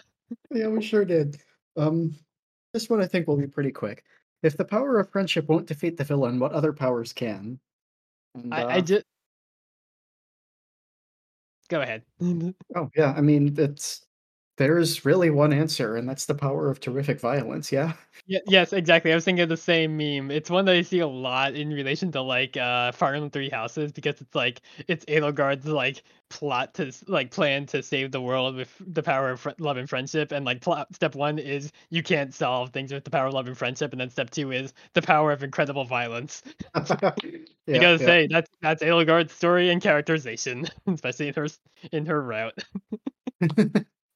yeah, we sure did. Um, this one I think will be pretty quick. If the power of friendship won't defeat the villain, what other powers can? And, I, I uh, just. Go ahead. oh yeah, I mean it's there's really one answer, and that's the power of terrific violence. Yeah. Yeah, yes, exactly. I was thinking of the same meme. It's one that I see a lot in relation to like uh Fire Emblem Three Houses because it's like it's Edelgard's like plot to like plan to save the world with the power of fr- love and friendship, and like plot step one is you can't solve things with the power of love and friendship, and then step two is the power of incredible violence. yeah, I gotta yeah. say that's that's Edelgard's story and characterization, especially in her in her route.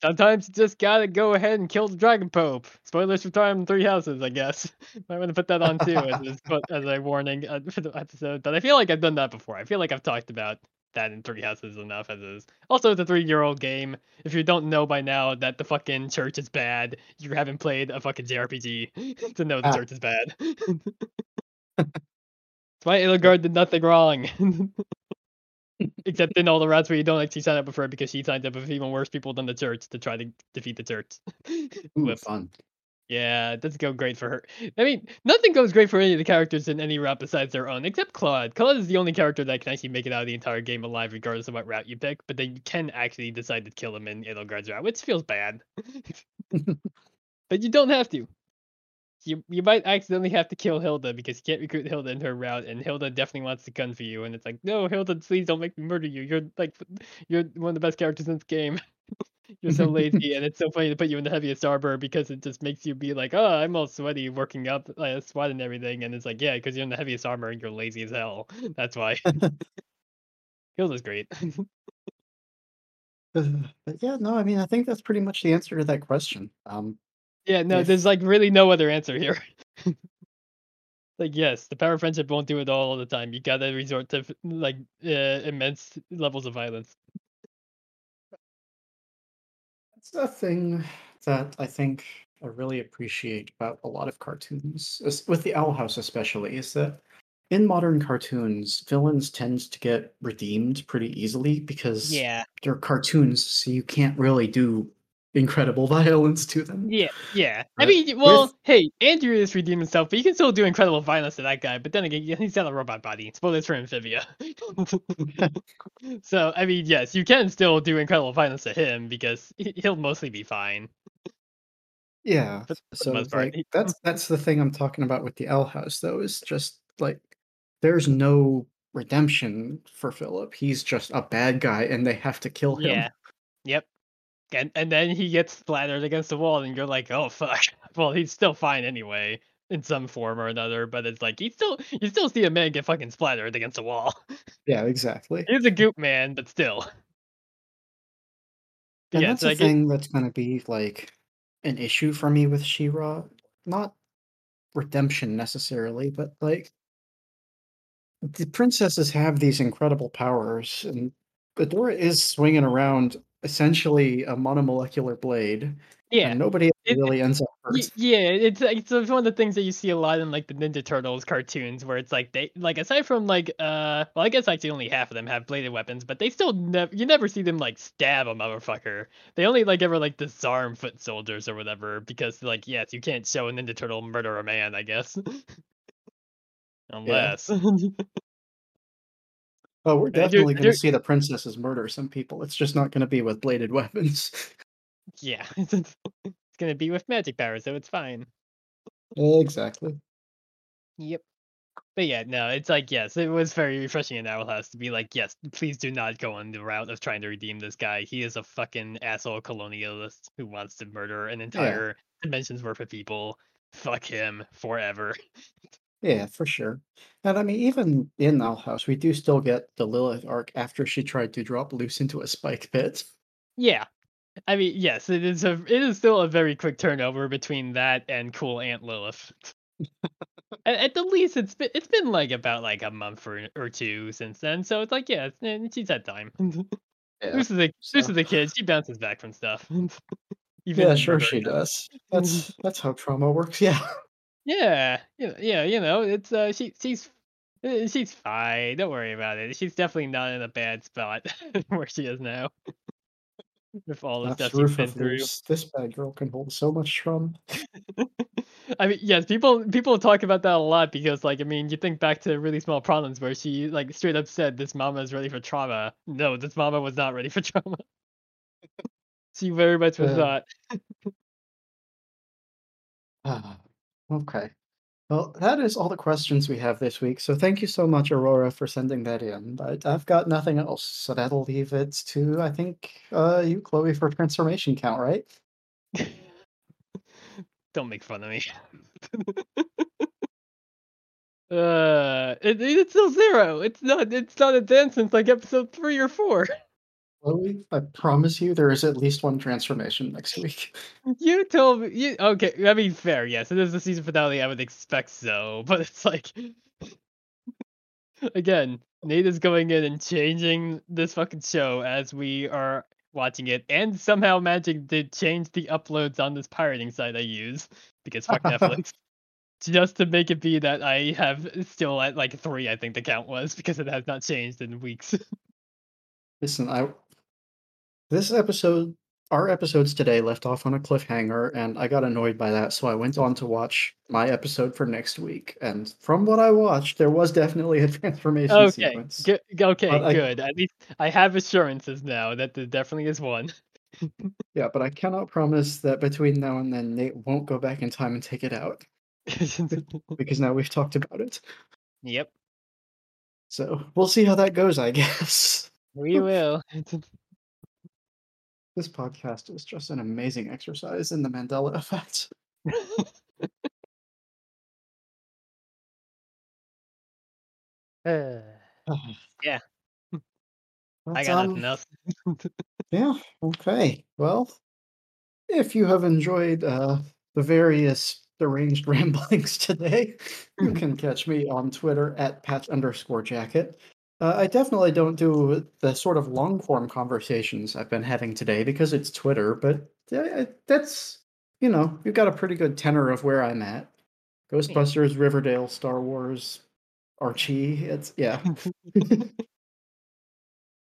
Sometimes you just gotta go ahead and kill the Dragon Pope. Spoilers for Time Three Houses, I guess. Might want to put that on too as, a, as a warning uh, for the episode. But I feel like I've done that before. I feel like I've talked about that in Three Houses enough as is. Also, it's a three-year-old game. If you don't know by now that the fucking church is bad, you haven't played a fucking JRPG to know the Ah. church is bad. That's why Edelgard did nothing wrong. Except in all the routes where you don't actually sign up with her because she signed up with even worse people than the church to try to defeat the church. Ooh, fun. Yeah, it doesn't go great for her. I mean, nothing goes great for any of the characters in any route besides their own, except Claude. Claude is the only character that can actually make it out of the entire game alive, regardless of what route you pick. But then you can actually decide to kill him in Edelgard's route, which feels bad. but you don't have to. You you might accidentally have to kill Hilda because you can't recruit Hilda in her route, and Hilda definitely wants to gun for you. And it's like, no, Hilda, please don't make me murder you. You're like, you're one of the best characters in this game. You're so lazy, and it's so funny to put you in the heaviest armor because it just makes you be like, oh, I'm all sweaty working up uh, sweat and everything, and it's like, yeah, because you're in the heaviest armor and you're lazy as hell. That's why. Hilda's great. But yeah, no, I mean, I think that's pretty much the answer to that question. Um, yeah, no, If- there's like really no other answer here. like, yes, the power of friendship won't do it all, all the time. You gotta resort to like uh, immense levels of violence. That's the thing that I think I really appreciate about a lot of cartoons, with the Owl House especially, is that in modern cartoons, villains tend to get redeemed pretty easily because yeah. they're cartoons, so you can't really do incredible violence to them. Yeah, yeah. I mean, well, with- hey, Andrias redeemed himself, but you can still do incredible violence to that guy. But then again, he's got a robot body. Spoilers for Amphibia. so, I mean, yes, you can still do incredible violence to him because he- he'll mostly be fine. Yeah. For- for the So like that's that's the thing I'm talking about with the Owl House though, is just like there's no redemption for Philip. He's just a bad guy and they have to kill him. Yeah. Yep. And and then he gets splattered against the wall, and you're like, oh fuck. Well, he's still fine anyway. in some form or another, but it's like you still you still see a man get fucking splattered against a wall. Yeah, exactly. He's a goop man, but still. And yeah, that's so the get thing that's gonna be like an issue for me with She-Ra. Not redemption necessarily, but like the princesses have these incredible powers, and Adora is swinging around essentially a monomolecular blade, yeah. and nobody It, really ends up hurt. Yeah, it's it's one of the things that you see a lot in like the Ninja Turtles cartoons, where it's like they like aside from like uh, well, I guess actually only half of them have bladed weapons, but they still never you never see them like stab a motherfucker. They only like ever like disarm foot soldiers or whatever because like yes, you can't show a Ninja Turtle murder a man, I guess, unless Oh, we're definitely gonna see the princesses murder some people. It's just not gonna be with bladed weapons. yeah, it's, it's it's gonna be with magic powers, so it's fine. Exactly. Yep. But yeah, no, it's like yes, it was very refreshing in Owl House to be like, yes, please do not go on the route of trying to redeem this guy. He is a fucking asshole colonialist who wants to murder an Yeah. entire dimension's worth of people. Fuck him forever. Yeah, for sure. And I mean, even in Owl House, we do still get the Lilith arc after she tried to drop Luz into a spike pit. Yeah. I mean, yes, it is a it is still a very quick turnover between that and cool Aunt Lilith. at, at the least, it's been it's been like about like a month or, or two since then, so it's like yeah, it's, eh, she's had time. Yeah. This is a this is a kid. She bounces back from stuff. Even yeah, sure she does. That's that's how trauma works. Yeah. Yeah, you yeah, you know, it's uh, she she's uh, she's fine. Don't worry about it. She's definitely not in a bad spot where she is now with all the That's stuff she's been of through. Luz. This bad girl can hold so much trauma. I mean, yes, people people talk about that a lot because, like, I mean, you think back to really small problems where she like straight up said, "This mama is ready for trauma." No, this mama was not ready for trauma. she very much was Uh, not. ah, okay. Well, that is all the questions we have this week. So thank you so much, Aurora, for sending that in. But I've got nothing else, so that'll leave it to I think uh, you, Chloe, for transformation count, right? Don't make fun of me. uh, it, it's still zero. It's not. It's not advanced since like episode three or four. I promise you, there is at least one transformation next week. You told me. You okay? I mean, fair. Yes, it is the season finale. I would expect so, but it's like again, Nate is going in and changing this fucking show as we are watching it, and somehow magic did change the uploads on this pirating site I use because fuck Netflix. Just to make it be that I have still at like three, I think the count was because it has not changed in weeks. Listen, I this episode, our episodes today left off on a cliffhanger, and I got annoyed by that, so I went on to watch my episode for next week. And from what I watched, there was definitely a transformation okay, sequence. good. Okay, But I- good. At least I have assurances now that there definitely is one. Yeah, but I cannot promise that between now and then Nate won't go back in time and take it out because now we've talked about it. yep, So we'll see how that goes, I guess. we will. This podcast is just an amazing exercise in the Mandela effect. Uh, Yeah. I got um, nothing else. Yeah, okay. Well, if you have enjoyed uh, the various deranged ramblings today, you can catch me on Twitter at patch underscore jacket. Uh, I definitely don't do the sort of long form conversations I've been having today because it's Twitter, but uh, that's, you know, you've got a pretty good tenor of where I'm at. Ghostbusters, Riverdale, Star Wars, Archie. It's, yeah.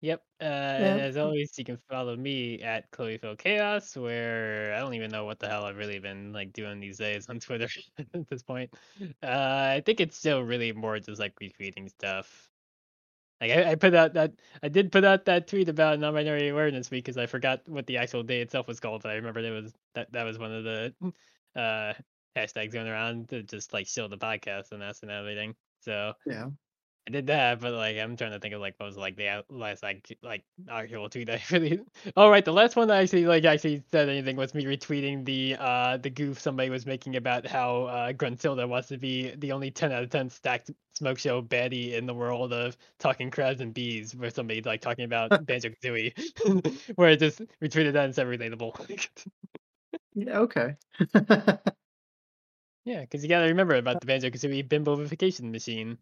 Yep. Uh, and as always, you can follow me at Chloephil Chaos, where I don't even know what the hell I've really been like doing these days on Twitter at this point. Uh, I think it's still really more just like retweeting stuff. Like I, I put out that I did put out that tweet about non-binary awareness week because I forgot what the actual day itself was called. But I remembered it was that that was one of the uh hashtags going around to just like show the podcast and us and everything. So yeah. I did that, but like I'm trying to think of like what was like the last like like actual tweet I really. Oh right, the last one that I actually like actually said anything was me retweeting the uh the goof somebody was making about how uh Gruntilda wants to be the only ten out of ten stacked smoke show baddie in the world of talking crabs and bees, where somebody like talking about Banjo Kazooie, where I just retweeted that and said relatable. Yeah, okay. yeah, because you gotta remember about the Banjo Kazooie bimboification machine.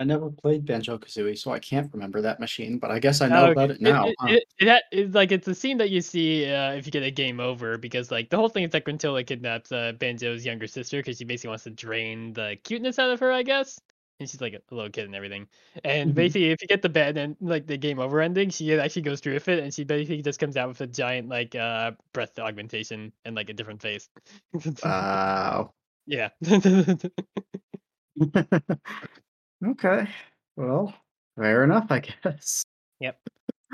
I never played Banjo Kazooie, so I can't remember that machine, but I guess I know Oh, about it now. It, huh? it, it, ha- it's like it's a scene that you see uh, if you get a game over because like the whole thing is that Gruntilda kidnaps uh, Banjo's younger sister because she basically wants to drain the cuteness out of her, I guess. And she's like a little kid and everything. And Mhm. basically, if you get the bad and like the game over ending, she actually goes through with it, and she basically just comes out with a giant like uh breath augmentation and like a different face. Wow. yeah. okay. Well, fair enough, I guess. Yep.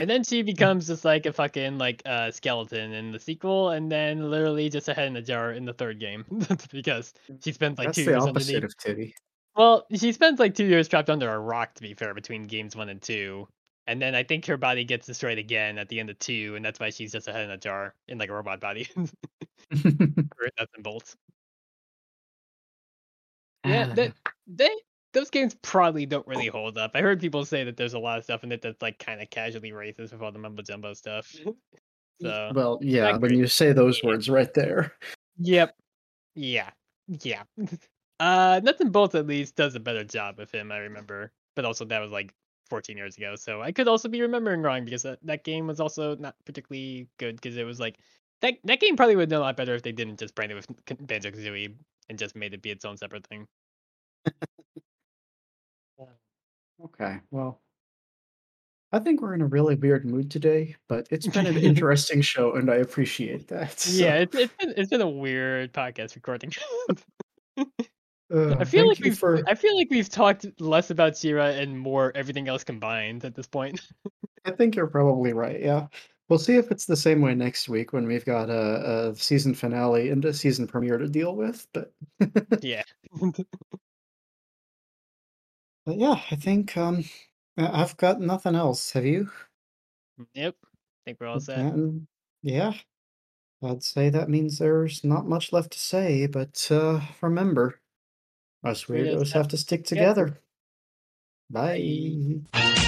And then she becomes just like a fucking like uh, skeleton in the sequel, and then literally just a head in a jar in the third game because she spends like That's two the years opposite underneath. of Titty. Well, she spends like two years trapped under a rock, to be fair, between games one and two, and then I think her body gets destroyed again at the end of two, and that's why she's just a head in a jar in like a robot body, or nuts and bolts. Yeah, they, they those games probably don't really hold up. I heard people say that there's a lot of stuff in it that's like kind of casually racist with all the mumbo jumbo stuff. so well, yeah, when you say those words right there. Yep. Yeah. Yeah. uh Nuts and at least does a better job with him, I remember. But also that was like 14 years ago. So I could also be remembering wrong because that, that game was also not particularly good because it was like that that game probably would have done a lot better if they didn't just brand it with Banjo Kazooie and just made it be its own separate thing. Okay, well, I think we're in a really weird mood today, but it's been an interesting show, and I appreciate that. so, Yeah, it's it's been, it's been a weird podcast recording. uh, I feel like we've for. I feel like we've talked less about She-Ra and more everything else combined at this point. I think you're probably right. Yeah, we'll see if it's the same way next week when we've got a, a season finale and a season premiere to deal with. But, yeah. But yeah, I think um, I've got nothing else. Have you? Yep. I think we're all set. Yeah, I'd say that means there's not much left to say, but uh, remember, us Weirdos have to stick together. Bye. Bye.